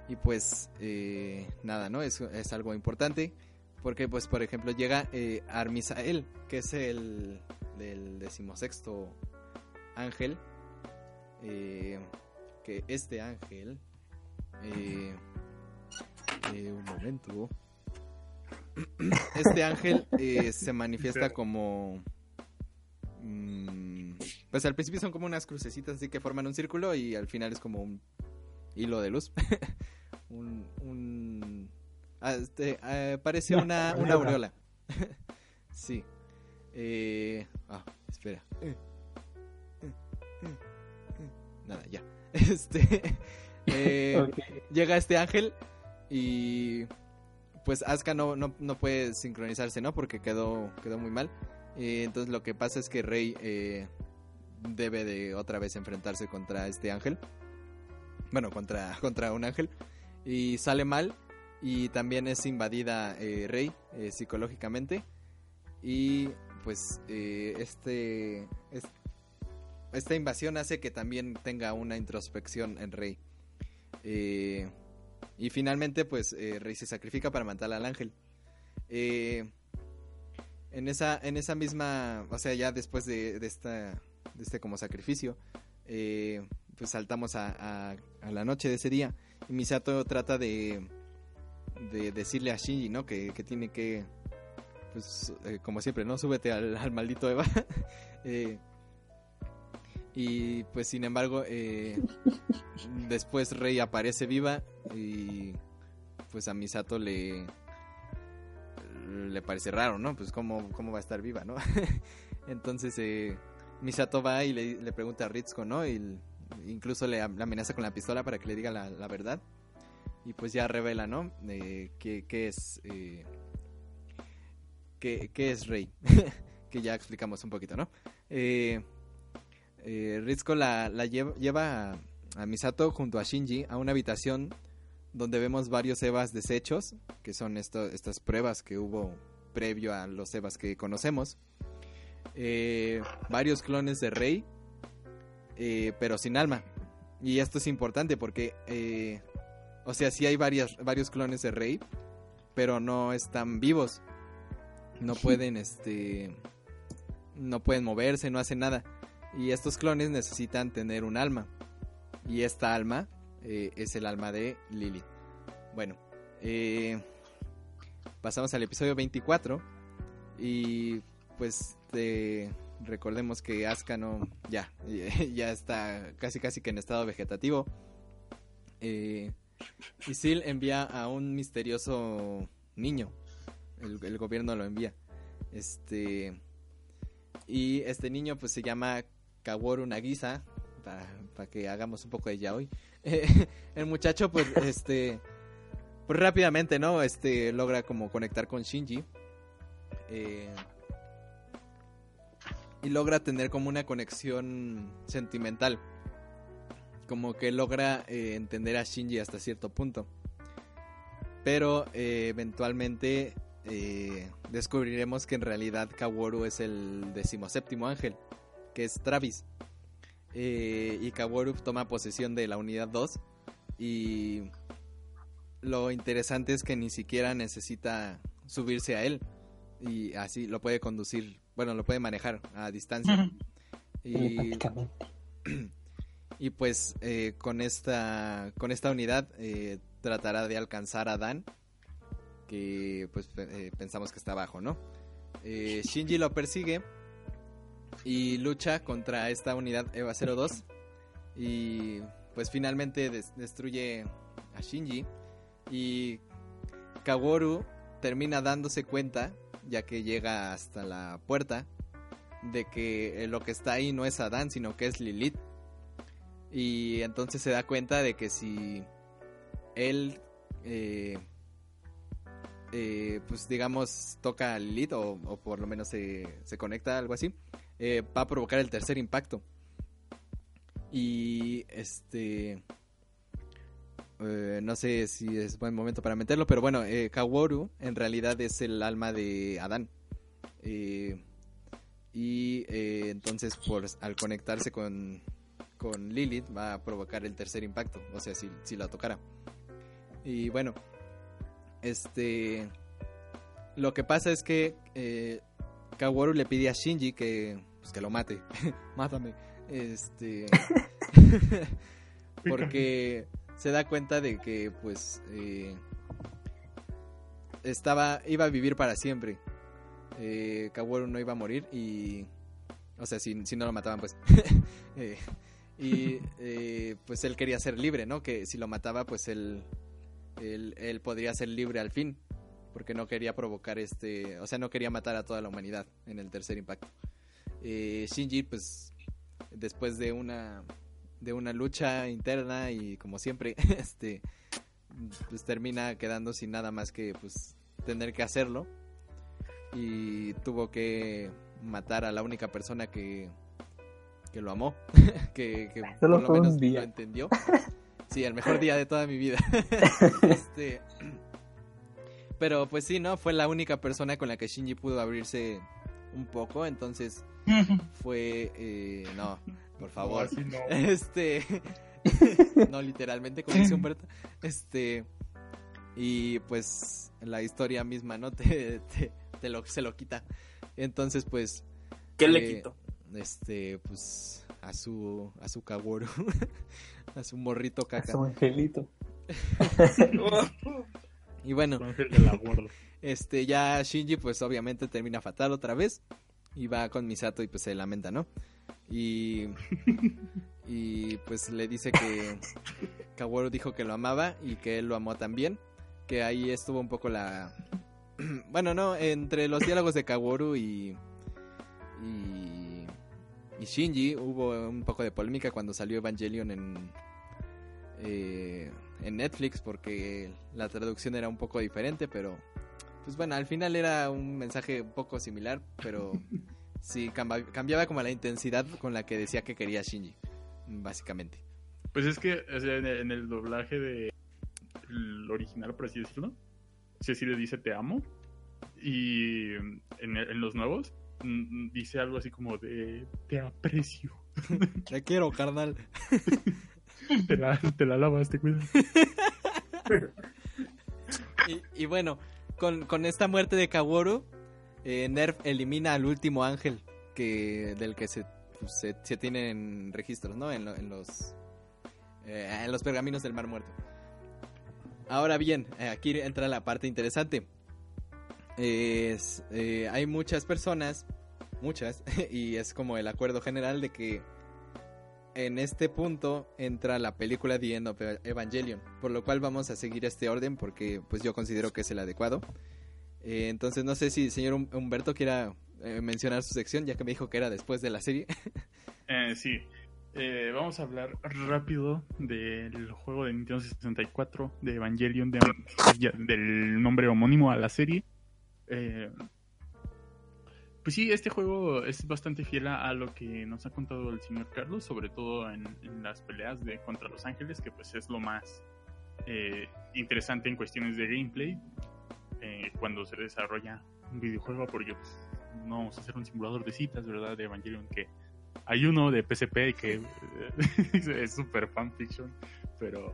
y pues eh, nada, ¿no? Es, es algo importante. Porque pues por ejemplo llega eh, Armisael, que es el del decimosexto ángel. eh, que este ángel... eh, eh, un momento. Este ángel se manifiesta como... mm, pues al principio son como unas crucecitas así que forman un círculo y al final es como un hilo de luz. un... un ah, este, eh, parece una, una aureola. sí. Eh, ah, espera. Nada, ya. Este... eh, llega este ángel y pues Asuka no, no, no puede sincronizarse, ¿no? Porque quedó, quedó muy mal. Eh, entonces lo que pasa es que Rey eh, debe de otra vez enfrentarse contra este ángel. Bueno, contra, contra un ángel. Y sale mal. Y también es invadida eh, Rey eh, psicológicamente. Y pues eh, este, es- esta invasión hace que también tenga una introspección en Rey. Y finalmente, pues, Rey se sacrifica para matar al ángel. En, esa, en esa misma, o sea, ya después de, de esta, de este como sacrificio, pues saltamos a- a la noche de ese día. Y Misato trata de, de decirle a Shinji, ¿no? Que, que tiene que, pues, eh, como siempre, ¿no? Súbete al, al maldito Eva. Eh, y pues, sin embargo, eh, Después Rey aparece viva y pues a Misato le le parece raro, ¿no? Pues cómo, cómo va a estar viva, ¿no? Entonces eh, Misato va y le, le pregunta a Ritsuko, ¿no? Y incluso le, am- le amenaza con la pistola para que le diga la, verdad. Y pues ya revela, ¿no? Eh, qué es es Rey. que ya explicamos un poquito, ¿no? Eh, eh, la, la lleva, lleva a, Misato junto a Shinji a una habitación donde vemos varios Evas desechos, que son estas pruebas que hubo previo a los Evas que conocemos. Eh, varios clones de Rey, eh, pero sin alma. Y esto es importante porque, eh, o sea, sí hay varias, varios clones de Rey, pero no están vivos. No pueden, este, no pueden moverse, no hacen nada. Y estos clones necesitan tener un alma. Y esta alma eh, es el alma de Lily. Bueno, eh, pasamos al episodio 24. Y pues eh, recordemos que Asuka no. Ya, ya está casi casi que en estado vegetativo. Eh, y Sil envía a un misterioso niño. El, gobierno lo envía. Este. Y este niño pues se llama Kaworu Nagisa. Para que hagamos un poco de yaoi. el muchacho pues este. Pues rápidamente, ¿no? Este logra como conectar con Shinji. Eh, y logra tener como una conexión sentimental. Como que logra eh, entender a Shinji hasta cierto punto. Pero eh, eventualmente eh, descubriremos que en realidad Kaworu es el decimoséptimo ángel, que es Travis. Y Kaworu toma posesión de la unidad 2. Y lo interesante es que ni siquiera necesita subirse a él. Y así lo puede conducir, bueno, lo puede manejar a distancia. Y, y pues eh, con esta con esta unidad eh, tratará de alcanzar a Dan, que pues eh, pensamos que está abajo, ¿no? Eh, Shinji lo persigue y lucha contra esta unidad EVA 02 y pues finalmente des- destruye a Shinji y Kaworu termina dándose cuenta, ya que llega hasta la puerta, de que eh, lo que está ahí no es Adán, sino que es Lilith. Y entonces se da cuenta de que si él eh, eh, pues digamos, toca a Lilith o, o por lo menos se, se conecta, algo así, eh, va a provocar el tercer impacto. Y este... eh, no sé si es buen momento para meterlo, pero bueno, eh, Kaworu en realidad es el alma de Adán. Eh, y eh, entonces por, al conectarse con, con Lilith va a provocar el tercer impacto, o sea, si, si la tocara. Y bueno, este... Lo que pasa es que Kaworu le pide a Shinji que, pues, que lo mate. Mátame. Este... porque se da cuenta de que pues eh, estaba iba a vivir para siempre. Eh, Kaworu no iba a morir y o sea, si, si no lo mataban pues Eh, y eh, pues él quería ser libre, ¿no? Que si lo mataba pues él, él él podría ser libre al fin, porque no quería provocar este, o sea, no quería matar a toda la humanidad en el tercer impacto. Eh, Shinji pues después de una de una lucha interna y como siempre este pues termina quedando sin nada más que pues tener que hacerlo. Y tuvo que matar a la única persona que que lo amó que, que Solo por lo fue un menos día. lo entendió. Sí el mejor día de toda mi vida. Este pero pues sí no fue la única persona con la que Shinji pudo abrirse un poco entonces fue eh, no por favor no. este no literalmente como dice Humberto este y pues la historia misma no te, te, te lo se lo quita entonces pues ¿Qué le Eh, quitó? este pues a su a su Kaworu a su morrito A caca su angelito. y bueno este ya Shinji pues obviamente termina fatal otra vez y va con Misato y pues se lamenta, ¿no? Y y pues le dice que Kaworu dijo que lo amaba y que él lo amó también, que ahí estuvo un poco la bueno, no, entre los diálogos de Kaworu y y y Shinji hubo un poco de polémica cuando salió Evangelion en eh, en Netflix porque la traducción era un poco diferente, pero pues bueno, al final era un mensaje un poco similar, pero sí cambiaba como la intensidad con la que decía que quería Shinji, básicamente. Pues es que o sea, en, el, en el doblaje de el original, por así decirlo, sí, sí le dice te amo. Y en, en los nuevos mm, dice algo así como de te aprecio. Te quiero, carnal. Te la, te la lavas, te cuidas. Y, y bueno, con, con esta muerte de Kaworu, eh, Nerf elimina al último ángel que del que se, se, tienen registros, ¿no? En, lo- en los eh, en los pergaminos del Mar Muerto. Ahora bien, eh, aquí entra la parte interesante. Es, hay muchas personas, muchas, y es como el acuerdo general de que en este punto entra la película The End of Evangelion, por lo cual vamos a seguir este orden porque pues yo considero que es el adecuado. Eh, entonces no sé si el señor Hum- Humberto quiera eh, mencionar su sección, ya que me dijo que era después de la serie. Eh, sí. Vamos a hablar rápido del juego de Nintendo 64 de Evangelion, de- del nombre homónimo a la serie. Pues sí, este juego es bastante fiel a, lo que nos ha contado el señor Carlos, sobre todo en, en las peleas de contra los ángeles, que pues es lo más interesante en cuestiones de gameplay eh, cuando se desarrolla un videojuego, porque pues, no vamos a hacer un simulador de citas, ¿verdad? De Evangelion que hay uno de PSP que es super fanfiction, pero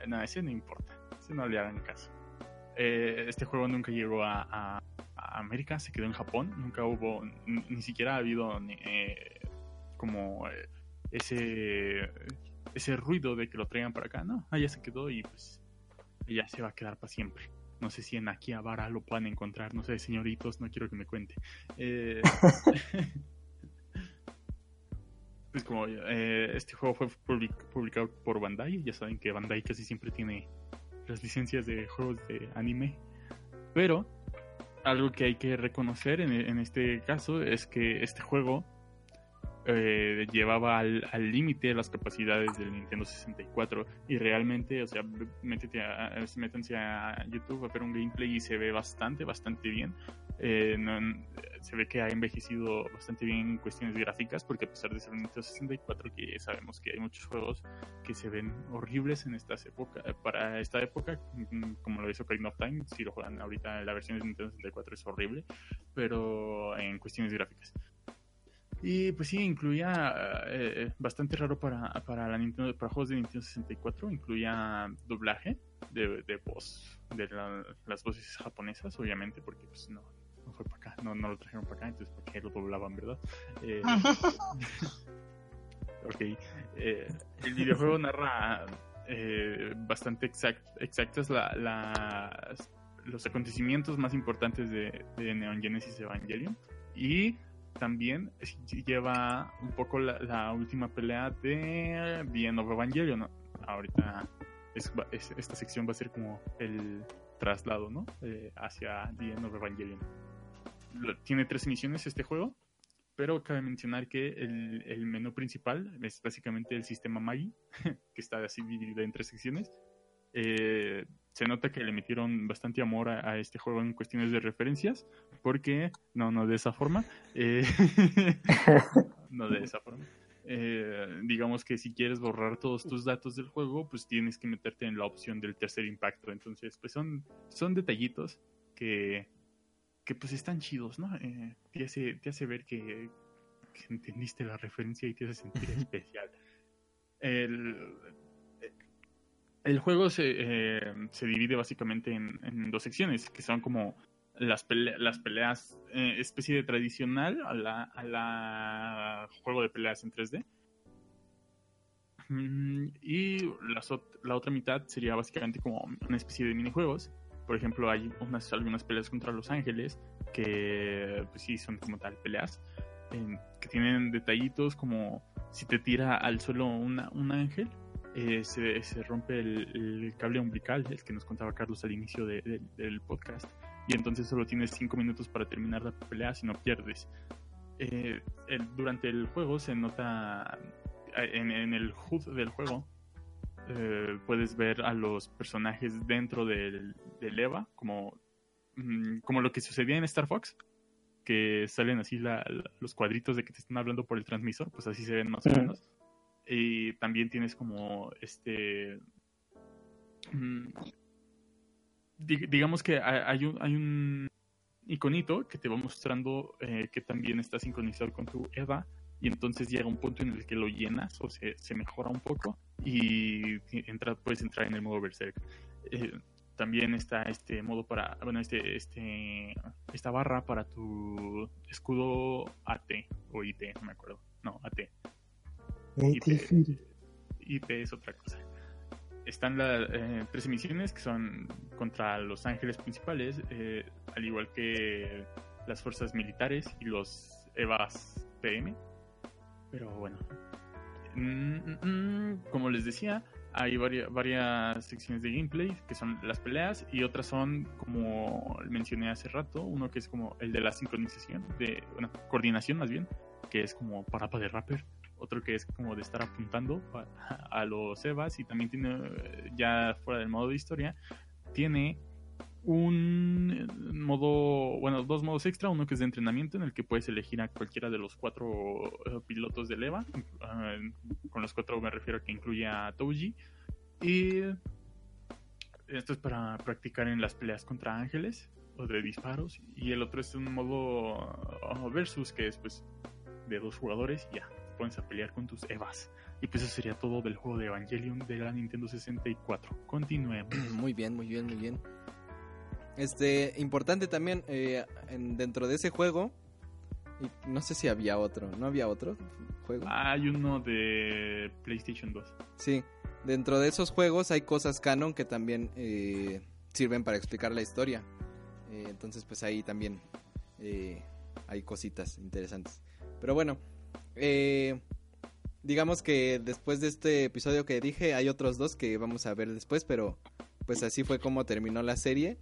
eh, nada, ese no importa, ese no le hagan caso. Eh, este juego nunca llegó a, a- a América, se quedó en Japón, nunca hubo, ni, ni siquiera ha habido eh, como eh, ese ese ruido de que lo traigan para acá, no, allá se quedó y pues ya se va a quedar para siempre. No sé si en Akihabara lo puedan encontrar, no sé, señoritos, no quiero que me cuente. Eh, pues como eh, este juego fue public- publicado por Bandai, ya saben que Bandai casi siempre tiene las licencias de juegos de anime, pero algo que hay que reconocer en, en este caso es que este juego eh, llevaba al límite las capacidades del Nintendo 64 y realmente, o sea, métete a, métanse a YouTube a ver un gameplay y se ve bastante, bastante bien. Eh, no- se ve que ha envejecido bastante bien en cuestiones gráficas porque a pesar de ser un Nintendo 64 que sabemos que hay muchos juegos que se ven horribles en estas épocas para esta época como lo hizo Ocarina of Time si lo juegan ahorita la versión de Nintendo 64 es horrible pero en cuestiones gráficas y pues sí, incluía eh, bastante raro para, para, la Nintendo, para juegos de Nintendo 64, incluía doblaje de, de voz, de la- las voces japonesas, obviamente, porque pues no, no fue para acá, no, no lo trajeron para acá, entonces ¿para qué lo doblaban, verdad? Eh, ok, eh, el videojuego narra eh, bastante exact, exactas la, las- los acontecimientos más importantes de, de Neon Genesis Evangelion y también lleva un poco la, última pelea de The End of Evangelion. Ahorita esta sección va a ser como el traslado ¿no? Eh, hacia The End of Evangelion. Tiene tres misiones este juego, pero cabe mencionar que el, el menú principal es básicamente el sistema Magi, que está así dividido en tres secciones. Eh, se nota que le metieron bastante amor a, a este juego en cuestiones de referencias, porque no, no de esa forma. eh, no de esa forma. Eh, digamos que si quieres borrar todos tus datos del juego, pues tienes que meterte en la opción del tercer impacto. Entonces, pues son, son detallitos que, que pues están chidos, ¿no? Eh, te, hace, te hace ver que, que entendiste la referencia y te hace sentir especial. El, el juego se, eh, se divide básicamente en, dos secciones, que son como las, las peleas, eh, especie de tradicional a la, a la juego de peleas en 3D. Mm, Y ot- la otra mitad sería básicamente como una especie de minijuegos. Por ejemplo, hay unas, algunas peleas contra los ángeles que pues sí son como tal peleas. eh, que tienen detallitos como si te tira al suelo una- un ángel, eh, se, se rompe el, el cable umbilical, el que nos contaba Carlos al inicio de- de- del podcast, y entonces solo tienes 5 minutos para terminar la pelea si no pierdes. Eh, el- durante el juego se nota, en, en el HUD del juego, eh, puedes ver a los personajes dentro del, del EVA, como, mm, como lo que sucedía en Star Fox, que salen así la- la- los cuadritos de que te están hablando por el transmisor, pues así se ven más o menos. Y también tienes como este... mm, dig- digamos que ha- hay un, hay un iconito que te va mostrando eh, que también está sincronizado con tu EVA y entonces llega un punto en el que lo llenas o se, se mejora un poco y entra, puedes entrar en el modo Berserk. Eh, también está este modo para, bueno, este, este, esta barra para tu escudo AT o IT, no me acuerdo. No, AT. IT, IT es otra cosa. Están las eh, tres misiones que son contra los ángeles principales, eh, al igual que las fuerzas militares y los EVAs PM. Pero bueno, Mm, mm, como les decía, hay varias, varias secciones de gameplay que son las peleas y otras son como mencioné hace rato, uno que es como el de la sincronización, de bueno, coordinación más bien, que es como parapa de rapper, otro que es como de estar apuntando a los Evas y también tiene, ya fuera del modo de historia, tiene un modo, bueno, dos modos extra, uno que es de entrenamiento en el que puedes elegir a cualquiera de los cuatro eh, pilotos del EVA, eh, con los cuatro me refiero a que incluye a Touji, y esto es para practicar en las peleas contra ángeles o de disparos, y el otro es un modo uh, versus que es pues de dos jugadores y ya, pones a pelear con tus Evas. Y pues eso sería todo del juego de Evangelion de la Nintendo 64. Continuemos. Muy bien, muy bien, muy bien. Este, importante también, eh, en- dentro de ese juego, y no sé si había otro, ¿no había otro juego? Hay uno de PlayStation 2. Sí, dentro de esos juegos hay cosas canon que también eh, sirven para explicar la historia. Eh, entonces, pues ahí también eh, hay cositas interesantes. Pero bueno, eh, digamos que después de este episodio que dije, hay otros dos que vamos a ver después, pero pues así fue como terminó la serie.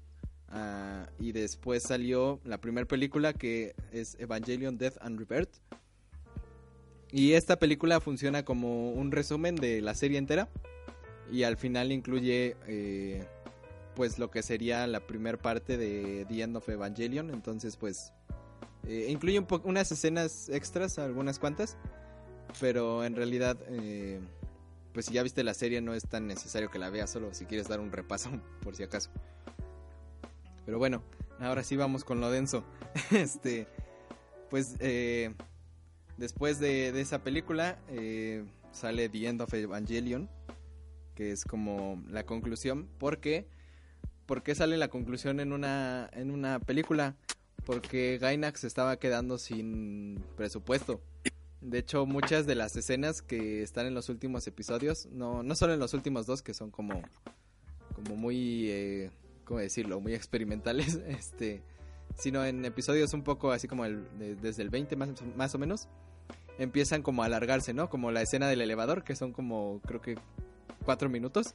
Ah, y después salió la primera película que es Evangelion Death and Rebirth. Y esta película funciona como un resumen de la serie entera. Y al final incluye eh, pues lo que sería la primera parte de The End of Evangelion. Entonces pues eh, incluye un unas escenas extras, algunas cuantas. Pero en realidad eh, pues si ya viste la serie no es tan necesario que la veas, solo si quieres dar un repaso por si acaso. Pero bueno, ahora sí vamos con lo denso. este, pues eh, después de, esa película eh, sale The End of Evangelion, que es como la conclusión. ¿Por qué? ¿Por qué sale la conclusión en una, en una película? Porque Gainax estaba quedando sin presupuesto. De hecho, muchas de las escenas que están en los últimos episodios, no, no solo en los últimos dos, que son como, como muy, eh, ¿cómo decirlo? Muy experimentales, este, sino en episodios un poco así como el, desde el 20 más, más o menos, empiezan como a alargarse, ¿no? Como la escena del elevador, que son como, creo que, cuatro minutos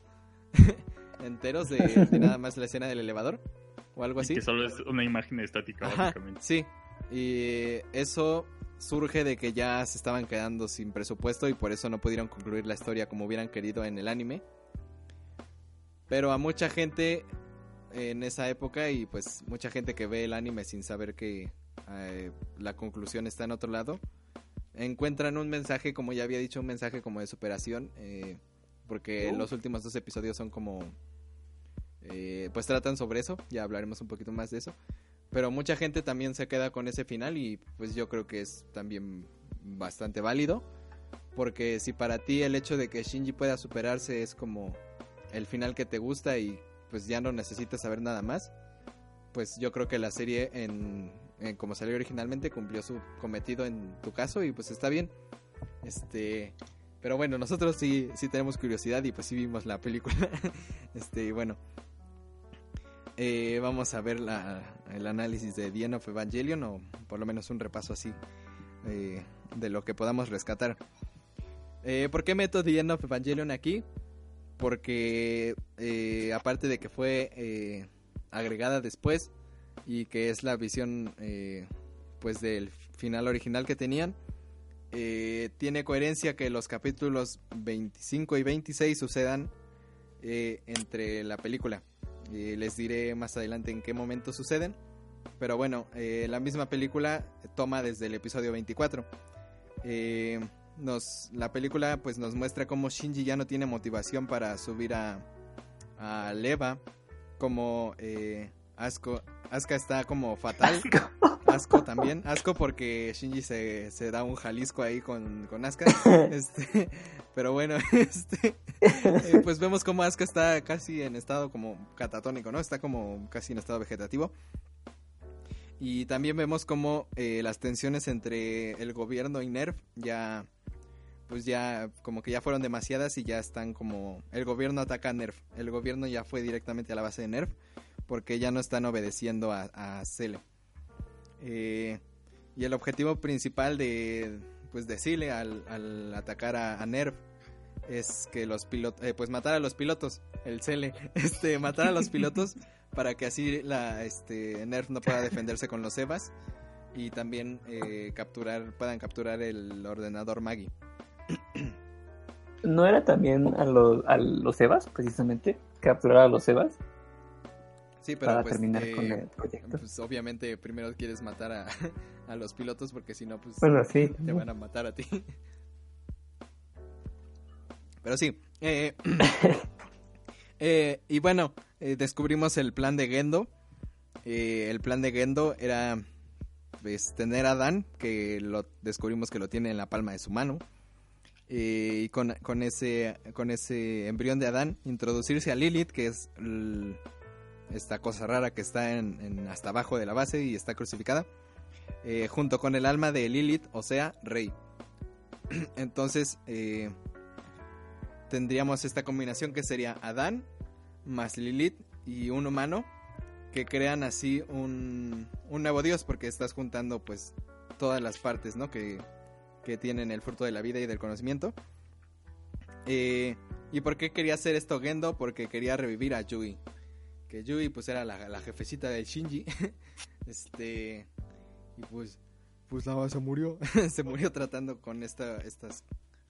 enteros de, nada más la escena del elevador, o algo así. que solo es una imagen estática, básicamente. Sí, y eso surge de que ya se estaban quedando sin presupuesto y por eso no pudieron concluir la historia como hubieran querido en el anime. Pero a mucha gente en esa época y pues mucha gente que ve el anime sin saber que eh, la conclusión está en otro lado, encuentran un mensaje, como ya había dicho, un mensaje como de superación, eh, porque los últimos dos episodios son como... Eh, pues tratan sobre eso, ya hablaremos un poquito más de eso. Pero mucha gente también se queda con ese final y pues yo creo que es también bastante válido. Porque si para ti el hecho de que Shinji pueda superarse es como el final que te gusta y pues ya no necesitas saber nada más, pues yo creo que la serie en, como salió originalmente cumplió su cometido en tu caso y pues está bien. Este, pero bueno, nosotros sí sí tenemos curiosidad y pues sí vimos la película. este, y bueno, eh, vamos a ver el análisis de The of Evangelion o por lo menos un repaso así eh, de lo que podamos rescatar. Eh, ¿Por qué meto The of Evangelion aquí? Porque aparte de que fue agregada después y que es la visión pues del final original que tenían, tiene coherencia que los capítulos 25 y 26 sucedan entre la película les diré más adelante en qué momento suceden. Pero bueno, eh, la misma película toma desde el episodio 24. Eh, nos, la película pues nos muestra cómo Shinji ya no tiene motivación para subir a, a Leva. Como eh, Asuka está como fatal. También. Asco porque Shinji se, se da un Jalisco ahí con, con Asuka. Este, pero bueno, este, eh, pues vemos como Asuka está casi en estado como catatónico, ¿no? Está como casi en estado vegetativo. Y también vemos como eh, las tensiones entre el gobierno y NERF ya pues ya como que ya fueron demasiadas y ya están como el gobierno ataca a NERF. El gobierno ya fue directamente a la base de NERF porque ya no están obedeciendo a, a Cele. Eh, y el objetivo principal de pues decirle al, atacar a, Nerf es que los pilotos eh, pues matar a los pilotos el Cele este matar a los pilotos para que así la este Nerf no pueda defenderse con los Evas y también eh, capturar puedan capturar el ordenador Maggie. No era también a los a los Evas precisamente capturar a los Evas Sí, pero para pues, terminar con eh, el proyecto. Pues obviamente primero quieres matar a, a los pilotos porque si no, pues te van a matar a ti. Pero sí. Eh, eh, y bueno, descubrimos el plan de Gendo. el plan de Gendo era pues, tener a Dan, que lo descubrimos que lo tiene en la palma de su mano. y con, con, ese, con ese embrión de Adán, introducirse a Lilith, que es esta cosa rara que está en, hasta abajo de la base y está crucificada, eh, junto con el alma de Lilith, o sea, Rey. Entonces, eh, tendríamos esta combinación que sería Adán más Lilith y un humano que crean así un, nuevo dios porque estás juntando pues todas las partes ¿no? que, que tienen el fruto de la vida y del conocimiento. Eh, ¿Y por qué quería hacer esto Gendo? Porque quería revivir a Yui que Yui pues era la, jefecita del Shinji. este y pues pues nada, se murió. se murió tratando con esta, estas,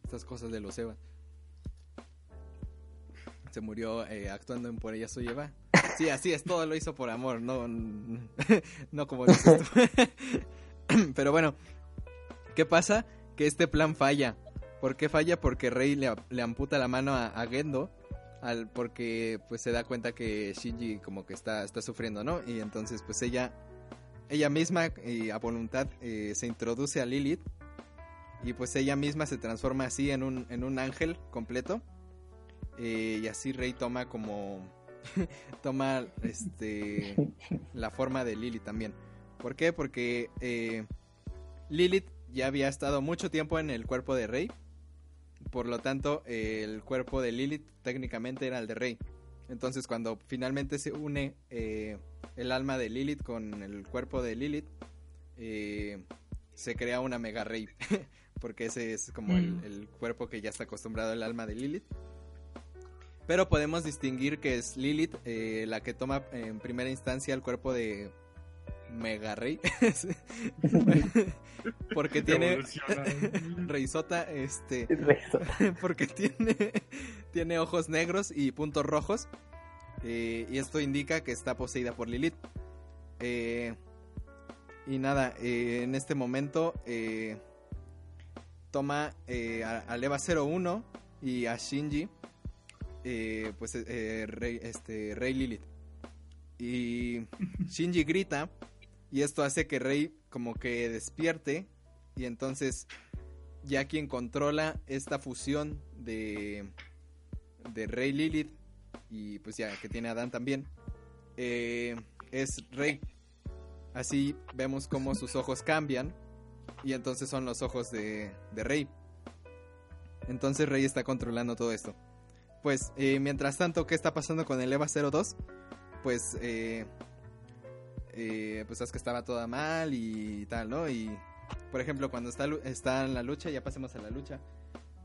estas cosas de los Eva. Se murió eh, actuando en Por ella soy Eva. Sí, así es, todo lo hizo por amor, no, no como dices tú. Pero bueno, ¿qué pasa? Que este plan falla. ¿Por qué falla? Porque Rey le, le amputa la mano a Gendo al, porque pues se da cuenta que Shinji como que está, está sufriendo, ¿no? Y entonces pues ella, ella misma y a voluntad eh, se introduce a Lilith y pues ella misma se transforma así en un, en un ángel completo eh, y así Rey toma como toma este la forma de Lilith también. ¿Por qué? Porque eh, Lilith ya había estado mucho tiempo en el cuerpo de Rey por lo tanto, el cuerpo de Lilith técnicamente era el de Rey. Entonces, cuando finalmente se une eh, el alma de Lilith con el cuerpo de Lilith, eh, se crea una Mega Rey. porque ese es como el, Mm. el cuerpo que ya está acostumbrado el alma de Lilith. Pero podemos distinguir que es Lilith eh, la que toma en primera instancia el cuerpo de Mega Rey. porque tiene. Reisota, este, porque tiene, tiene ojos negros y puntos rojos. eh, y esto indica que está poseída por Lilith. Eh, y nada, eh, en este momento eh, toma eh, a, a Leva 01 y a Shinji, eh, pues eh, rey, este, Rey Lilith. Y Shinji grita y esto hace que Rey como que despierte y entonces ya quien controla esta fusión de, de Rey Lilith y pues ya que tiene a Dan también eh, es Rey. Así vemos cómo sus ojos cambian y entonces son los ojos de, de Rey. Entonces Rey está controlando todo esto. Pues eh, mientras tanto, ¿qué está pasando con el EVA 02? Pues eh, eh, pues es que estaba toda mal y tal, ¿no? Y por ejemplo, cuando está, está en la lucha, ya pasemos a la lucha,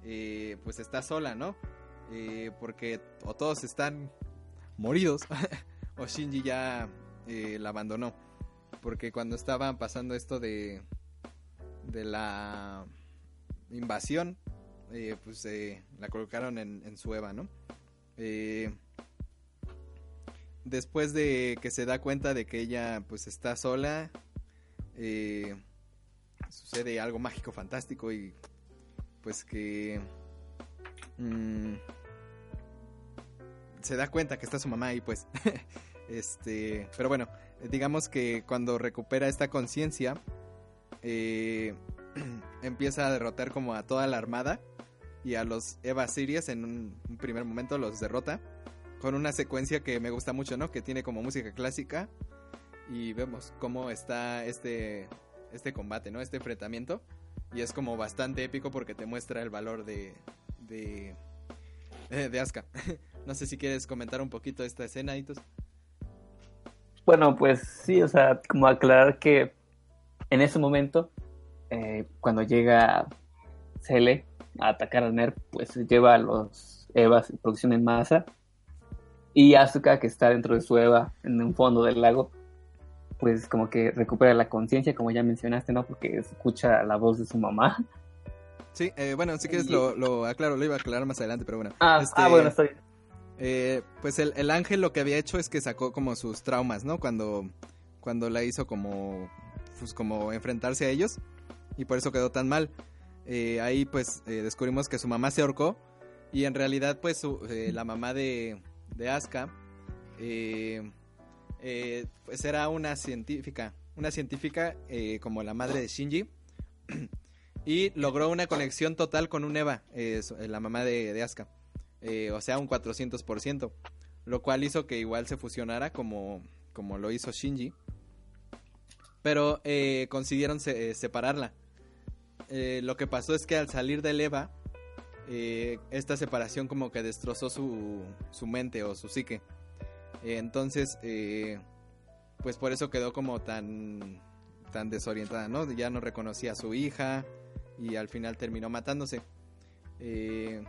eh, pues está sola, ¿no? Eh, porque o todos están moridos o Shinji ya eh, la abandonó. Porque cuando estaban pasando esto de, de la invasión, pues la colocaron en, en su Eva, ¿no? Eh, después de que se da cuenta de que ella pues está sola, eh, sucede algo mágico, fantástico y pues que mm, se da cuenta que está su mamá ahí pues este pero bueno digamos que cuando recupera esta conciencia eh, empieza a derrotar como a toda la armada y a los Eva Series en un primer momento los derrota con una secuencia que me gusta mucho, ¿no? Que tiene como música clásica y vemos cómo está este este combate, ¿no? Este enfrentamiento y es como bastante épico porque te muestra el valor de de eh, de Asuka. no sé si quieres comentar un poquito esta escena, Itos. Bueno, pues sí, o sea, como aclarar que en ese momento, eh, cuando llega Cele a atacar a Nerf, pues lleva a los Evas en producción en masa y Asuka, que está dentro de su Eva en un fondo del lago, pues como que recupera la conciencia, como ya mencionaste, ¿no? Porque escucha la voz de su mamá. Sí, eh, bueno, si quieres lo, lo aclaro, lo iba a aclarar más adelante, pero bueno. Ah, Este, ah, bueno, estoy. Eh, pues el, el ángel lo que había hecho es que sacó como sus traumas, ¿no? Cuando, cuando la hizo como, pues como enfrentarse a ellos y por eso quedó tan mal. Eh, ahí pues eh, descubrimos que su mamá se ahorcó y en realidad pues su- eh, la mamá de, de Asuka eh, eh, pues era una científica, una científica eh, como la madre de Shinji y logró una conexión total con un Eva, la mamá de, de o sea, un 400%, lo cual hizo que igual se fusionara como, como lo hizo Shinji, pero consiguieron se- separarla. Lo que pasó es que al salir del EVA, eh, esta separación como que destrozó su, su mente o su psique. Entonces, eh, pues por eso quedó como tan, tan desorientada, ¿no? Ya no reconocía a su hija y al final terminó matándose. Eh,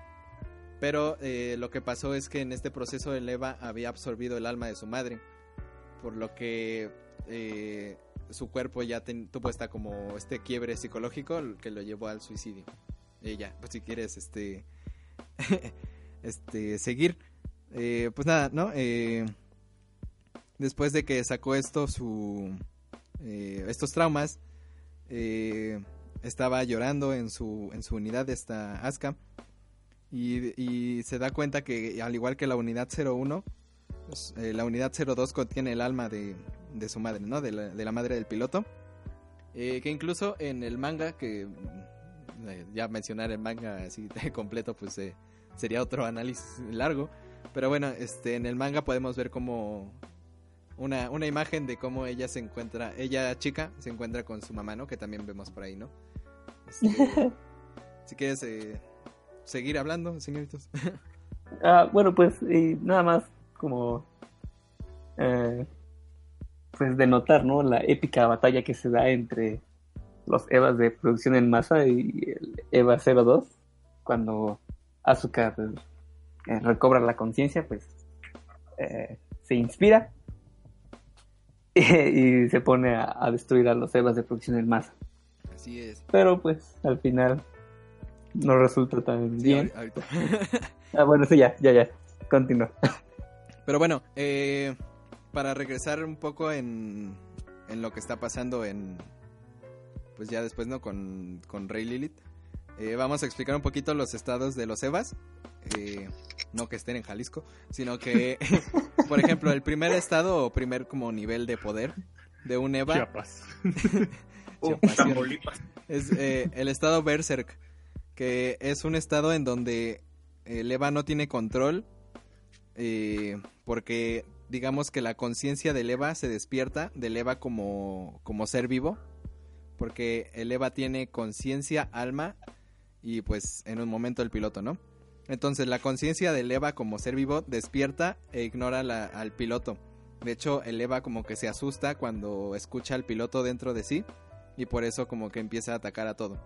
pero lo que pasó es que en este proceso el Eva había absorbido el alma de su madre, por lo que su cuerpo ya tuvo esta como este quiebre psicológico que lo llevó al suicidio. Ella, pues si quieres este este seguir eh, pues nada, ¿no? Eh, después de que sacó esto su eh, estos traumas eh, estaba llorando en su en su unidad esta Asuka y, y se da cuenta que al igual que la unidad 01 pues, la unidad 02 contiene el alma de, de su madre, ¿no? De la, de la madre del piloto. Que incluso en el manga, que ya mencionar el manga así de completo, pues eh, sería otro análisis largo. Pero bueno, este, en el manga podemos ver como una, una imagen de cómo ella se encuentra, ella chica se encuentra con su mamá, ¿no? Que también vemos por ahí, ¿no? Este, si quieres eh, seguir hablando, señoritos. Ah, bueno, pues y nada más como eh, pues denotar, ¿no? La épica batalla que se da entre los Evas de producción en masa y el Eva 02 cuando Asuka pues, eh, recobra la conciencia, pues eh, se inspira y, se pone a, a destruir a los Evas de producción en masa. Así es. Pero pues al final no resulta tan Sí, bien. ahor- ahorita. Ah, bueno, sí, ya, ya, ya. Continúa. Pero bueno, eh, para regresar un poco en, en lo que está pasando en... Pues ya después, ¿no? Con, con Rey Lilith. eh, vamos a explicar un poquito los estados de los Evas. eh, no que estén en Jalisco, sino que, por ejemplo, el primer estado o primer como nivel de poder de un Eva Chiapas. Uh, Chiapas, es eh, el estado Berserk, que es un estado en donde el Eva no tiene control, eh, porque digamos que la conciencia del Eva se despierta del Eva como, como ser vivo, porque el Eva tiene conciencia, alma y pues en un momento el piloto, ¿no? Entonces la conciencia del Eva como ser vivo despierta e ignora al piloto. De hecho, el Eva como que se asusta cuando escucha al piloto dentro de sí y por eso como que empieza a atacar a todo.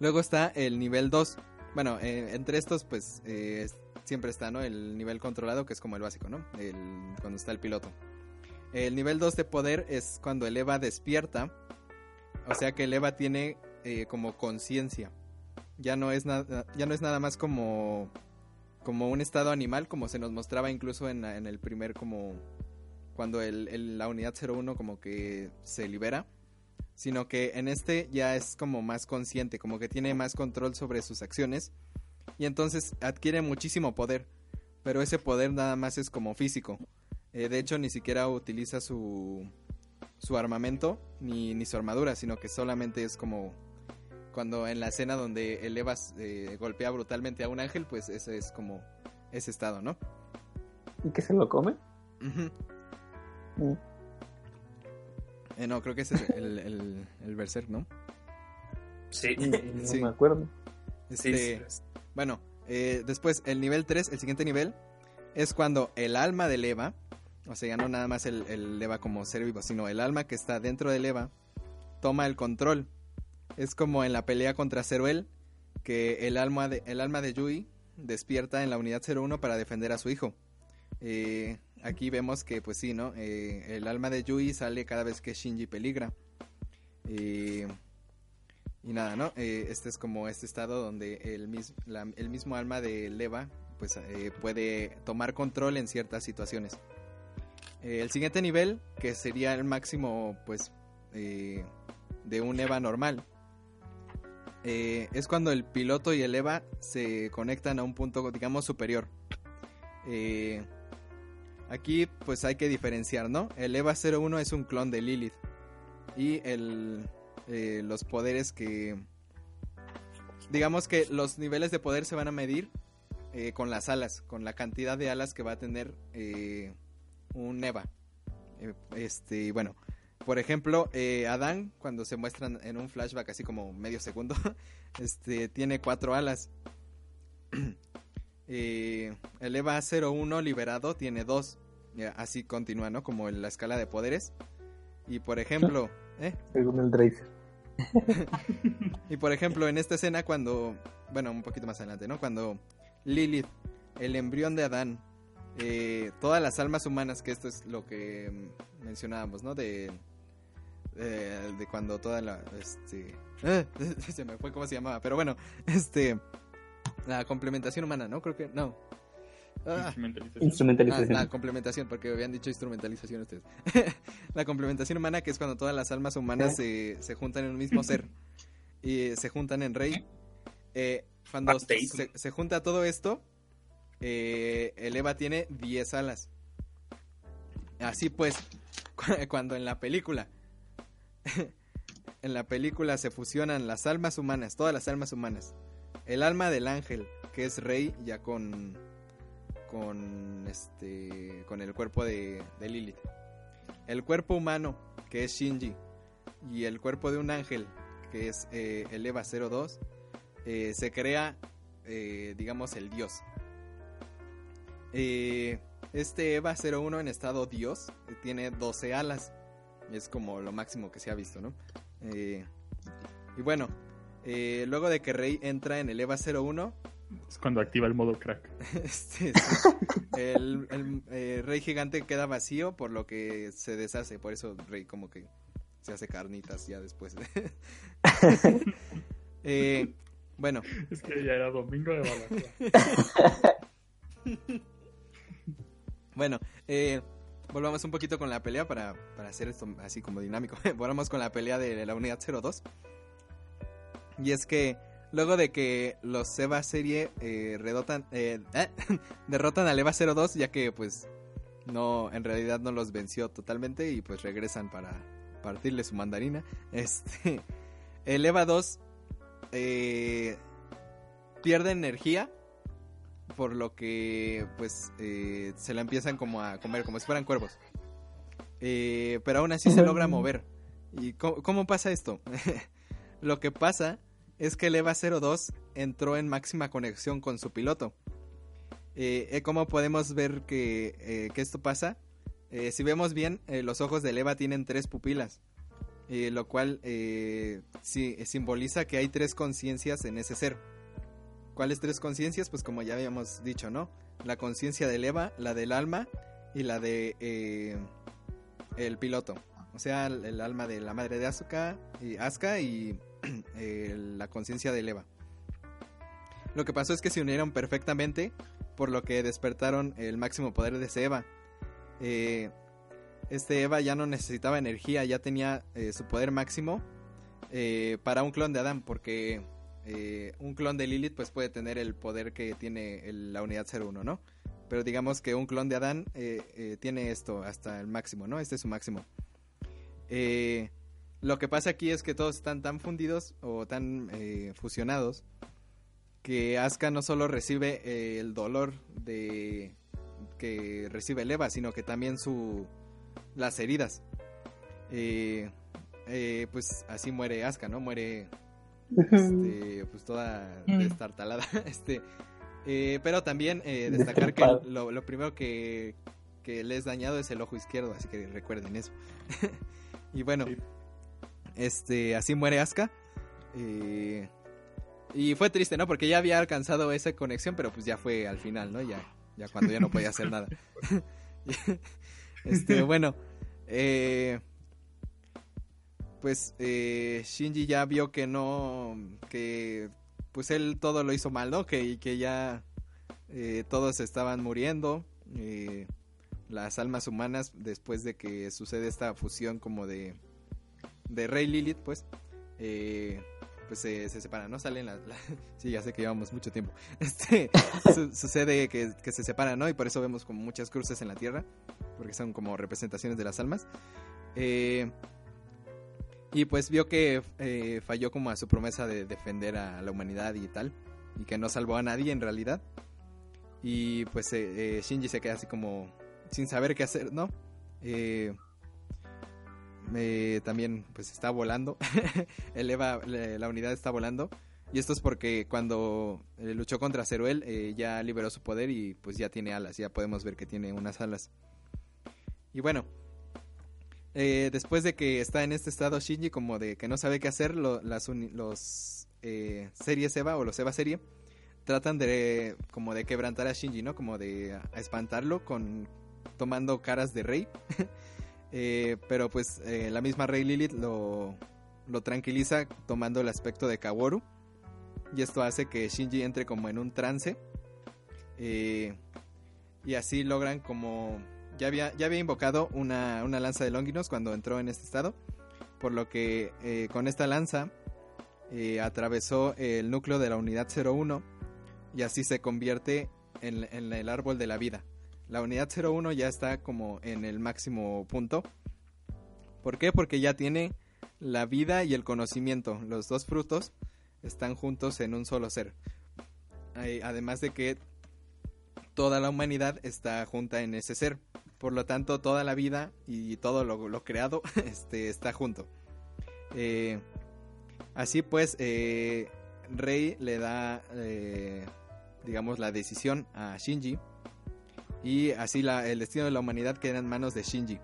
Luego está el nivel 2. Bueno, eh, entre estos pues eh, siempre está, ¿no? El nivel controlado que es como el básico, ¿no? Cuando está el piloto. El nivel 2 de poder es cuando el Eva despierta. O sea que el Eva tiene eh, como conciencia. Ya no es nada, ya no es nada más como como un estado animal, como se nos mostraba incluso en, en el primer como cuando el, el- la unidad 01 como que se libera, sino que en este ya es como más consciente, como que tiene más control sobre sus acciones y entonces adquiere muchísimo poder, pero ese poder nada más es como físico. Eh, de hecho, ni siquiera utiliza su, su armamento ni, ni su armadura, sino que solamente es como cuando en la escena donde el Eva eh, golpea brutalmente a un ángel, pues ese es como ese estado, ¿no? ¿Y que se lo come? Mm. Eh, no, creo que ese es el, el, el Berserk, ¿no? Sí. No Sí. me acuerdo. Sí, Este, sí. Bueno, eh, después el nivel 3, el siguiente nivel, es cuando el alma del Eva, o sea, ya no nada más el, el Eva como ser vivo, sino el alma que está dentro del Eva, toma el control. Es como en la pelea contra Zeruel, que el alma de, el alma de Yui despierta en la unidad 01 para defender a su hijo. Eh, aquí vemos que, pues sí, ¿no? Eh, el alma de Yui sale cada vez que Shinji peligra. Eh, y nada, ¿no? Este es como este estado donde el, el mismo alma de Leva pues, puede tomar control en ciertas situaciones. Eh, el siguiente nivel, que sería el máximo pues eh, de un Eva normal, eh, es cuando el piloto y el Eva se conectan a un punto, digamos, superior. Aquí pues hay que diferenciar, ¿no? El Eva 01 es un clon de Lilith y el, los poderes que... Digamos que los niveles de poder se van a medir con las alas, con la cantidad de alas que va a tener un Eva. Eh, este, bueno, por ejemplo, eh, Adán, cuando se muestran en un flashback así como medio segundo, este, tiene cuatro alas. Eh, el EVA 01 liberado tiene dos. Ya, Así continúa, ¿no? Como en la escala de poderes. Y por ejemplo, ¿eh? Según el Tracer. Y por ejemplo, en esta escena cuando, bueno, un poquito más adelante, ¿no? Cuando Lilith, el embrión de Adán, eh, todas las almas humanas, que esto es lo que mm, mencionábamos, ¿no? De, eh, de cuando toda la, este, eh, se me fue cómo se llamaba, pero bueno, este, la complementación humana, ¿no? Creo que, no. Ah, Instrumentalización. Ah, Instrumentalización. la complementación, porque habían dicho instrumentalización ustedes. la complementación humana, que es cuando todas las almas humanas se, se juntan en un mismo ser y se juntan en rey. Eh, cuando se junta todo esto, eh, el Eva tiene 10 alas. Así pues, cu- cuando en la película, en la película se fusionan las almas humanas, todas las almas humanas, el alma del ángel, que es rey ya con con este con el cuerpo de, de Lilith. El cuerpo humano, que es Shinji, y el cuerpo de un ángel, que es eh, el Eva 02, eh, se crea, eh, digamos, el dios. Eh, este Eva 01 en estado dios eh, tiene 12 alas. Es como lo máximo que se ha visto, ¿no? Eh, y bueno, eh, luego de que Rey entra en el Eva 01, Es cuando activa el modo crack. este, sí, el, el, eh, rey gigante queda vacío por lo que se deshace. Por eso rey como que se hace carnitas ya después. Eh, bueno, Es que ya era domingo de balacera. bueno, eh, volvamos un poquito con la pelea para, para hacer esto así como dinámico. volvamos con la pelea de la unidad 02. Y es que luego de que los Eva serie eh, redotan, eh, derrotan al Eva 02, ya que pues no, en realidad no los venció totalmente y pues regresan para partirle su mandarina. Este, el Eva 2 eh, pierde energía por lo que pues eh, se la empiezan como a comer como si fueran cuervos. Eh, pero aún así se logra mover. ¿Y cómo, cómo pasa esto? lo que pasa es que el EVA 02 entró en máxima conexión con su piloto. Eh, eh, ¿Cómo podemos ver que, que esto pasa? Si vemos bien, los ojos del EVA tienen tres pupilas, lo cual eh, sí, simboliza que hay tres conciencias en ese ser. ¿Cuáles tres conciencias? Pues como ya habíamos dicho, ¿no? La conciencia del Eva, la del alma y la de eh, el piloto. O sea, el, alma de la madre de Asuka y Asuka y eh, la conciencia del Eva. Lo que pasó es que se unieron perfectamente, por lo que despertaron el máximo poder de ese Eva. Eh, este Eva ya no necesitaba energía, ya tenía su poder máximo para un clon de Adam, porque eh, un clon de Lilith pues puede tener el poder que tiene la unidad 01, ¿no? Pero digamos que un clon de Adán eh, eh, tiene esto hasta el máximo, ¿no? Este es su máximo. Lo que pasa aquí es que todos están tan fundidos o tan fusionados que Asuka no solo recibe el dolor de que recibe el Eva, sino que también su las heridas. Pues así muere Asuka, ¿no? Muere este, pues toda destartalada. Este, eh, pero también eh, destacar que lo, lo primero que, que le es dañado es el ojo izquierdo, así que recuerden eso. y bueno, Sí. este, así muere Asuka. Eh, y fue triste, ¿no? Porque ya había alcanzado esa conexión, pero pues ya fue al final, ¿no? Ya, ya cuando ya no podía hacer nada. este, bueno, eh, pues eh, Shinji ya vio que no, que pues él todo lo hizo mal, ¿no? Que, que ya eh, todos estaban muriendo, eh, las almas humanas después de que sucede esta fusión como de, de Rey Lilith, pues, eh, pues se, se separan, ¿no? Salen las... sí, ya sé que llevamos mucho tiempo. Este, su- sucede que, que se separan, ¿no? Y por eso vemos como muchas cruces en la tierra, porque son como representaciones de las almas. Eh, y pues vio que eh, falló como a su promesa de defender a la humanidad y tal, y que no salvó a nadie en realidad. Y pues eh, eh, Shinji se queda así como sin saber qué hacer, ¿no? Eh, eh, también pues está volando. el Eva, la, la unidad está volando. Y esto es porque cuando eh, luchó contra Zeruel eh, ya liberó su poder y pues ya tiene alas. Ya podemos ver que tiene unas alas. Y bueno, eh, después de que está en este estado Shinji como de que no sabe qué hacer, los eh, series Eva o los Eva serie tratan de como de quebrantar a Shinji, ¿no? Como de espantarlo con tomando caras de rey. Eh, pero pues eh, la misma Rey Lilith lo, lo tranquiliza tomando el aspecto de Kaworu. Y esto hace que Shinji entre como en un trance. Y así logran como... Ya había, ya había invocado una, una lanza de Longinos cuando entró en este estado. Por lo que eh, con esta lanza eh, atravesó el núcleo de la unidad 01 y así se convierte en, el árbol de la vida. La unidad 01 ya está como en el máximo punto. ¿Por qué? Porque ya tiene la vida y el conocimiento. Los dos frutos están juntos en un solo ser. Además de que toda la humanidad está junta en ese ser. Por lo tanto, toda la vida y todo lo, creado este, está junto. Eh, así pues, eh, Rey le da, eh, digamos, la decisión a Shinji. Y así el destino de la humanidad queda en manos de Shinji.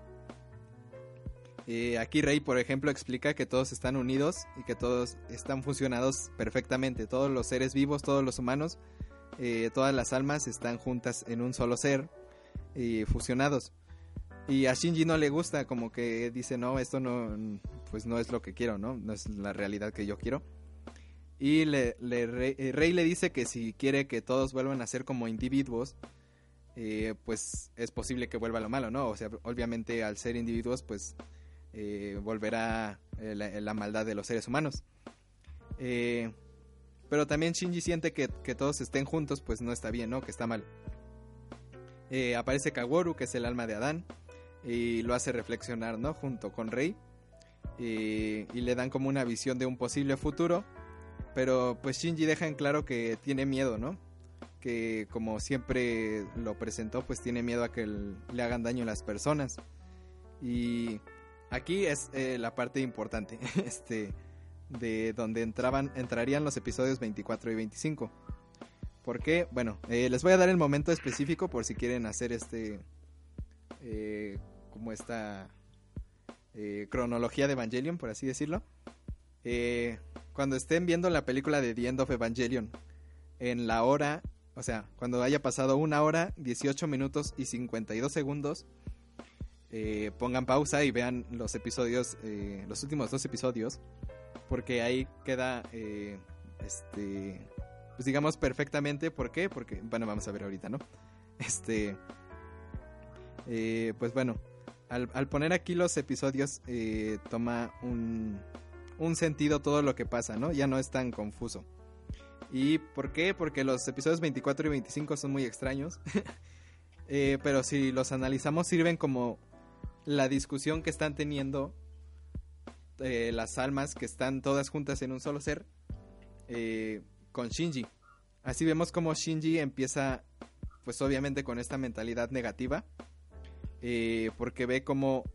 Aquí Rey, por ejemplo, explica que todos están unidos y que todos están funcionados perfectamente. Todos los seres vivos, todos los humanos, todas las almas están juntas en un solo ser y fusionados. Y a Shinji no le gusta, como que dice, no, esto no, pues no es lo que quiero, ¿no? No es la realidad que yo quiero. Y le, eh, Rey le dice que si quiere que todos vuelvan a ser como individuos, eh, pues es posible que vuelva lo malo, ¿no? O sea, obviamente al ser individuos, pues eh, volverá la, maldad de los seres humanos. Pero también Shinji siente que, que todos estén juntos, pues no está bien, ¿no? Que está mal. Eh, aparece Kaworu, que es el alma de Adán, y lo hace reflexionar, ¿no? Junto con Rey. Y, le dan como una visión de un posible futuro. Pero pues Shinji deja en claro que tiene miedo, ¿no? Que como siempre lo presentó, pues tiene miedo a que le hagan daño a las personas. Y aquí es eh, la parte importante, este, de donde entraban, entrarían los episodios 24 y 25. ¿Por qué? Bueno, eh, les voy a dar el momento específico por si quieren hacer este, eh, como esta eh, cronología de Evangelion, por así decirlo. Eh, cuando estén viendo la película de The End of Evangelion, en la hora, o sea, cuando haya pasado una hora, 18 minutos y 52 segundos, eh, pongan pausa y vean los episodios, los últimos dos episodios, porque ahí queda, este, pues digamos perfectamente, ¿por qué? Porque, bueno, vamos a ver ahorita, ¿no? Este, eh, pues bueno, al, al poner aquí los episodios, eh, toma un, un sentido todo lo que pasa, ¿no? Ya no es tan confuso. ¿Y por qué? Porque los episodios 24 y 25 son muy extraños. Eh, pero si los analizamos sirven como la discusión que están teniendo eh, las almas que están todas juntas en un solo ser eh, con Shinji. Así vemos como Shinji empieza, pues obviamente con esta mentalidad negativa, eh, porque ve como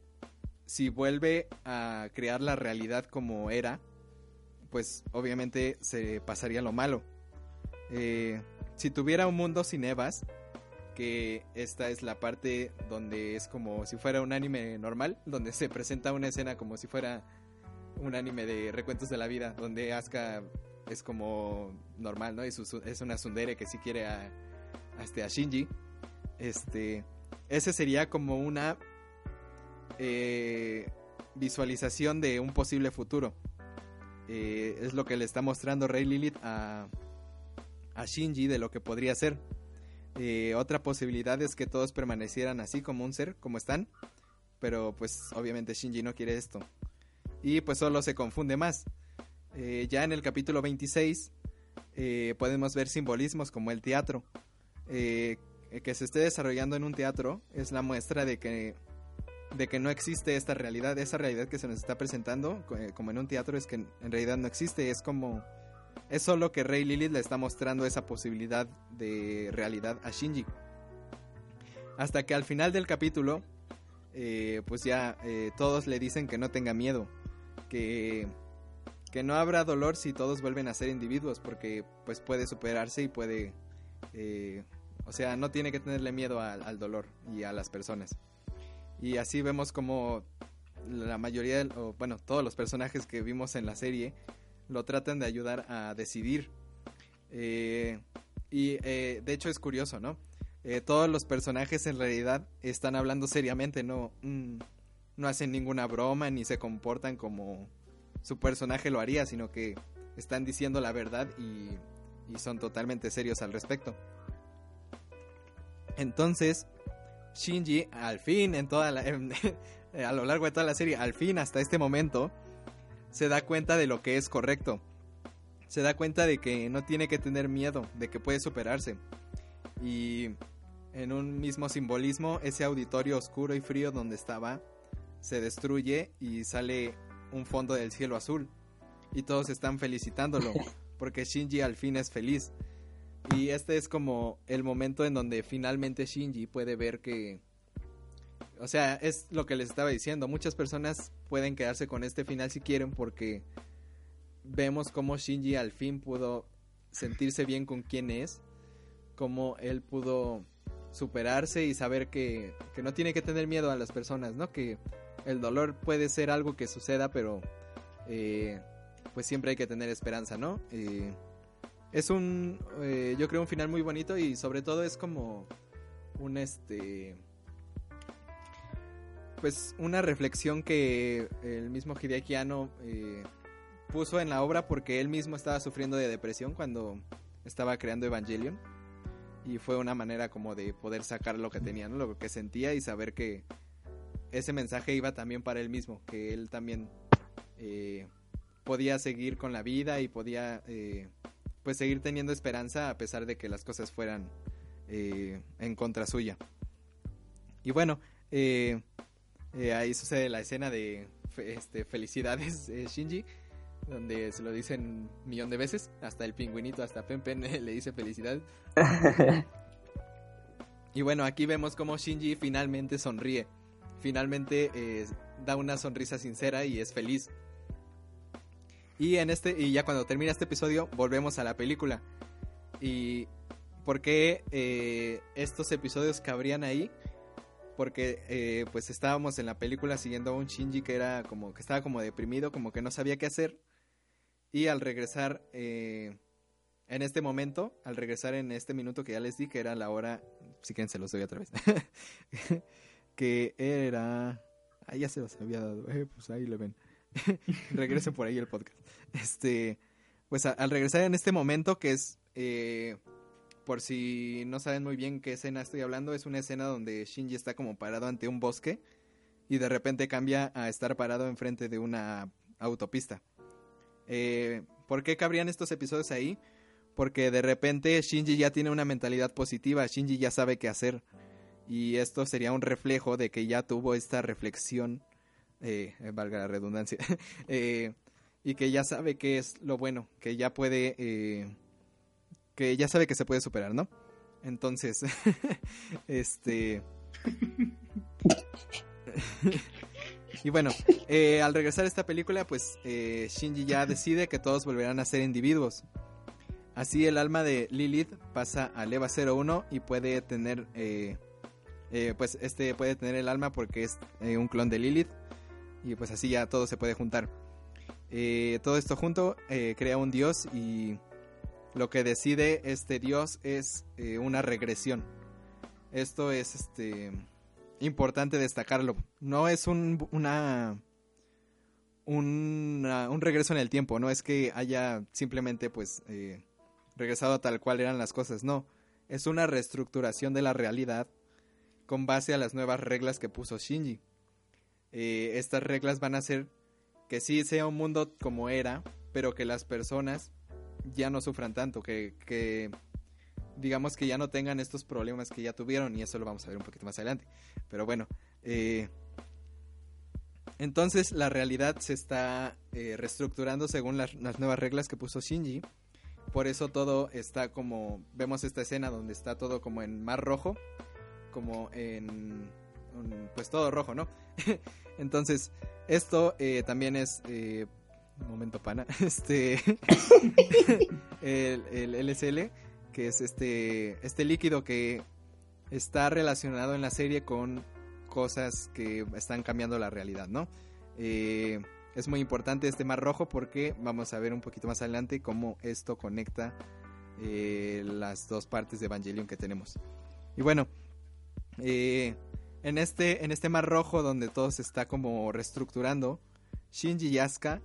si vuelve a crear la realidad como era, pues obviamente se pasaría lo malo. Eh, si tuviera un mundo sin Evas, que esta es la parte donde es como si fuera un anime normal, donde se presenta una escena como si fuera un anime de recuentos de la vida, donde Asuka es como normal, ¿no? Su- es una tsundere que si quiere a, este, a Shinji. Este, ese sería como una eh, visualización de un posible futuro. Eh, es lo que le está mostrando Rey Lilith a, a Shinji de lo que podría ser. Eh, otra posibilidad es que todos permanecieran así como un ser, como están. Pero pues obviamente Shinji no quiere esto. Y pues solo se confunde más. Eh, ya en el capítulo 26 eh, podemos ver simbolismos como el teatro. Eh, que se esté desarrollando en un teatro es la muestra de que, de que no existe esta realidad. Esa realidad que se nos está presentando eh, como en un teatro es que en realidad no existe. Es como... Es solo que Rey Lilith le está mostrando esa posibilidad de realidad a Shinji. Hasta que al final del capítulo, eh, pues ya eh, todos le dicen que no tenga miedo. Que, que no habrá dolor si todos vuelven a ser individuos. Porque pues puede superarse y puede... eh, o sea, no tiene que tenerle miedo al, dolor y a las personas. Y así vemos como la mayoría, o bueno, todos los personajes que vimos en la serie lo tratan de ayudar a decidir. Eh, y eh, de hecho es curioso, ¿no? Todos los personajes en realidad están hablando seriamente, no, mm, no hacen ninguna broma ni se comportan como su personaje lo haría, sino que están diciendo la verdad y, son totalmente serios al respecto. Entonces, Shinji, al fin, en toda la, a lo largo de toda la serie, al fin, hasta este momento, se da cuenta de lo que es correcto. Se da cuenta de que no tiene que tener miedo, de que puede superarse. Y en un mismo simbolismo, ese auditorio oscuro y frío donde estaba se destruye y sale un fondo del cielo azul. Y todos están felicitándolo, porque Shinji al fin es feliz. Y este es como el momento en donde finalmente Shinji puede ver que... O sea, es lo que les estaba diciendo. Muchas personas pueden quedarse con este final si quieren porque vemos cómo Shinji al fin pudo sentirse bien con quien es. Cómo él pudo superarse y saber que, que no tiene que tener miedo a las personas, ¿no? Que el dolor puede ser algo que suceda, pero eh, pues siempre hay que tener esperanza, ¿no? Eh, es un, eh, yo creo un final muy bonito y sobre todo es como un este, pues una reflexión que el mismo Hideaki puso en la obra porque él mismo estaba sufriendo de depresión cuando estaba creando Evangelion y fue una manera como de poder sacar lo que tenía, ¿no? lo que sentía y saber que ese mensaje iba también para él mismo, que él también eh, podía seguir con la vida y podía eh, pues seguir teniendo esperanza a pesar de que las cosas fueran eh, en contra suya. Y bueno, eh, ahí sucede la escena de este, felicidades Shinji, donde se lo dicen un millón de veces, hasta el pingüinito, hasta Pen Pen le dice felicidades. Y bueno, aquí vemos cómo Shinji finalmente sonríe. Finalmente eh, da una sonrisa sincera y es feliz. Y en este, y ya cuando termina este episodio, volvemos a la película. Y por qué eh, estos episodios cabrían ahí. Porque eh, pues estábamos en la película siguiendo a un Shinji que era como que estaba como deprimido, como que no sabía qué hacer. Y al regresar eh, en este momento, al regresar en este minuto que ya les di, que era la hora, si quieren se los doy otra vez, que era... Ah, ya se los había dado, eh, pues ahí le ven. Regresen por ahí el podcast. Este, pues al regresar en este momento, que es, eh, por si no saben muy bien qué escena estoy hablando, es una escena donde Shinji está como parado ante un bosque y de repente cambia a estar parado enfrente de una autopista. Eh, ¿Por qué cabrían estos episodios ahí? Porque de repente Shinji ya tiene una mentalidad positiva, Shinji ya sabe qué hacer. Y esto sería un reflejo de que ya tuvo esta reflexión, eh, eh, valga la redundancia, eh, y que ya sabe qué es lo bueno, que ya puede, eh, que ya sabe que se puede superar, ¿no? Entonces, este... y bueno, eh, al regresar a esta película, pues eh, Shinji ya decide que todos volverán a ser individuos. Así el alma de Lilith pasa al EVA 01 y puede tener, eh, pues este puede tener el alma porque es eh, un clon de Lilith y pues así ya todo se puede juntar. Eh, todo esto junto crea un dios y lo que decide este dios es una regresión. Esto es este importante destacarlo. No es un, una, un regreso en el tiempo, no es que haya simplemente pues regresado a tal cual eran las cosas, no. Es una reestructuración de la realidad con base a las nuevas reglas que puso Shinji. Eh, estas reglas van a hacer que sí sea un mundo como era, pero que las personas ya no sufran tanto, que, que digamos que ya no tengan estos problemas que ya tuvieron y eso lo vamos a ver un poquito más adelante. Pero bueno, eh, entonces la realidad se está eh, reestructurando según las, las nuevas reglas que puso Shinji. Por eso todo está como, vemos esta escena donde está todo como en mar rojo, como en, pues todo rojo, ¿no? Entonces, esto eh, también es, eh, momento pana, este, el, el LSL, que es este, este líquido que está relacionado en la serie con cosas que están cambiando la realidad, ¿no? Eh, es muy importante este mar rojo porque vamos a ver un poquito más adelante cómo esto conecta eh, las dos partes de Evangelion que tenemos. Y bueno, eh, en este, en este mar rojo donde todo se está como reestructurando, Shinji y Asuka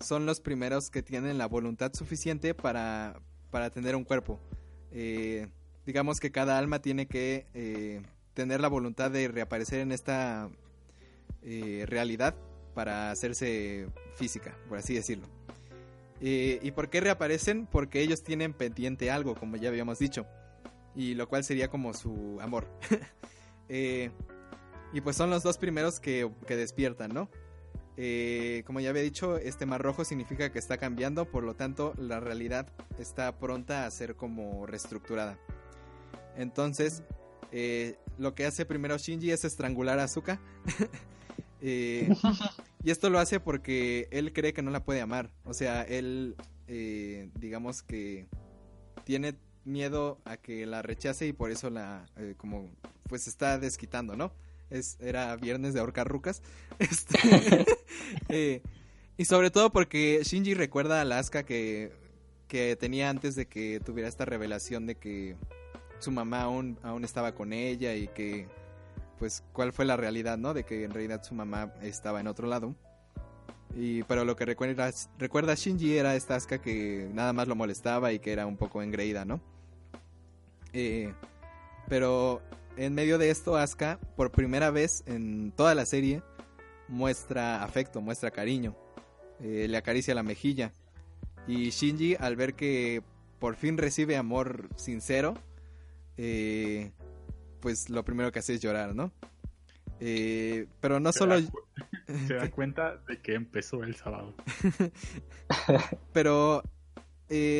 son los primeros que tienen la voluntad suficiente para, para tener un cuerpo. Eh, digamos que cada alma tiene que eh, tener la voluntad de reaparecer en esta realidad para hacerse física, por así decirlo. ¿Y por qué reaparecen? Porque ellos tienen pendiente algo, como ya habíamos dicho. Y lo cual sería como su amor. Eh, y pues son los dos primeros que, que despiertan, ¿no? Eh, como ya había dicho, este mar rojo significa que está cambiando, por lo tanto la realidad está pronta a ser como reestructurada. Entonces, eh, lo que hace primero Shinji es estrangular a Asuka. Eh, y esto lo hace porque él cree que no la puede amar. O sea, él, digamos que tiene miedo a que la rechace y por eso la, eh, como, pues está desquitando, ¿no? Es, era viernes de ahorcar rucas. Este, eh, y sobre todo porque Shinji recuerda a Alaska que, que tenía antes de que tuviera esta revelación de que su mamá aún, aún estaba con ella y que pues cuál fue la realidad, ¿no? De que en realidad su mamá estaba en otro lado. Y pero lo que recuerda, recuerda Shinji era esta Asuka que nada más lo molestaba y que era un poco engreída, ¿no? Eh, pero en medio de esto Asuka por primera vez en toda la serie muestra afecto, muestra cariño. Eh, le acaricia la mejilla. Y Shinji al ver que por fin recibe amor sincero, eh, pues lo primero que hace es llorar, ¿no? Eh, pero no Se solo... da Se da cuenta de que empezó el sábado. Pero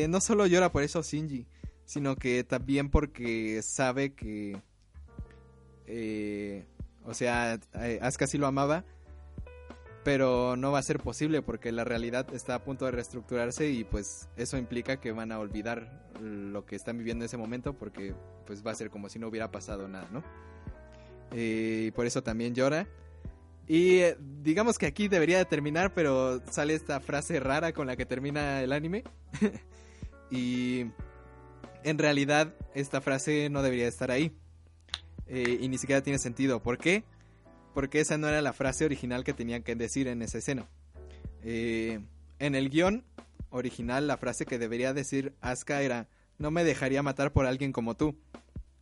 no solo llora por eso Shinji, sino que también porque sabe que... eh, o sea, eh, Asuka sí lo amaba, pero no va a ser posible porque la realidad está a punto de reestructurarse y pues eso implica que van a olvidar lo que están viviendo en ese momento porque pues va a ser como si no hubiera pasado nada, ¿no? Eh, y por eso también llora. Y digamos que aquí debería de terminar, pero sale esta frase rara con la que termina el anime. y en realidad esta frase no debería estar ahí. Eh, y ni siquiera tiene sentido. ¿Por qué? Porque esa no era la frase original que tenían que decir en esa escena. Eh, en el guion original la frase que debería decir Asuka era no me dejaría matar por alguien como tú.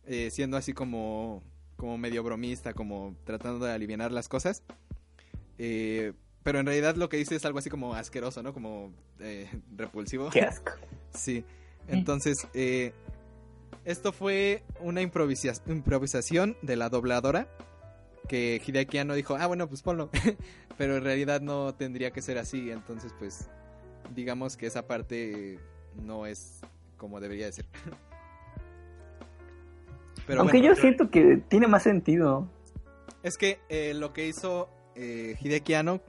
Eh, siendo así como, como medio bromista, como tratando de aliviar las cosas. Eh, pero en realidad lo que dice es algo así como asqueroso, ¿no? Como eh, repulsivo. Qué asco. Sí. Entonces, eh, esto fue una improvisa- improvisación de la dobladora. Que Hideaki Anno dijo, ah, bueno, pues ponlo. Pero en realidad no tendría que ser así. Entonces, pues, digamos que esa parte no es como debería de ser. Pero Aunque bueno, yo siento que tiene más sentido. es que eh, lo que hizo eh, Hideki Anno,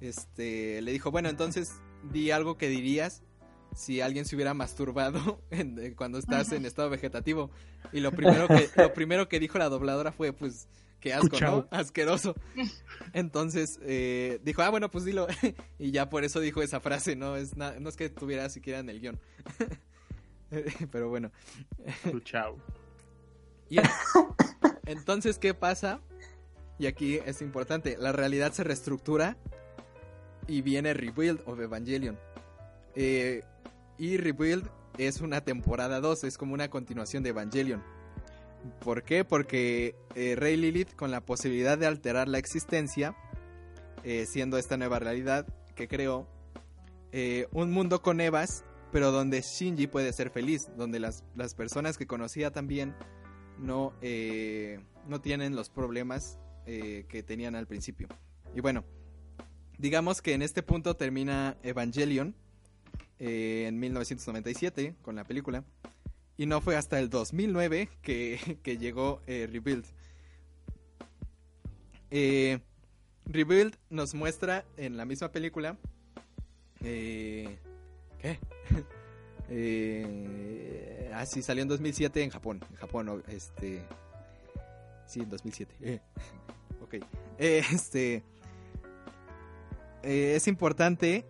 este, le dijo, bueno, entonces di algo que dirías si alguien se hubiera masturbado en- eh, cuando estás en estado vegetativo. Y lo primero que, lo primero que dijo la dobladora fue, pues, qué asco, ¿no? Cuchao. Asqueroso. Entonces, eh, dijo, ah, bueno, pues dilo. y ya por eso dijo esa frase, no es, na- no es que tuviera siquiera en el guion. Pero bueno. Tu chao. Y en- entonces, ¿qué pasa? Y aquí es importante, la realidad se reestructura y viene Rebuild of Evangelion. Eh, y Rebuild es una temporada 2, es como una continuación de Evangelion. ¿Por qué? Porque eh, Rey Lilith, con la posibilidad de alterar la existencia, eh, siendo esta nueva realidad que creó, eh, un mundo con Evas, pero donde Shinji puede ser feliz, donde las, las personas que conocía también no, eh, no tienen los problemas que tenían al principio. Y bueno, digamos que en este punto termina Evangelion eh, en 1997 con la película. Y no fue hasta el 2009 que, que llegó eh, Rebuild. Eh, Rebuild nos muestra en la misma película. eh, ¿Qué? Eh, ah, sí, salió en 2007 en Japón. En Japón, este. Sí, en 2007. Eh, ok. Este. es importante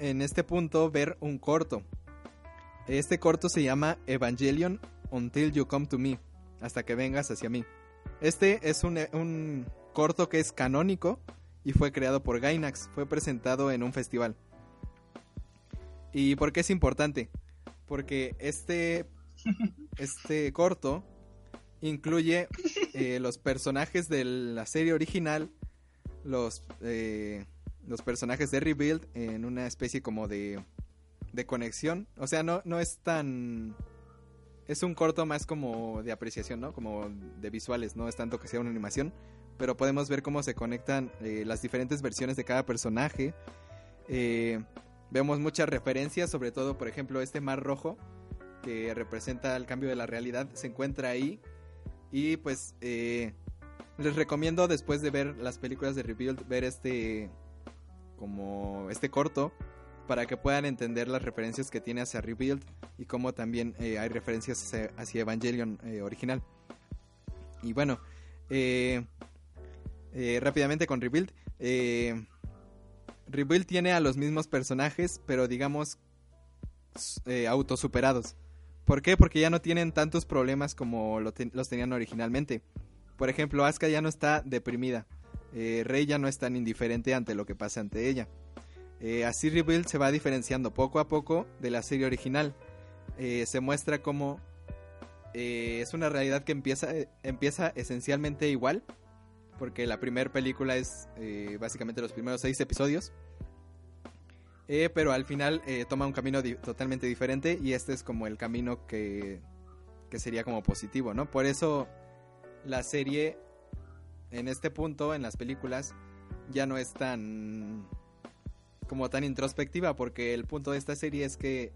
en este punto ver un corto. Este corto se llama Evangelion Until You Come to Me. Hasta que vengas hacia mí. Este es un, un corto que es canónico y fue creado por Gainax. Fue presentado en un festival. ¿Y por qué es importante? Porque este, este corto incluye eh, los personajes de la serie original, los, eh, los personajes de Rebuild en una especie como de, de conexión. O sea, no, no es tan... Es un corto más como de apreciación, ¿no? Como de visuales, no es tanto que sea una animación, pero podemos ver cómo se conectan eh, las diferentes versiones de cada personaje. Eh, vemos muchas referencias, sobre todo, por ejemplo, este mar rojo que representa el cambio de la realidad, se encuentra ahí. Y pues eh, les recomiendo después de ver las películas de Rebuild, ver este como este corto para que puedan entender las referencias que tiene hacia Rebuild y cómo también eh, hay referencias hacia, Evangelion eh, original. Y bueno, eh, rápidamente con Rebuild. Rebuild tiene a los mismos personajes, pero digamos autosuperados. ¿Por qué? Porque ya no tienen tantos problemas como lo ten- los tenían originalmente. Por ejemplo, Asuka ya no está deprimida. Eh, Rey ya no es tan indiferente ante lo que pasa ante ella. Eh, así Rebuild se va diferenciando poco a poco de la serie original. Eh, se muestra como es una realidad que empieza, empieza esencialmente igual. Porque la primera película es básicamente los primeros seis episodios. Pero al final toma un camino totalmente diferente y este es como el camino que, que sería como positivo, ¿no? Por eso la serie en este punto, en las películas, ya no es tan como tan introspectiva porque el punto de esta serie es que,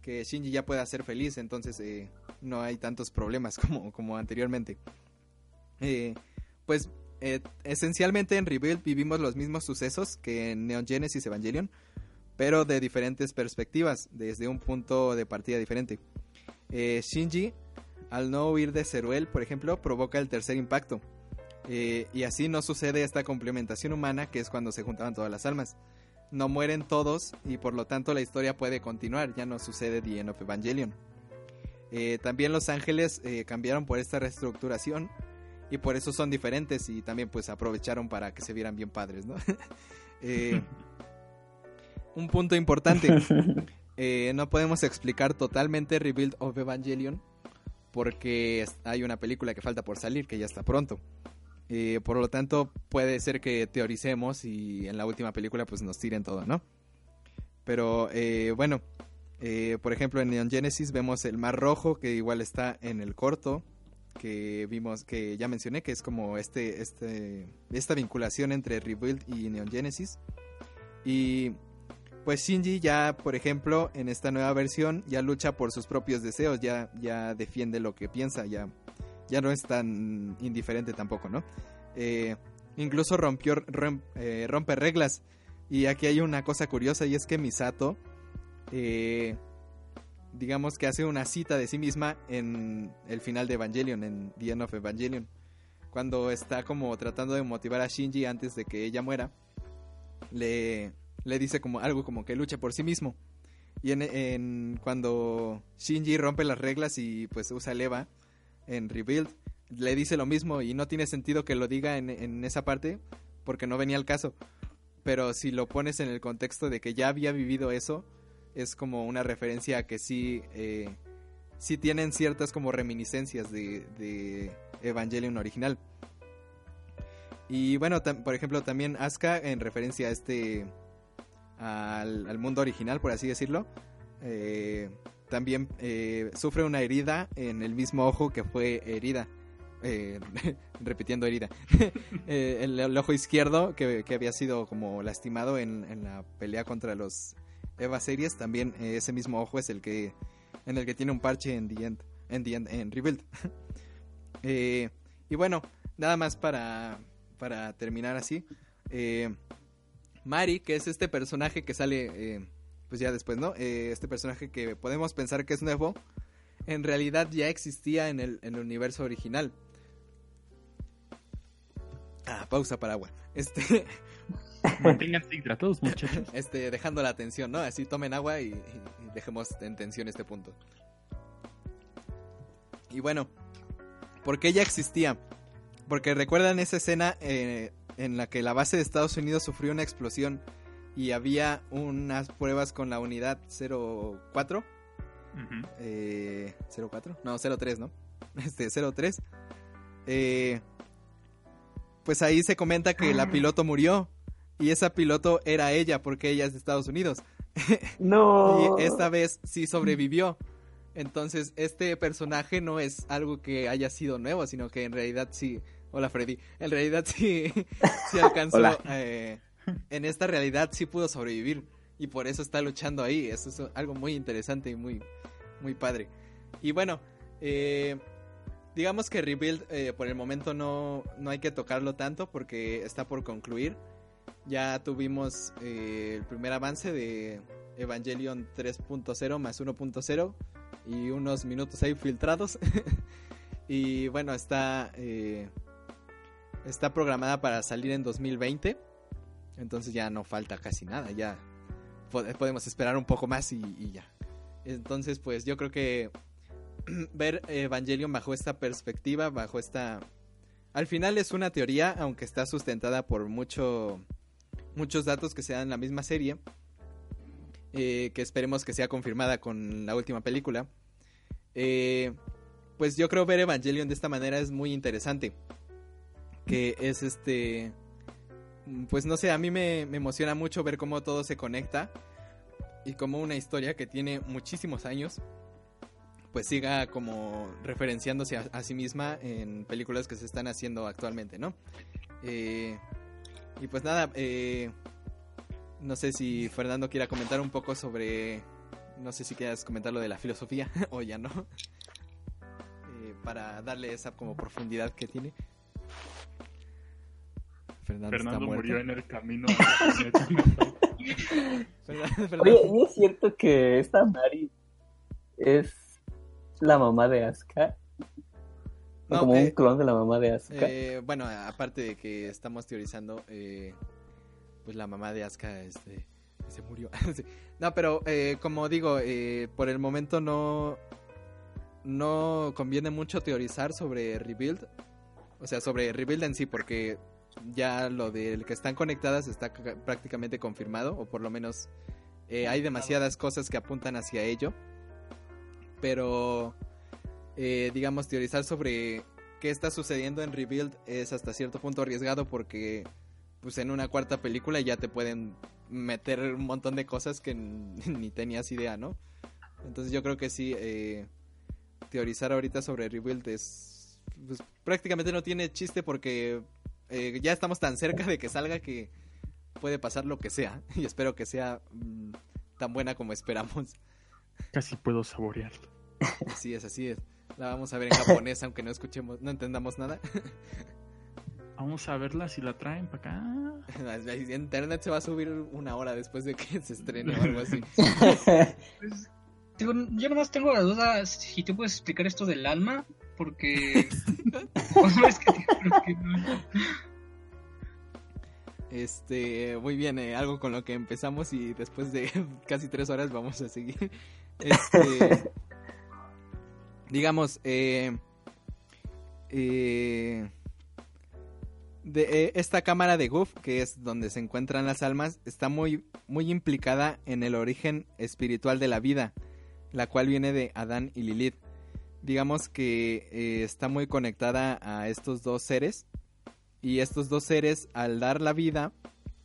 que Shinji ya pueda ser feliz, entonces eh, no hay tantos problemas como, como anteriormente. Eh, pues eh, esencialmente en Rebuild vivimos los mismos sucesos que en Neon Genesis Evangelion, pero de diferentes perspectivas, desde un punto de partida diferente. Eh, Shinji, al no huir de Zeruel, por ejemplo, provoca el tercer impacto. Eh, y así no sucede esta complementación humana que es cuando se juntaban todas las almas. No mueren todos y por lo tanto la historia puede continuar, ya no sucede The End of Evangelion. Eh, también los ángeles eh, cambiaron por esta reestructuración y por eso son diferentes y también pues aprovecharon para que se vieran bien padres, ¿no? Un punto importante, no podemos explicar totalmente Rebuild of Evangelion porque hay una película que falta por salir que ya está pronto. Eh, por lo tanto, puede ser que teoricemos y en la última película pues nos tiren todo, ¿no? Pero eh, bueno, eh, por ejemplo en Neon Genesis vemos el Mar Rojo que igual está en el corto que vimos, que ya mencioné, que es como este, este, esta vinculación entre Rebuild y Neon Genesis. Y pues Shinji ya, por ejemplo, en esta nueva versión ya lucha por sus propios deseos, ya, ya defiende lo que piensa, ya, ya no es tan indiferente tampoco, ¿no? Eh, incluso rompió, rom- eh, rompe reglas. Y aquí hay una cosa curiosa y es que Misato, eh, digamos que hace una cita de sí misma en el final de Evangelion, en The End of Evangelion. Cuando está como tratando de motivar a Shinji antes de que ella muera, le, le dice como algo como que luche por sí mismo. Y en, en- cuando Shinji rompe las reglas y pues usa el Eva en Rebuild, le dice lo mismo y no tiene sentido que lo diga en, en esa parte porque no venía al caso. Pero si lo pones en el contexto de que ya había vivido eso, es como una referencia a que sí, eh, sí tienen ciertas como reminiscencias de, de Evangelion original. Y bueno, por ejemplo, también Asuka en referencia a este al, al mundo original, por así decirlo, eh, también eh, sufre una herida en el mismo ojo que fue herida. Eh, repitiendo herida. Eh, el, ojo izquierdo que, que había sido como lastimado en, en la pelea contra los Eva Series, también eh, ese mismo ojo es el que en el que tiene un parche en The End, en, The End- en Rebuild. Y bueno, nada más para, para terminar así. Mari, que es este personaje que sale, pues ya después, ¿no? Eh, este personaje que podemos pensar que es nuevo, en realidad ya existía en el, en el universo original. Ah, pausa para agua. Este, Manténganse hidratados, muchachos. este, dejando la atención, ¿no? Así tomen agua y, y- y dejemos en tensión este punto. Y bueno, ¿por qué ya existía? porque recuerdan esa escena eh, en la que la base de Estados Unidos sufrió una explosión y había unas pruebas con la unidad 04. Ujú. Eh, 04, no, 03, ¿no? Este, 03. Eh, pues ahí se comenta que la piloto murió. Y esa piloto era ella, porque ella es de Estados Unidos. No. Y esta vez sí sobrevivió. Entonces, este personaje no es algo que haya sido nuevo, sino que en realidad sí. Hola, Freddy. En realidad sí, sí alcanzó. Hola. eh, en esta realidad sí pudo sobrevivir. Y por eso está luchando ahí. Eso es algo muy interesante y muy, muy padre. Y bueno, eh, digamos que Rebuild eh, por el momento no, no hay que tocarlo tanto porque está por concluir. Ya tuvimos eh, el primer avance de Evangelion 3.0 más 1.0 y unos minutos ahí filtrados. y bueno, está, eh, está programada para salir en 2020. Entonces ya no falta casi nada, ya po- podemos esperar un poco más y, y ya. Entonces pues yo creo que ver Evangelion bajo esta perspectiva, bajo esta... Al final es una teoría, aunque está sustentada por mucho, muchos datos que se dan en la misma serie, eh, que esperemos que sea confirmada con la última película. Eh, pues yo creo ver Evangelion de esta manera es muy interesante. Que es este... Pues no sé, a mí me, me emociona mucho ver cómo todo se conecta y como una historia que tiene muchísimos años pues siga como referenciándose a, a sí misma en películas que se están haciendo actualmente, ¿no? Eh, y pues nada, eh, no sé si Fernando quiera comentar un poco sobre, no sé si quieras comentar lo de la filosofía o ya no, Eh, para darle esa como profundidad que tiene. Fernando, Fernando está muerto. murió en el camino. a la planeta natal. Fernando- Fernando- Oye, ¿y es cierto que esta Mari es la mamá de Asuka? ¿O No, como eh, un clon de la mamá de Asuka. Eh, bueno, aparte de que estamos teorizando, eh, pues la mamá de Asuka este, se murió. Sí. no, pero eh, como digo, eh, por el momento no, no conviene mucho teorizar sobre Rebuild. O sea, sobre Rebuild en sí, porque ya lo del que están conectadas está prácticamente confirmado, o por lo menos eh, hay demasiadas cosas que apuntan hacia ello. Pero, eh, digamos, teorizar sobre qué está sucediendo en Rebuild es hasta cierto punto arriesgado porque, pues en una cuarta película ya te pueden meter un montón de cosas que ni tenías idea, ¿no? Entonces yo creo que sí, eh, teorizar ahorita sobre Rebuild es, pues prácticamente no tiene chiste porque eh, ya estamos tan cerca de que salga que puede pasar lo que sea y espero que sea mm, tan buena como esperamos. Casi puedo saborearlo. Así es, así es. La vamos a ver en japonés aunque no escuchemos, no entendamos nada. Vamos a verla si la traen para acá. Internet se va a subir una hora después de que se estrene o algo así. Pues, digo, yo nomás tengo la duda si tú puedes explicar esto del alma, porque... Que no. Este, muy bien, eh, algo con lo que empezamos y después de casi tres horas vamos a seguir. Este, digamos, eh, eh, de eh, esta cámara de Goof, que es donde se encuentran las almas, está muy, muy implicada en el origen espiritual de la vida, la cual viene de Adán y Lilith. Digamos que eh, está muy conectada a estos dos seres y estos dos seres al dar la vida,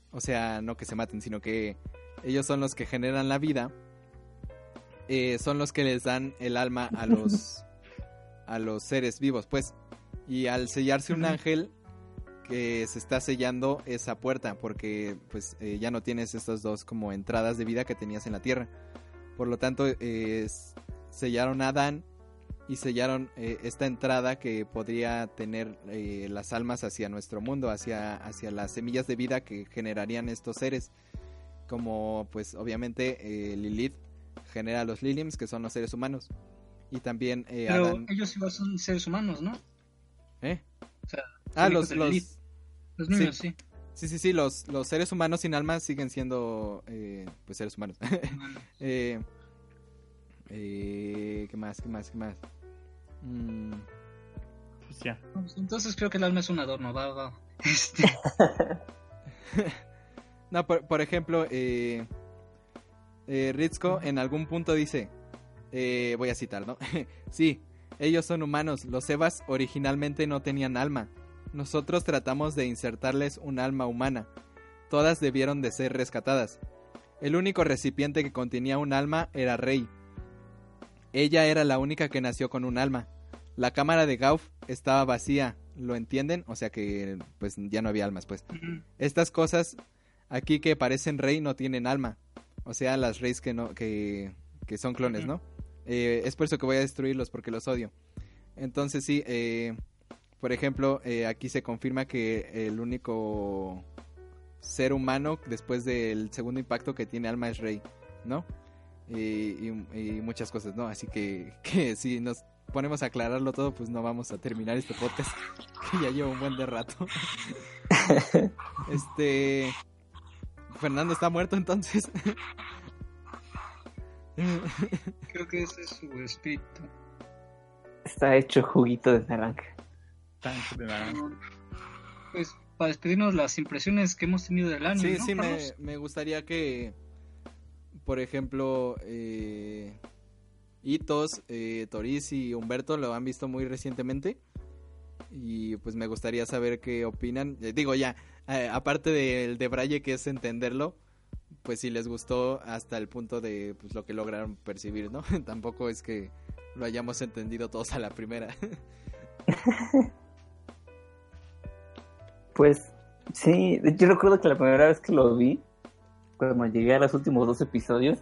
o sea, no que se maten, sino que ellos son los que generan la vida, eh, son los que les dan el alma a los a los seres vivos, pues. Y al sellarse un ángel que se está sellando esa puerta, porque pues eh, ya no tienes estas dos como entradas de vida que tenías en la tierra. Por lo tanto, eh, sellaron a Adán y sellaron eh, esta entrada que podría tener eh, las almas hacia nuestro mundo, hacia, hacia las semillas de vida que generarían estos seres. Como pues obviamente eh, Lilith genera los Liliums, que son los seres humanos. Y también eh, Pero Adán... ellos igual son seres humanos, ¿no? ¿eh? O sea, Ah, los, los. Los niños, sí. Sí, sí, sí, los, los seres humanos sin alma siguen siendo eh, pues seres humanos. eh, ¿Qué más? ¿Qué más? ¿Qué más? Mm, Pues esencia. Pues, Entonces creo que el alma es un adorno, va, va. Este, No, por, por ejemplo, eh, eh, Ritzko en algún punto dice, eh, voy a citar, ¿no? sí, ellos son humanos, los Evas originalmente no tenían alma. Nosotros tratamos de insertarles un alma humana. Todas debieron de ser rescatadas. El único recipiente que contenía un alma era Rey. Ella era la única que nació con un alma. La cámara de Gauf estaba vacía, ¿lo entienden? O sea que pues ya no había almas, pues. Estas cosas aquí que parecen rey no tienen alma. O sea, las reyes que no que, que son clones, ¿no? Eh, es por eso que voy a destruirlos porque los odio. Entonces sí, eh, por ejemplo, eh, aquí se confirma que el único ser humano después del segundo impacto que tiene alma es Rey, ¿no? Y, y- y muchas cosas, ¿no? Así que, que si nos ponemos a aclararlo todo, pues no vamos a terminar este podcast, que ya lleva un buen de rato. este... Fernando está muerto entonces. creo que ese es su espíritu. Está hecho juguito de naranja. Tanto de naranja. Pues para despedirnos las impresiones que hemos tenido del anime, Sí, ¿no, sí, me, me gustaría que, por ejemplo, eh, Itos, eh, Toris y Humberto lo han visto muy recientemente. Y pues me gustaría saber qué opinan. Eh, digo ya, eh, aparte del de Braille que es entenderlo, pues si les gustó hasta el punto de pues lo que lograron percibir, ¿no? Tampoco es que lo hayamos entendido todos a la primera. Pues sí, yo recuerdo que la primera vez que lo vi, cuando llegué a los últimos dos episodios,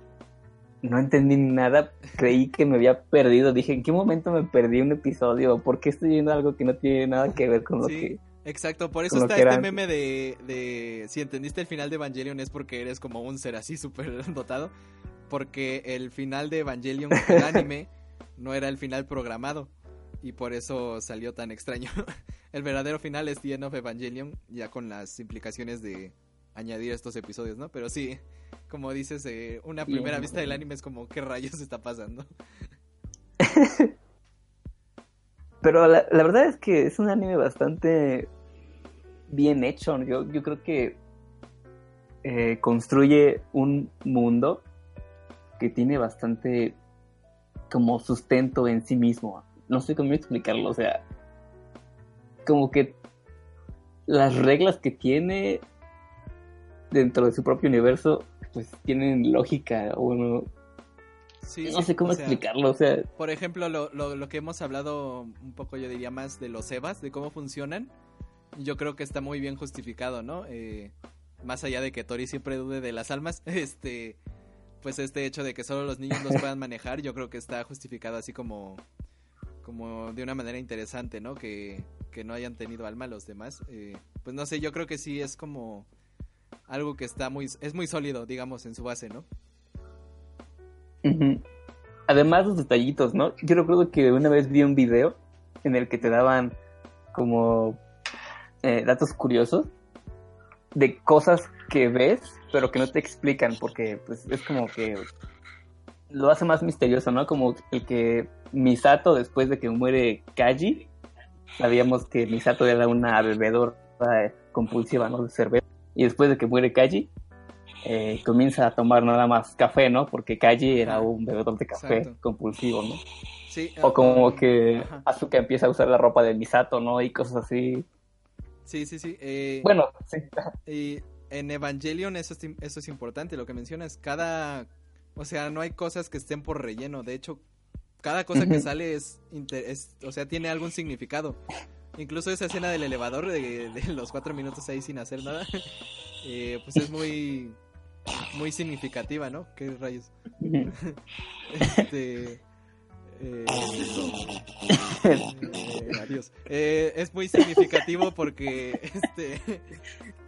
no entendí nada, creí que me había perdido, dije, ¿en qué momento me perdí un episodio? ¿Por qué estoy viendo algo que no tiene nada que ver con lo Sí, que... exacto. Por eso está este era meme de, de si entendiste el final de Evangelion es porque eres como un ser así súper dotado. Porque el final de Evangelion, el anime, no era el final programado. Y por eso salió tan extraño. El verdadero final es The End of Evangelion, ya con las implicaciones de añadir estos episodios, ¿no? Pero sí, como dices, eh, una Bien, primera vista del anime es como, ¿qué rayos está pasando? Pero la, la verdad es que es un anime bastante bien hecho. Yo, yo creo que eh, construye un mundo que tiene bastante como sustento en sí mismo. No sé cómo explicarlo, o sea, como que las reglas que tiene dentro de su propio universo, pues tienen lógica, o no, Sí, no sé cómo o sea, explicarlo, o sea, Por ejemplo, lo, lo, lo que hemos hablado un poco, yo diría más de los EVAs, de cómo funcionan, yo creo que está muy bien justificado, ¿no? Eh, más allá de que Tori siempre dude de las almas, este, pues este hecho de que solo los niños los puedan manejar, yo creo que está justificado así como, como de una manera interesante, ¿no? Que, que no hayan tenido alma los demás. eh, pues no sé, yo creo que sí es como algo que está muy, es muy sólido, digamos, en su base, ¿no? Además los detallitos, ¿no? Yo recuerdo que una vez vi un video en el que te daban como eh, datos curiosos de cosas que ves, pero que no te explican, porque pues es como que lo hace más misterioso, ¿no? Como el que Misato, después de que muere Kaji, sabíamos que Misato era una bebedora compulsiva, ¿no? De cerveza. Y después de que muere Kaji, eh, comienza a tomar nada más café, ¿no? Porque Kaji era un bebedor de café Exacto. compulsivo, ¿no? Sí. O como um, que ajá. Asuka empieza a usar la ropa de Misato, ¿no? Y cosas así. Sí, sí, sí. eh, Bueno, sí. Y en Evangelion eso es, eso es importante, lo que mencionas. Cada... O sea, no hay cosas que estén por relleno. De hecho, cada cosa que sale es, es- O sea, tiene algún significado. Incluso esa escena del elevador de, de los cuatro minutos ahí sin hacer nada. eh, pues es muy... Muy significativa, ¿no? ¿Qué rayos? Este... eh, eh, adiós. Eh, es muy significativo porque este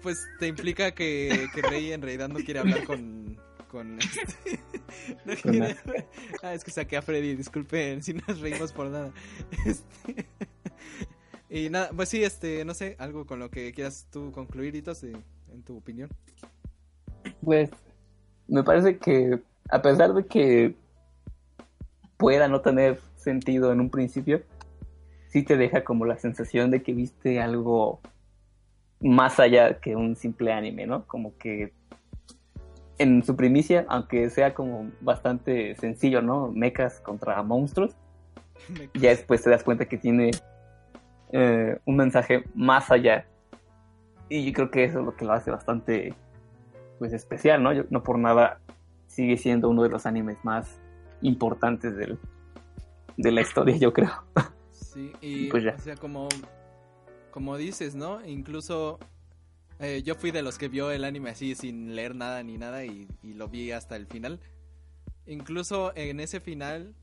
pues te implica que, que Rey en realidad no quiere hablar con con este, no quiere- ah, es que saqué a Freddy, disculpen si nos reímos por nada. Este, y nada, pues sí, este, no sé, algo con lo que quieras tú concluir, Itos, en tu opinión. Pues me parece que a pesar de que pueda no tener sentido en un principio, sí te deja como la sensación de que viste algo más allá que un simple anime, ¿no? Como que en su primicia, aunque sea como bastante sencillo, ¿no? Mechas contra monstruos, ya después te das cuenta que tiene eh, un mensaje más allá. Y yo creo que eso es lo que lo hace bastante pues especial, ¿no? Yo- no por nada sigue siendo uno de los animes más importantes del, de la historia, yo creo. Sí, y Pues ya. o sea, como, como dices, ¿no? Incluso eh, yo fui de los que vio el anime así sin leer nada ni nada y, y lo vi hasta el final. Incluso en ese final,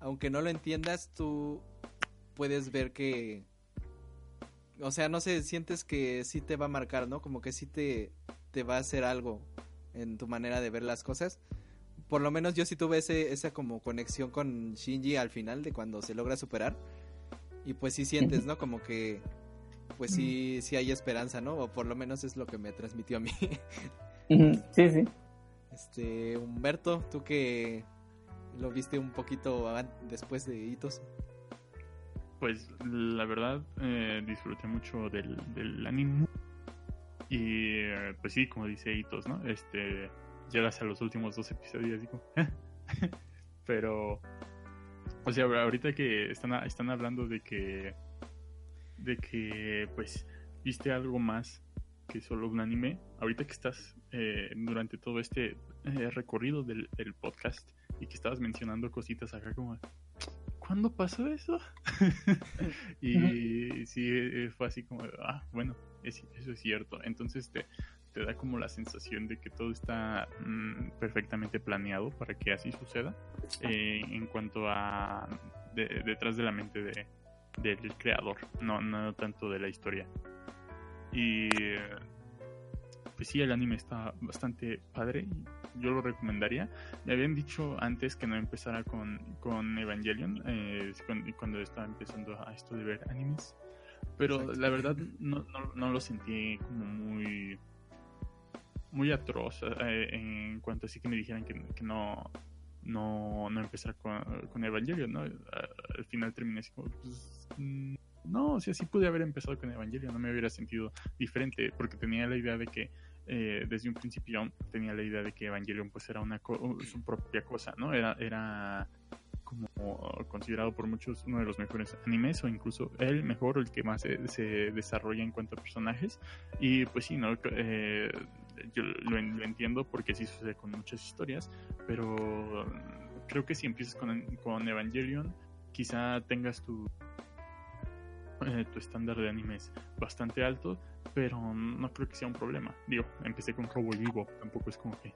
aunque no lo entiendas, tú puedes ver que... O sea, no sé, sientes que sí te va a marcar, ¿no? Como que sí te, te va a hacer algo en tu manera de ver las cosas. Por lo menos yo sí tuve ese, esa como conexión con Shinji al final de cuando se logra superar. Y pues sí sientes, ¿no? Como que pues sí, sí hay esperanza, ¿no? O por lo menos es lo que me transmitió a mí. Sí, sí. Este, Humberto, tú que lo viste un poquito después de Hitos. Pues la verdad eh, disfruté mucho del, del anime. Y eh, pues sí, como dice Hitos, ¿no? Este, llegas a los últimos dos episodios y "Eh". pero, o sea, ahorita que están, están hablando de que, de que, pues, viste algo más que solo un anime, ahorita que estás eh, durante todo este eh, recorrido del, del podcast y que estabas mencionando cositas acá como, ¿cuándo pasó eso? y sí, eh, fue así como, ah, bueno, es- eso es cierto. Entonces te, te da como la sensación de que todo está mm, perfectamente planeado para que así suceda eh, en cuanto a de- detrás de la mente de, del creador, no, no tanto de la historia. Y eh, pues sí, el anime está bastante padre. Yo lo recomendaría. Me habían dicho antes que no empezara con, con Evangelion, eh, cuando, estaba empezando a esto de ver animes. Pero Exacto. la verdad no, no, no lo sentí como muy muy atroz eh, en cuanto así que me dijeran que, que no no no empezar con, con Evangelion no al final terminé así como pues, no o sea sí pude haber empezado con Evangelion no me hubiera sentido diferente porque tenía la idea de que eh, desde un principio tenía la idea de que Evangelion pues era una co- su propia cosa no era era como considerado por muchos uno de los mejores animes o incluso el mejor el que más se, desarrolla en cuanto a personajes. Y pues sí no Eh, yo lo entiendo porque sí sucede con muchas historias pero creo que si empiezas con, con Evangelion quizá tengas tu eh, tu estándar de animes bastante alto pero no creo que sea un problema. Digo empecé con Cowboy Vivo tampoco es como que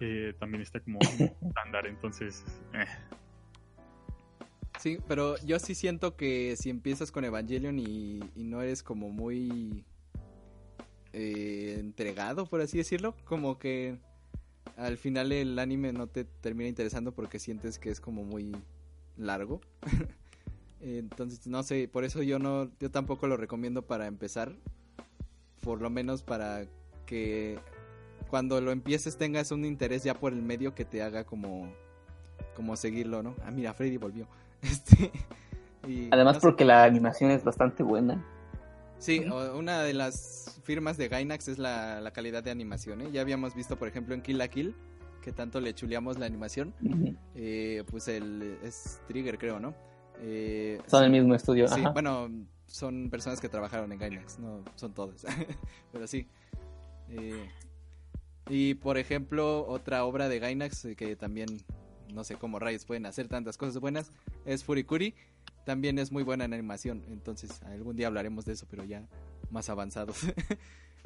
eh, también está como estándar entonces eh, Sí, pero yo sí siento que si empiezas con Evangelion y, y no eres como muy eh, entregado, por así decirlo, como que al final el anime no te termina interesando porque sientes que es como muy largo. Entonces, no sé, por eso yo no, yo tampoco lo recomiendo para empezar, por lo menos para que cuando lo empieces tengas un interés ya por el medio que te haga como, como seguirlo, ¿no? Ah, mira, Freddy volvió. Este, y Además no sé. porque la animación es bastante buena. Sí, una de las firmas de Gainax es la, la calidad de animación, ¿eh? Ya habíamos visto, por ejemplo, en Kill la Kill, que tanto le chuleamos la animación, eh, pues el es Trigger, creo, ¿no? Eh, Son el mismo estudio. Sí, ajá. bueno, son personas que trabajaron en Gainax, no son todos, pero sí. Eh, y por ejemplo, otra obra de Gainax eh, que también no sé cómo rayos pueden hacer tantas cosas buenas es Furikuri, también es muy buena en animación, entonces algún día hablaremos de eso, pero ya más avanzados.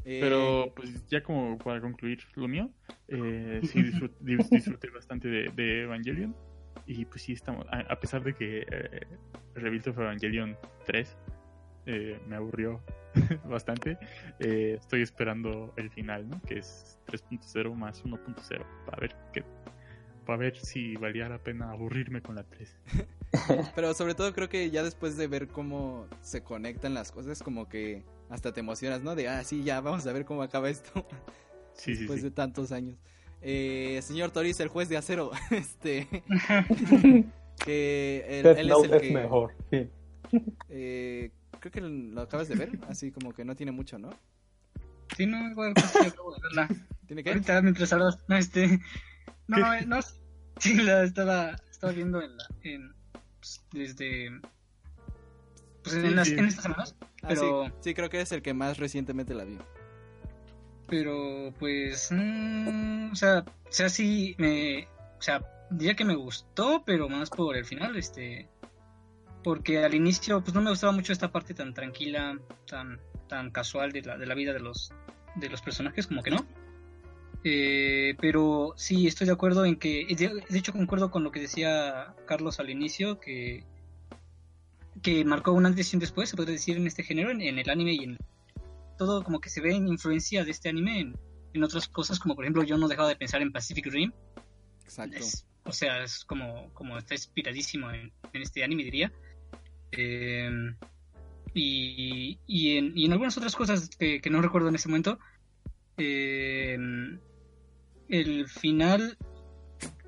Eh, Pero pues ya como para concluir lo mío, eh, sí disfrut- dis- disfruté bastante de, de Evangelion y pues sí estamos, a, a pesar de que eh, Rebuild of Evangelion 3 eh, me aburrió bastante, eh, estoy esperando el final, ¿no? Que es 3.0 más 1.0 para ver qué, para ver si valía la pena aburrirme con la 3. Pero sobre todo creo que ya después de ver cómo se conectan las cosas, como que hasta te emocionas, ¿no? De, ah, sí, ya, vamos a ver cómo acaba esto. Sí, sí, después sí. de tantos años. Eh, señor Toriz, el juez de acero, este, que él, él es el es que, mejor. sí. Eh, creo que lo acabas de ver, así como que no tiene mucho, ¿no? Sí, no, igual pues, sí, acabo de verla. ¿Tiene que? Ahorita mientras hablas, no, este, no, no, sí, la estaba, estaba viendo en la, en, pues, desde, pues en, Sí, las, sí. en estas semanas, Ah, pero, sí, sí, creo que es el que más recientemente la vi. Pero, pues, mm, o sea, sea, sí, me, o sea, diría que me gustó, pero más por el final, este, porque al inicio, pues no me gustaba mucho esta parte tan tranquila, tan, tan casual de la, de la vida de los, de los personajes, como que no. Eh, pero sí, estoy de acuerdo en que, de, de hecho concuerdo con lo que decía Carlos al inicio, que, que marcó un antes y un después, se podría decir, en este género, en, en el anime y en todo como que se ve en influencia de este anime en, en otras cosas, como por ejemplo yo no dejaba de pensar en Pacific Rim, Exacto. es- o sea, es como, como está inspiradísimo en, en este anime, diría. Eh, y, y, en, y en algunas otras cosas que, que no recuerdo en ese momento. eh, el final,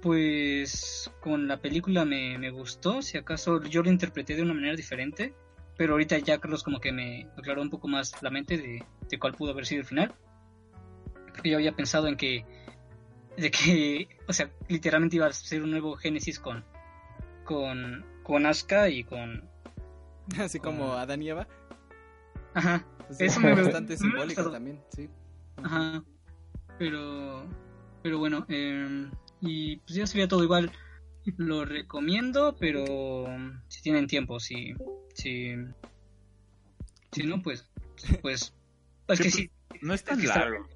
pues con la película me, me gustó. Si acaso yo lo interpreté de una manera diferente. Pero ahorita ya Carlos como que me aclaró un poco más la mente de, de cuál pudo haber sido el final. Porque yo había pensado en que de que, o sea, literalmente iba a ser un nuevo Génesis con, con, con Asuka y con, Así como Adán y Eva. ajá, Es Eso me- bastante me simbólico también, sí. ajá, pero, pero bueno, eh, y pues ya se veía todo igual, lo recomiendo, pero si tienen tiempo, si, si, si no, pues, pues, es Sí, que pues, sí, No es tan que largo.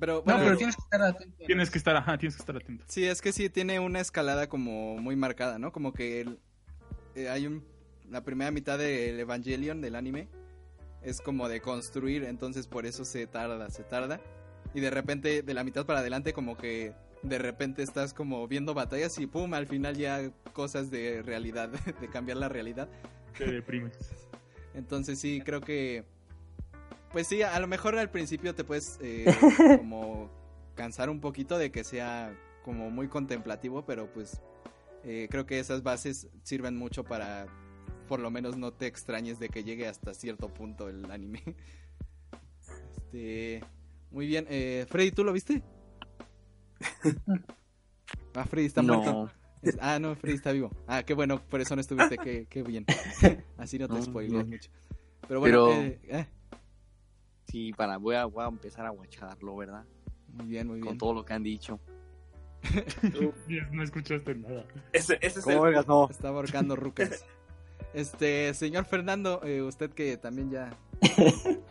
Pero no, pero tienes que estar atento. Tienes que estar, ajá, tienes que estar atento. sí, es que sí tiene una escalada como muy marcada, ¿no? Como que el- eh, hay un... La primera mitad del Evangelion, del anime, es como de construir, entonces por eso se tarda, se tarda. Y de repente, de la mitad para adelante, como que de repente estás como viendo batallas y pum, al final ya cosas de realidad, de cambiar la realidad. Te deprimes. Entonces sí, creo que... Pues sí, a lo mejor al principio te puedes eh, como cansar un poquito de que sea como muy contemplativo, pero pues eh, creo que esas bases sirven mucho para por lo menos no te extrañes de que llegue hasta cierto punto el anime. Este, muy bien, eh, Freddy, ¿tú lo viste? Ah, Freddy está muerto. No, Es- ah, no, Freddy está vivo. Ah, qué bueno, por eso no estuviste, qué, qué bien. Así no te No, spoileas no. mucho. Pero bueno, Pero- eh, eh, sí, para, voy a, voy a empezar a guacharlo, ¿verdad? muy bien, muy bien. Con todo lo que han dicho. No escuchaste nada. Ese, ese es ¿Cómo el... No. Estaba ahorcando rucas. Este, señor Fernando, eh, usted que también ya,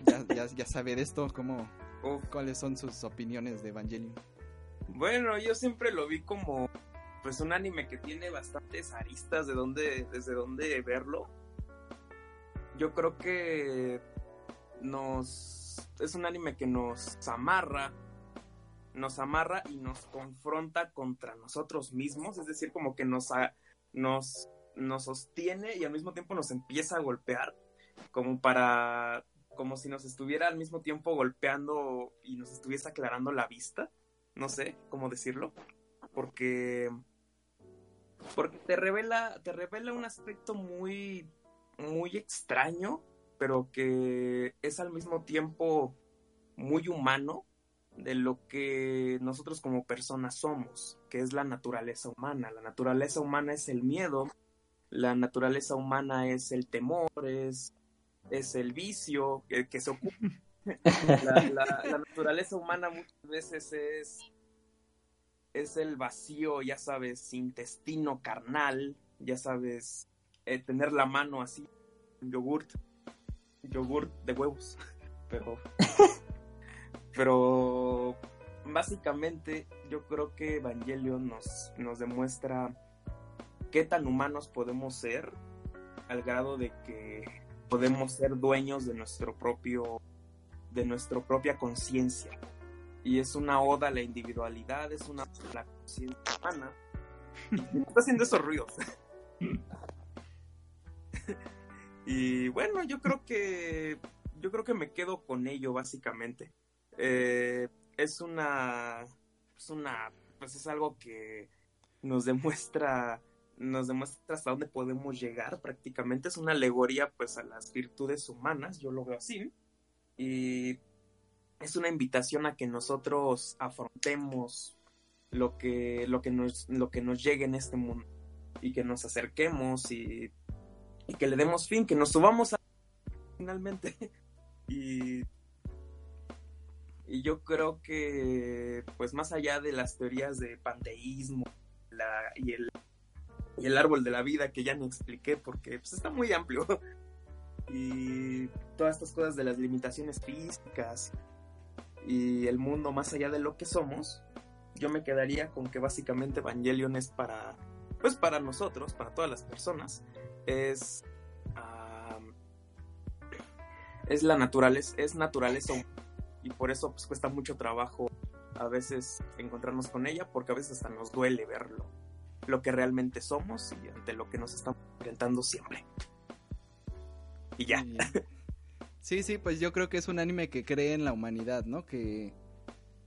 ya, ya, ya sabe de esto, ¿cómo. ¿cuáles son sus opiniones de Evangelion? Bueno, yo siempre lo vi como pues un anime que tiene bastantes aristas de dónde, desde dónde verlo. Yo creo que nos es un anime que nos amarra, nos amarra y nos confronta contra nosotros mismos, es decir, como que nos nos nos sostiene y al mismo tiempo nos empieza a golpear, como para como si nos estuviera al mismo tiempo golpeando y nos estuviese aclarando la vista no sé cómo decirlo, porque porque te revela te revela un aspecto muy muy extraño, pero que es al mismo tiempo muy humano de lo que nosotros como personas somos, que es la naturaleza humana. La naturaleza humana es el miedo, la naturaleza humana es el temor, es, es el vicio que, que se ocupa. La, la- la naturaleza humana muchas veces es, es el vacío, ya sabes, intestino carnal, ya sabes, eh, tener la mano así, yogurt, yogurt de huevos, pero, pero básicamente yo creo que Evangelion nos, nos demuestra qué tan humanos podemos ser al grado de que podemos ser dueños de nuestro propio de nuestra propia conciencia y es una oda a la individualidad es una oda a la conciencia humana está haciendo esos ruidos y bueno yo creo que yo creo que me quedo con ello básicamente Eh, es una es una pues es algo que nos demuestra nos demuestra hasta dónde podemos llegar prácticamente. Es una alegoría pues a las virtudes humanas, yo lo veo así. Y es una invitación a que nosotros afrontemos lo que, lo que, nos, lo que nos llegue en este mundo y que nos acerquemos y, y que le demos fin, que nos subamos a finalmente. y, y yo creo que, pues más allá de las teorías de panteísmo la, y, el, y el árbol de la vida que ya ni expliqué porque pues, está muy amplio, y todas estas cosas de las limitaciones físicas y el mundo más allá de lo que somos, yo me quedaría con que básicamente Evangelion es para, pues para nosotros, para todas las personas, es es la naturaleza, es naturaleza y por eso pues cuesta mucho trabajo a veces encontrarnos con ella porque a veces hasta nos duele verlo, lo que realmente somos y ante lo que nos estamos enfrentando siempre. Y ya. Sí, sí, pues yo creo que es un anime que cree en la humanidad, ¿no? Que,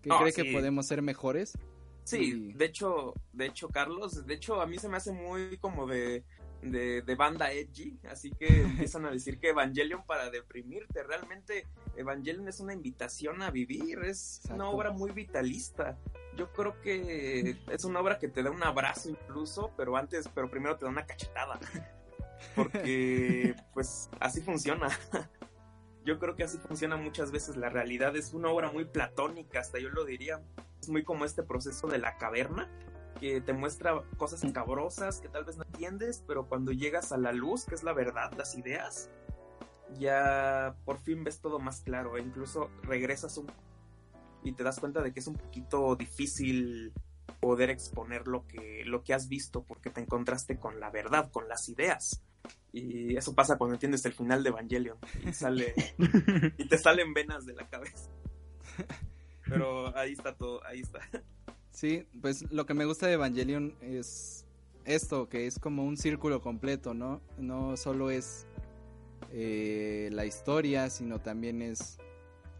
que Oh, cree sí. que podemos ser mejores. Sí, Y- de hecho, de hecho, Carlos, de hecho a mí se me hace muy como de, de, de banda edgy, así que empiezan a decir que Evangelion para deprimirte, realmente Evangelion es una invitación a vivir, es una obra muy vitalista. Yo creo que es una obra que te da un abrazo incluso, pero antes, pero primero te da una cachetada. Porque pues así funciona. Yo creo que así funciona muchas veces la realidad. Es una obra muy platónica, hasta yo lo diría. Es muy como este proceso de la caverna, que te muestra cosas escabrosas que tal vez no entiendes, pero cuando llegas a la luz, que es la verdad, las ideas, ya por fin ves todo más claro. E incluso regresas un y te das cuenta de que es un poquito difícil poder exponer lo que, lo que has visto porque te encontraste con la verdad, con las ideas. Y eso pasa cuando entiendes el final de Evangelion y sale y te salen venas de la cabeza. Pero ahí está todo, ahí está. Sí, pues lo que me gusta de Evangelion es esto, que es como un círculo completo, ¿no? No solo es eh, la historia, sino también es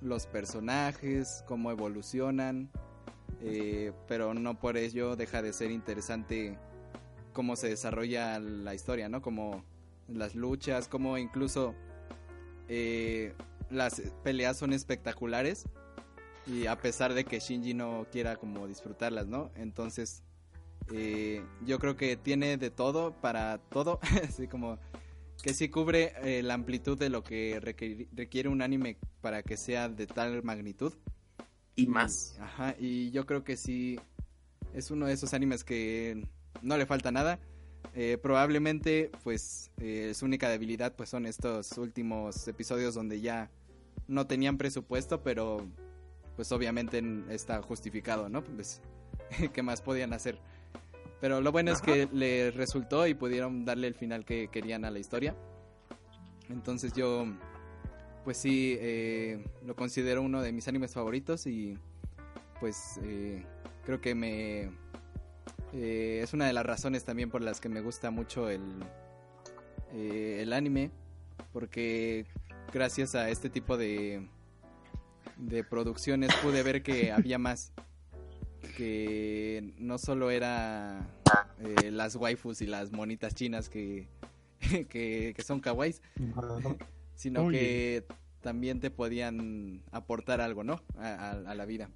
los personajes, cómo evolucionan, eh, pero no por ello deja de ser interesante cómo se desarrolla la historia, ¿no? Como las luchas, como incluso eh, las peleas son espectaculares y a pesar de que Shinji no quiera como disfrutarlas, ¿no? Entonces eh, yo creo que tiene de todo para todo, así como que sí cubre eh, la amplitud de lo que requiere un anime para que sea de tal magnitud. Y más. Ajá, y yo creo que sí es uno de esos animes que no le falta nada. Eh, probablemente, pues, eh, su única debilidad, pues, son estos últimos episodios donde ya no tenían presupuesto, pero, pues, obviamente está justificado, ¿no? Pues, ¿qué más podían hacer? Pero lo bueno es que le resultó y pudieron darle el final que querían a la historia. Entonces yo, pues sí, eh, lo considero uno de mis animes favoritos y pues eh, creo que me... eh, es una de las razones también por las que me gusta mucho el, eh, el anime, porque gracias a este tipo de, de producciones pude ver que había más, que no solo era eh, las waifus y las monitas chinas que, que, que son kawaiis, sino Oye. que también te podían aportar algo, ¿no? A, a- a la vida.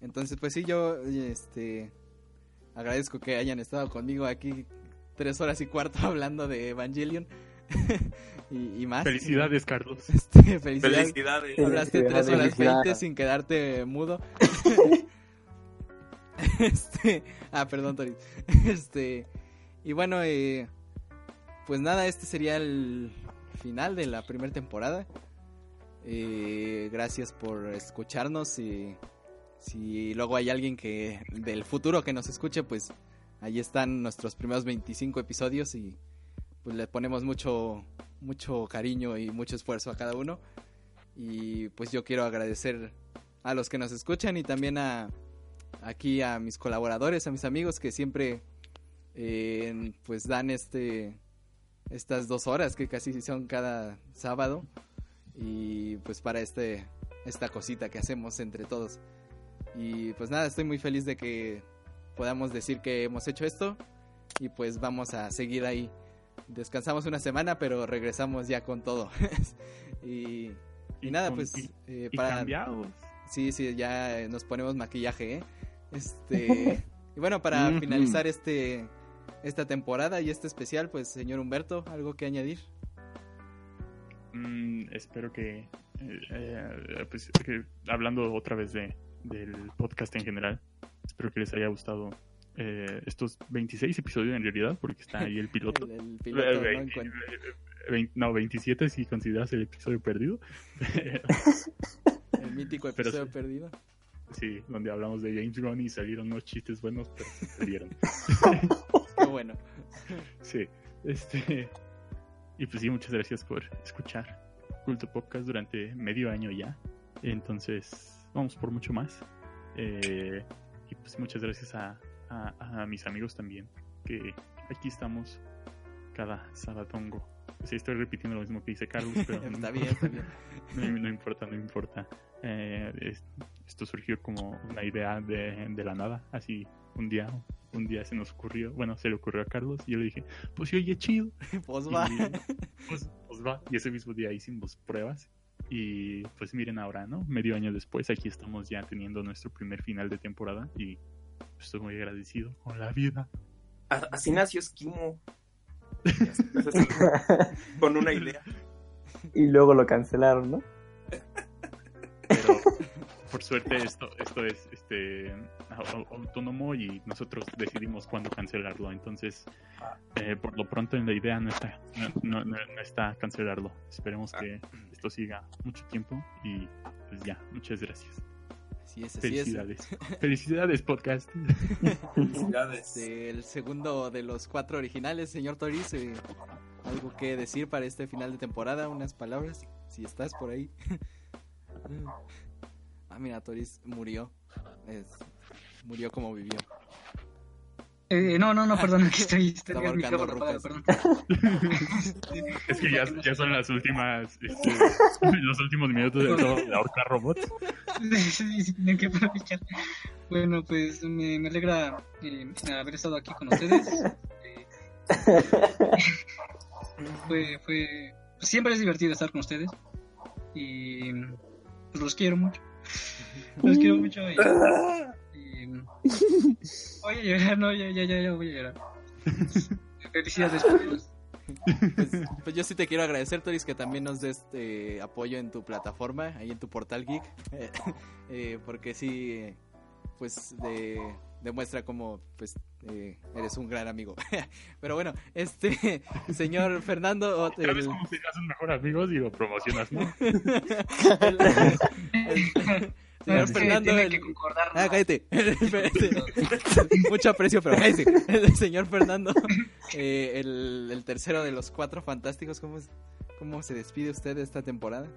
Entonces, pues sí, yo este agradezco que hayan estado conmigo aquí tres horas y cuarto hablando de Evangelion y, y más. Felicidades, Carlos. Este, felicidades. Felicidades. Hablaste tres horas veinte sin quedarte mudo. este, ah, perdón, Tori. Este, y bueno, eh, pues nada, este sería el final de la primera temporada. Eh, gracias por escucharnos y si luego hay alguien que del futuro que nos escuche, pues ahí están nuestros primeros 25 episodios y pues le ponemos mucho mucho cariño y mucho esfuerzo a cada uno. Y pues yo quiero agradecer a los que nos escuchan y también a aquí a mis colaboradores, a mis amigos que siempre eh, pues dan este estas dos horas que casi son cada sábado y pues para este esta cosita que hacemos entre todos. Y pues nada, estoy muy feliz de que podamos decir que hemos hecho esto y pues vamos a seguir ahí. Descansamos una semana, pero regresamos ya con todo. y, y nada, con- pues y- eh, para... cambiados. Sí, sí, ya nos ponemos maquillaje, ¿eh? Este... y bueno, para finalizar este esta temporada y este especial, pues señor Humberto, ¿algo que añadir? Mm, espero que, eh, eh, pues, que hablando otra vez de, del podcast en general, espero que les haya gustado eh, estos 26 episodios en realidad, porque está ahí el piloto. El, el piloto, ¿no? ve- En cuen- vein- no, 27 si consideras el episodio perdido. el mítico episodio perdido. sí, donde hablamos de James Gunn y salieron unos chistes buenos, pero se perdieron. Qué bueno. Sí, este. Y pues sí, muchas gracias por escuchar Culto Podcast durante medio año ya. Entonces, vamos por mucho más. Eh, y pues muchas gracias a, a- a mis amigos también, que aquí estamos cada sabatongo. Sí, estoy repitiendo lo mismo que dice Carlos, pero no está importa. bien, está bien. No, no importa, no importa. Eh, es- esto surgió como una idea de, de la nada, así un día, un día se nos ocurrió, bueno, se le ocurrió a Carlos y yo le dije, pues sí, oye, chido. Pues va. Y, pues, pues va. Y ese mismo día hicimos pruebas y pues miren ahora, ¿no? Medio año después, aquí estamos ya teniendo nuestro primer final de temporada y estoy muy agradecido con la vida. Así nació Esquimo. Con una idea. Y luego lo cancelaron, ¿no? Pero por suerte esto, esto es este au- autónomo y nosotros decidimos cuándo cancelarlo. Entonces, eh, por lo pronto en la idea no está, no, no- no- no está cancelarlo. Esperemos que esto siga mucho tiempo y pues ya, muchas gracias. Así es, así es. Felicidades. Felicidades, podcast. Felicidades. Este, el segundo de los cuatro originales, señor Toriz, eh, algo que decir para este final de temporada, unas palabras, si estás por ahí. ah, mira, murió. Es- murió como vivió. Eh, no, no, no, perdón, aquí estoy. estoy Está apagado, rucas. perdón. Es que ya, ya son las últimas, este, los últimos minutos de todo de ahorcar robots. Sí, sí, tenía que aprovechar. Bueno, pues me, me alegra eh, haber estado aquí con ustedes. Eh, fue, fue, siempre es divertido estar con ustedes. Y pues los quiero mucho. Los quiero mucho. Y, y- voy a llorar, no, ya, ya, ya, ya voy a llorar. Felicidades. Pues, pues yo sí te quiero agradecer, Toris, que también nos des eh, apoyo en tu plataforma, ahí en tu portal geek, eh, eh, porque sí, pues de- demuestra como pues eh, eres un gran amigo. Pero bueno, este señor Fernando, o- ¿Sabes el- cómo te haces mejor amigos y lo promocionas, no? el- el- señor Sí, Fernando, tiene el- que concordar. Ah, cállate. Mucho aprecio, pero cállate. El señor Fernando, eh, el, el tercero de los cuatro fantásticos, ¿cómo, es- ¿cómo se despide usted de esta temporada?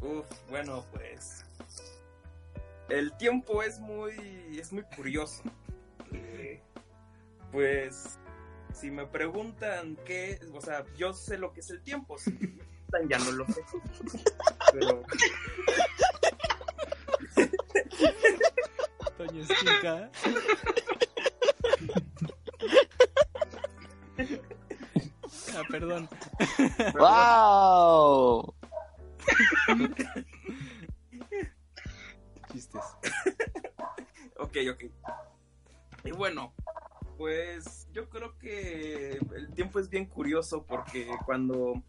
Uf, bueno, pues. El tiempo es muy. es muy curioso. Eh, pues. Si me preguntan qué. O sea, yo sé lo que es el tiempo. Si me preguntan, ya no lo sé. Pero. Toño Esquinca. Ah, perdón. ¡Wow! Chistes. Ok, ok. Y bueno, pues yo creo que el tiempo es bien curioso porque cuando,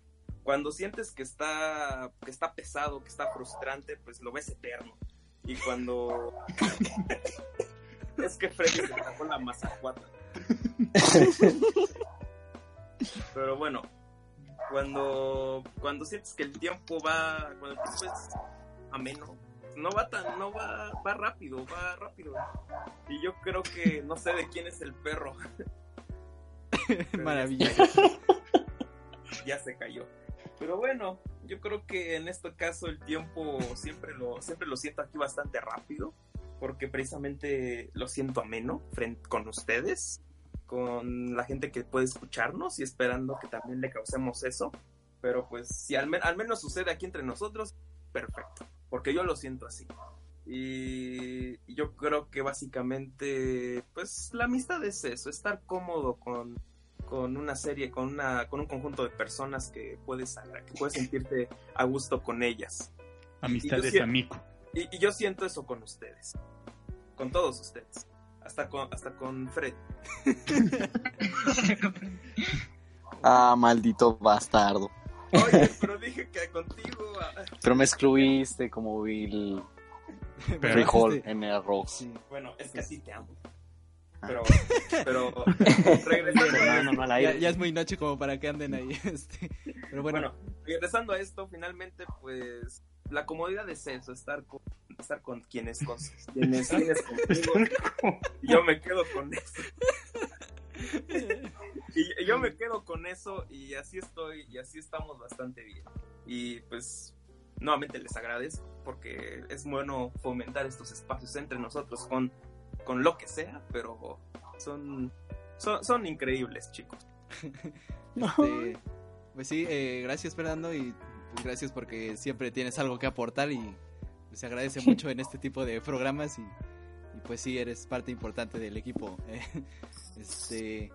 cuando sientes que está, que está pesado, que está frustrante, pues lo ves eterno. Y cuando... es que Freddy se sacó la mazacuata. Pero bueno, cuando, cuando sientes que el tiempo va, cuando el tiempo es ameno, no va tan, no va, va rápido, va rápido. Y yo creo que no sé de quién es el perro. Maravilloso. Ya, se cayó. Pero bueno, yo creo que en este caso el tiempo siempre lo, siempre lo siento aquí bastante rápido. Porque precisamente lo siento ameno frente con ustedes, con la gente que puede escucharnos y esperando que también le causemos eso. Pero pues si al, men- al menos sucede aquí entre nosotros, perfecto. Porque yo lo siento así. Y yo creo que básicamente, pues la amistad es eso, estar cómodo con, con una serie, con, una, con un conjunto de personas que puedes, que puedes sentirte a gusto con ellas. Amistad Y yo es siento- amigo. Y, y yo siento eso con ustedes, con todos ustedes, hasta con, hasta con Fred. Ah, maldito bastardo. Oye, pero dije que contigo... ah, Pero me excluiste como Bill Pero- Frijol este, en el arroz. sí. Bueno, es que así te amo. Ah. Pero, pero, regresando a No, no, no, al Ya, es muy noche como para que anden ahí. Este. Pero bueno, Bueno, regresando a esto, finalmente, pues la comodidad es eso, estar con, estar con quienes, con, quienes tienes contigo. Yo me quedo con eso. Y yo me quedo con eso y así estoy y así estamos bastante bien. Y pues nuevamente les agradezco porque es bueno fomentar estos espacios entre nosotros con, con lo que sea, pero son, son, son increíbles, chicos. este, pues sí, eh, gracias Fernando y pues, gracias porque siempre tienes algo que aportar y pues, se agradece mucho en este tipo de programas y, y, pues sí, eres parte importante del equipo. eh. Este,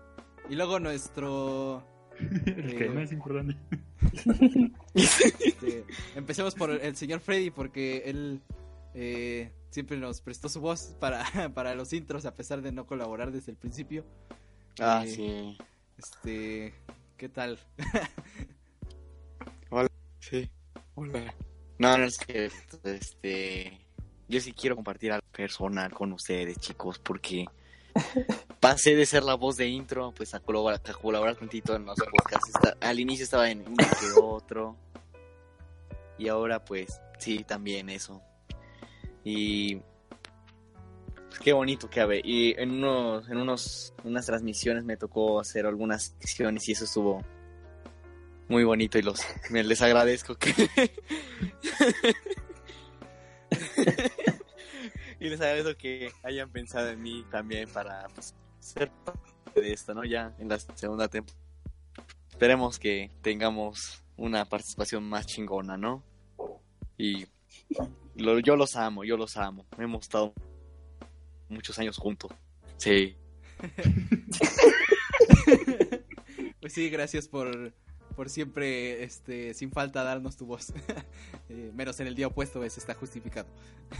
y luego nuestro... El que Eh, no es importante. Este, empecemos por el señor Freddy porque él eh, siempre nos prestó su voz para, para los intros a pesar de no colaborar desde el principio. Ah, Eh, sí. Este, ¿qué tal? Sí. Hola. No, no es que este yo sí quiero compartir algo personal con ustedes, chicos, porque pasé de ser la voz de intro, pues a colaborar, a colaborar con en los podcasts. Al inicio estaba en uno que otro. Y ahora pues sí, también eso. Y pues, qué bonito que habe. Y en unos en unos unas transmisiones me tocó hacer algunas secciones y eso estuvo muy bonito y los me les agradezco que y les agradezco que hayan pensado en mí también para pues, ser parte de esto, ¿no? Ya en la segunda temporada. Esperemos que tengamos una participación más chingona, ¿no? Y yo los amo, yo los amo. Hemos estado muchos años juntos. Sí. Pues sí, gracias por, por siempre, este, sin falta darnos tu voz. Eh, menos en el día opuesto, ves, está justificado.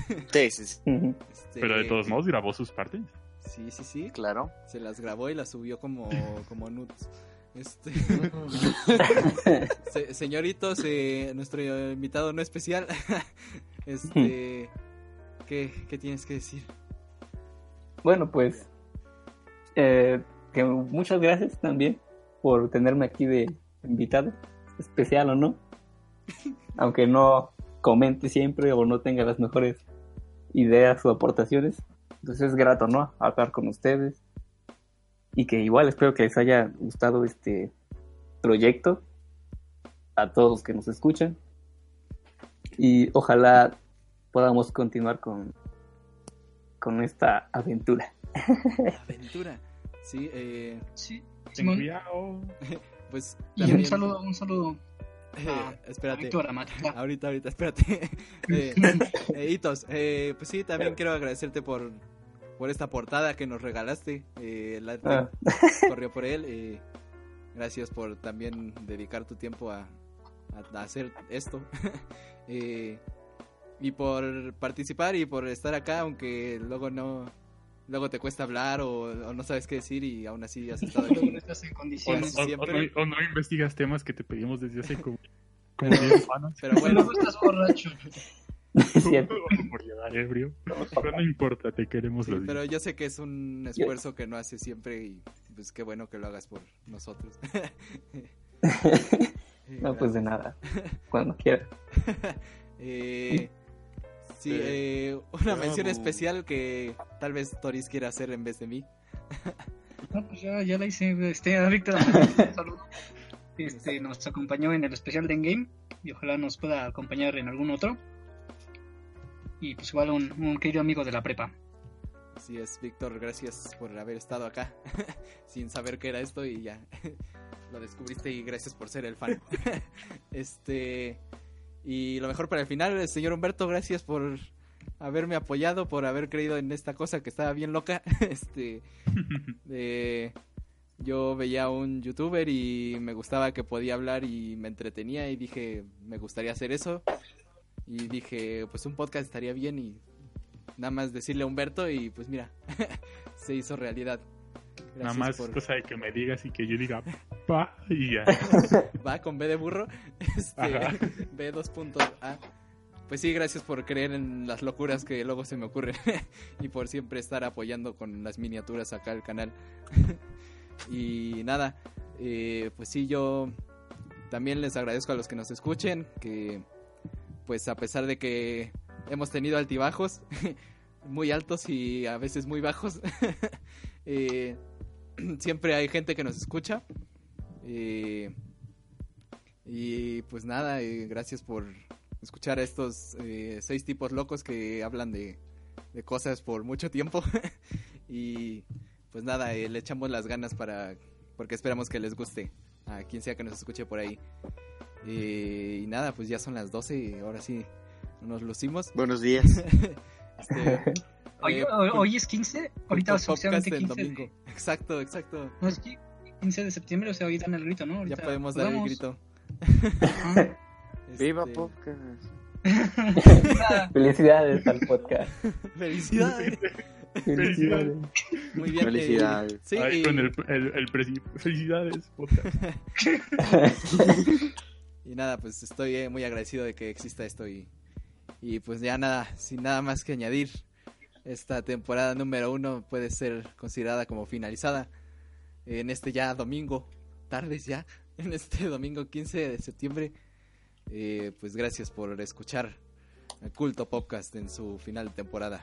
Sí, sí, sí, Ujú. Este, Pero de todos modos grabó sus partes. Sí, sí, sí. claro. Se las grabó y las subió como, como nudes. Este, se- señoritos, eh, nuestro invitado no especial. este, ¿qué, ¿qué tienes que decir? Bueno, pues eh, que muchas gracias también por tenerme aquí de invitado, especial o no. Aunque no comente siempre o no tenga las mejores ideas o aportaciones. Entonces es grato, ¿no? Hablar con ustedes. Y que igual espero que les haya gustado este proyecto. A todos los que nos escuchan. Y ojalá podamos continuar con, con esta aventura. Aventura. Sí, eh, Sí, Pues Y un saludo, un saludo eh, a espérate. Víctor Amatla. Ahorita, ahorita, espérate. Eh, eh, Hitos, eh, pues sí, también quiero agradecerte por, por esta portada que nos regalaste. Eh, el arte Ah. corrió por él. eh, gracias por también dedicar tu tiempo a, a- a hacer esto. Eh, y por participar y por estar acá, aunque luego no... Luego te cuesta hablar o, o no sabes qué decir y aún así has estado aquí. no estás en O, condiciones. o- o siempre. no, o no investigas temas que te pedimos desde hace como, como 10 semanas. Pero bueno, Luego estás borracho. Por llegar ebrio. Pero no importa, te queremos Sí, los pero yo sé que es un esfuerzo que no haces siempre y pues qué bueno que lo hagas por nosotros. Eh, No, pues de nada. Cuando quiera. Eh, sí, eh, una mención especial que tal vez Toris quiera hacer en vez de mí. No, pues ya, ya la hice. Este, a Víctor Amatla, un saludo. Este, nos acompañó en el especial de Endgame y ojalá nos pueda acompañar en algún otro. Y pues igual un, un querido amigo de la prepa. Así es, Víctor, gracias por haber estado acá sin saber qué era esto y ya lo descubriste y gracias por ser el fan. este y lo mejor para el final, el señor Humberto, gracias por haberme apoyado, por haber creído en esta cosa que estaba bien loca. Este, de- yo veía un youtuber y me gustaba que podía hablar y me entretenía y dije, me gustaría hacer eso. Y dije, pues un podcast estaría bien y nada más decirle a Humberto y pues mira, se hizo realidad. Nada Gracias más por- cosa de que me digas y que yo diga y ya. Va con B de burro. Este. B dos puntos A. Pues sí, gracias por creer en las locuras que luego se me ocurren. y por siempre estar apoyando con las miniaturas acá al canal. y nada, eh, pues sí, yo también les agradezco a los que nos escuchen. Que pues a pesar de que hemos tenido altibajos, muy altos y a veces muy bajos, eh, siempre hay gente que nos escucha. Eh, y pues nada, eh, gracias por escuchar a estos eh, seis tipos locos que hablan de, de cosas por mucho tiempo. y pues nada, eh, le echamos las ganas para, porque esperamos que les guste a quien sea que nos escuche por ahí. Eh, y nada, pues ya son las 12 y ahora sí nos lucimos. Buenos días. Este, Hoy, eh, hoy- es 15, ahorita oficialmente del 15 domingo. de, Exacto, exacto. no, es 15 de septiembre, o sea, hoy dan el grito, ¿no? Ya Ahorita, podemos pues dar el grito. Ajá. Viva Este, podcast. Felicidades al podcast. Felicidades. Felicidades. Muy bien. eh, Felicidades. sí, Ahí y- con el, el, el Felicidades, podcast. Y nada, pues estoy eh, muy agradecido de que exista esto y, y pues ya nada, sin nada más que añadir, esta temporada número uno puede ser considerada como finalizada en este ya domingo, tardes ya, en este domingo 15 de septiembre. Eh, pues gracias por escuchar el culto podcast en su final de temporada.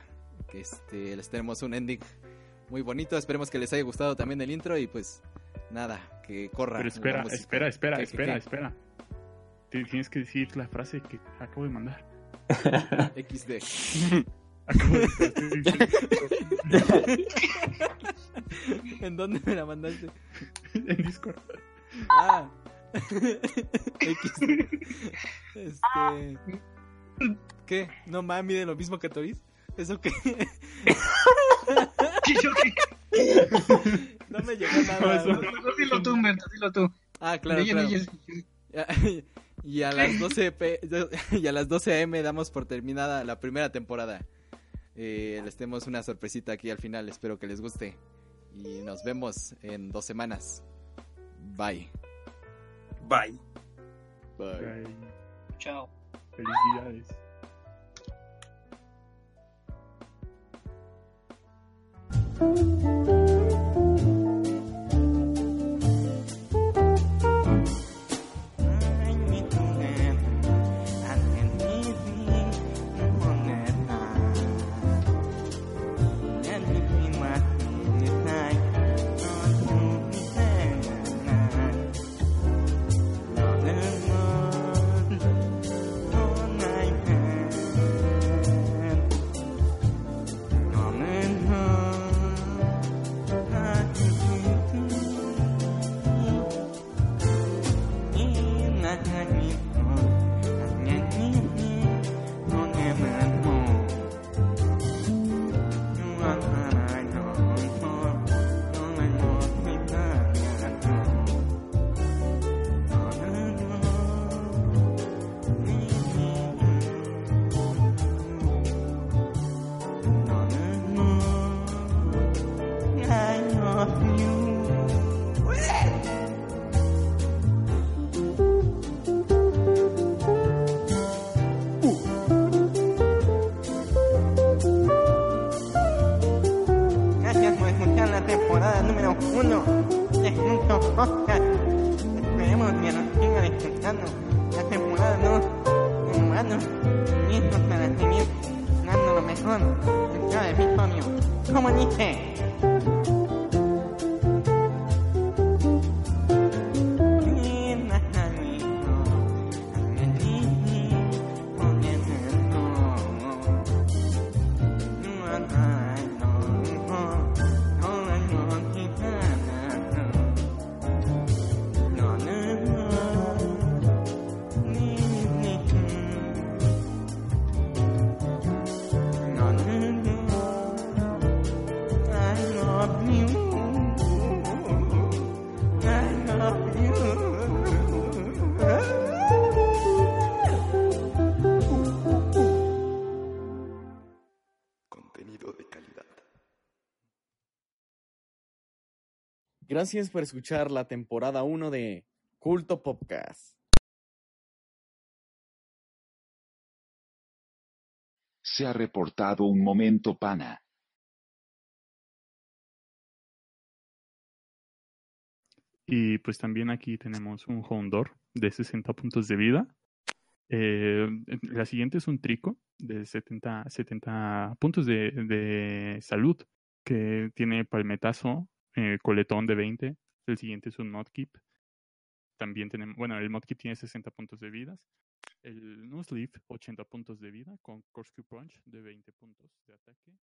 Que este, les tenemos un ending muy bonito, esperemos que les haya gustado también el intro y pues nada, que corra. Pero espera, espera, espera, ¿Qué, qué, espera, qué? espera. Tienes que decir la frase que acabo de mandar. XD. ¿En dónde me la mandaste? en Discord. Ah. X. Este. ¿Qué? ¿No más mide lo mismo que Toris? ¿Eso qué? No me llegó nada. Eso. No, Dilo tú, Humberto, dilo tú. Ah, claro, claro. Y a las 12 p- y a las 12 am damos por terminada la primera temporada. Eh, les tenemos una sorpresita aquí al final, espero que les guste. Y nos vemos en dos semanas. Bye. Bye. Ay, Chao. Felicidades. Gracias por escuchar la temporada 1 de Culto Podcast. Se ha reportado un momento pana. Y pues también aquí tenemos un Houndor de 60 puntos de vida. Eh, la siguiente es un Trico de 70, 70 puntos de, de salud, que tiene Palmetazo, eh, Coletón de 20. El siguiente es un Modkeep. También tenemos, bueno, el Modkeep tiene 60 puntos de vidas. El Nuzleaf, 80 puntos de vida, con Corkscrew Punch de 20 puntos de ataque.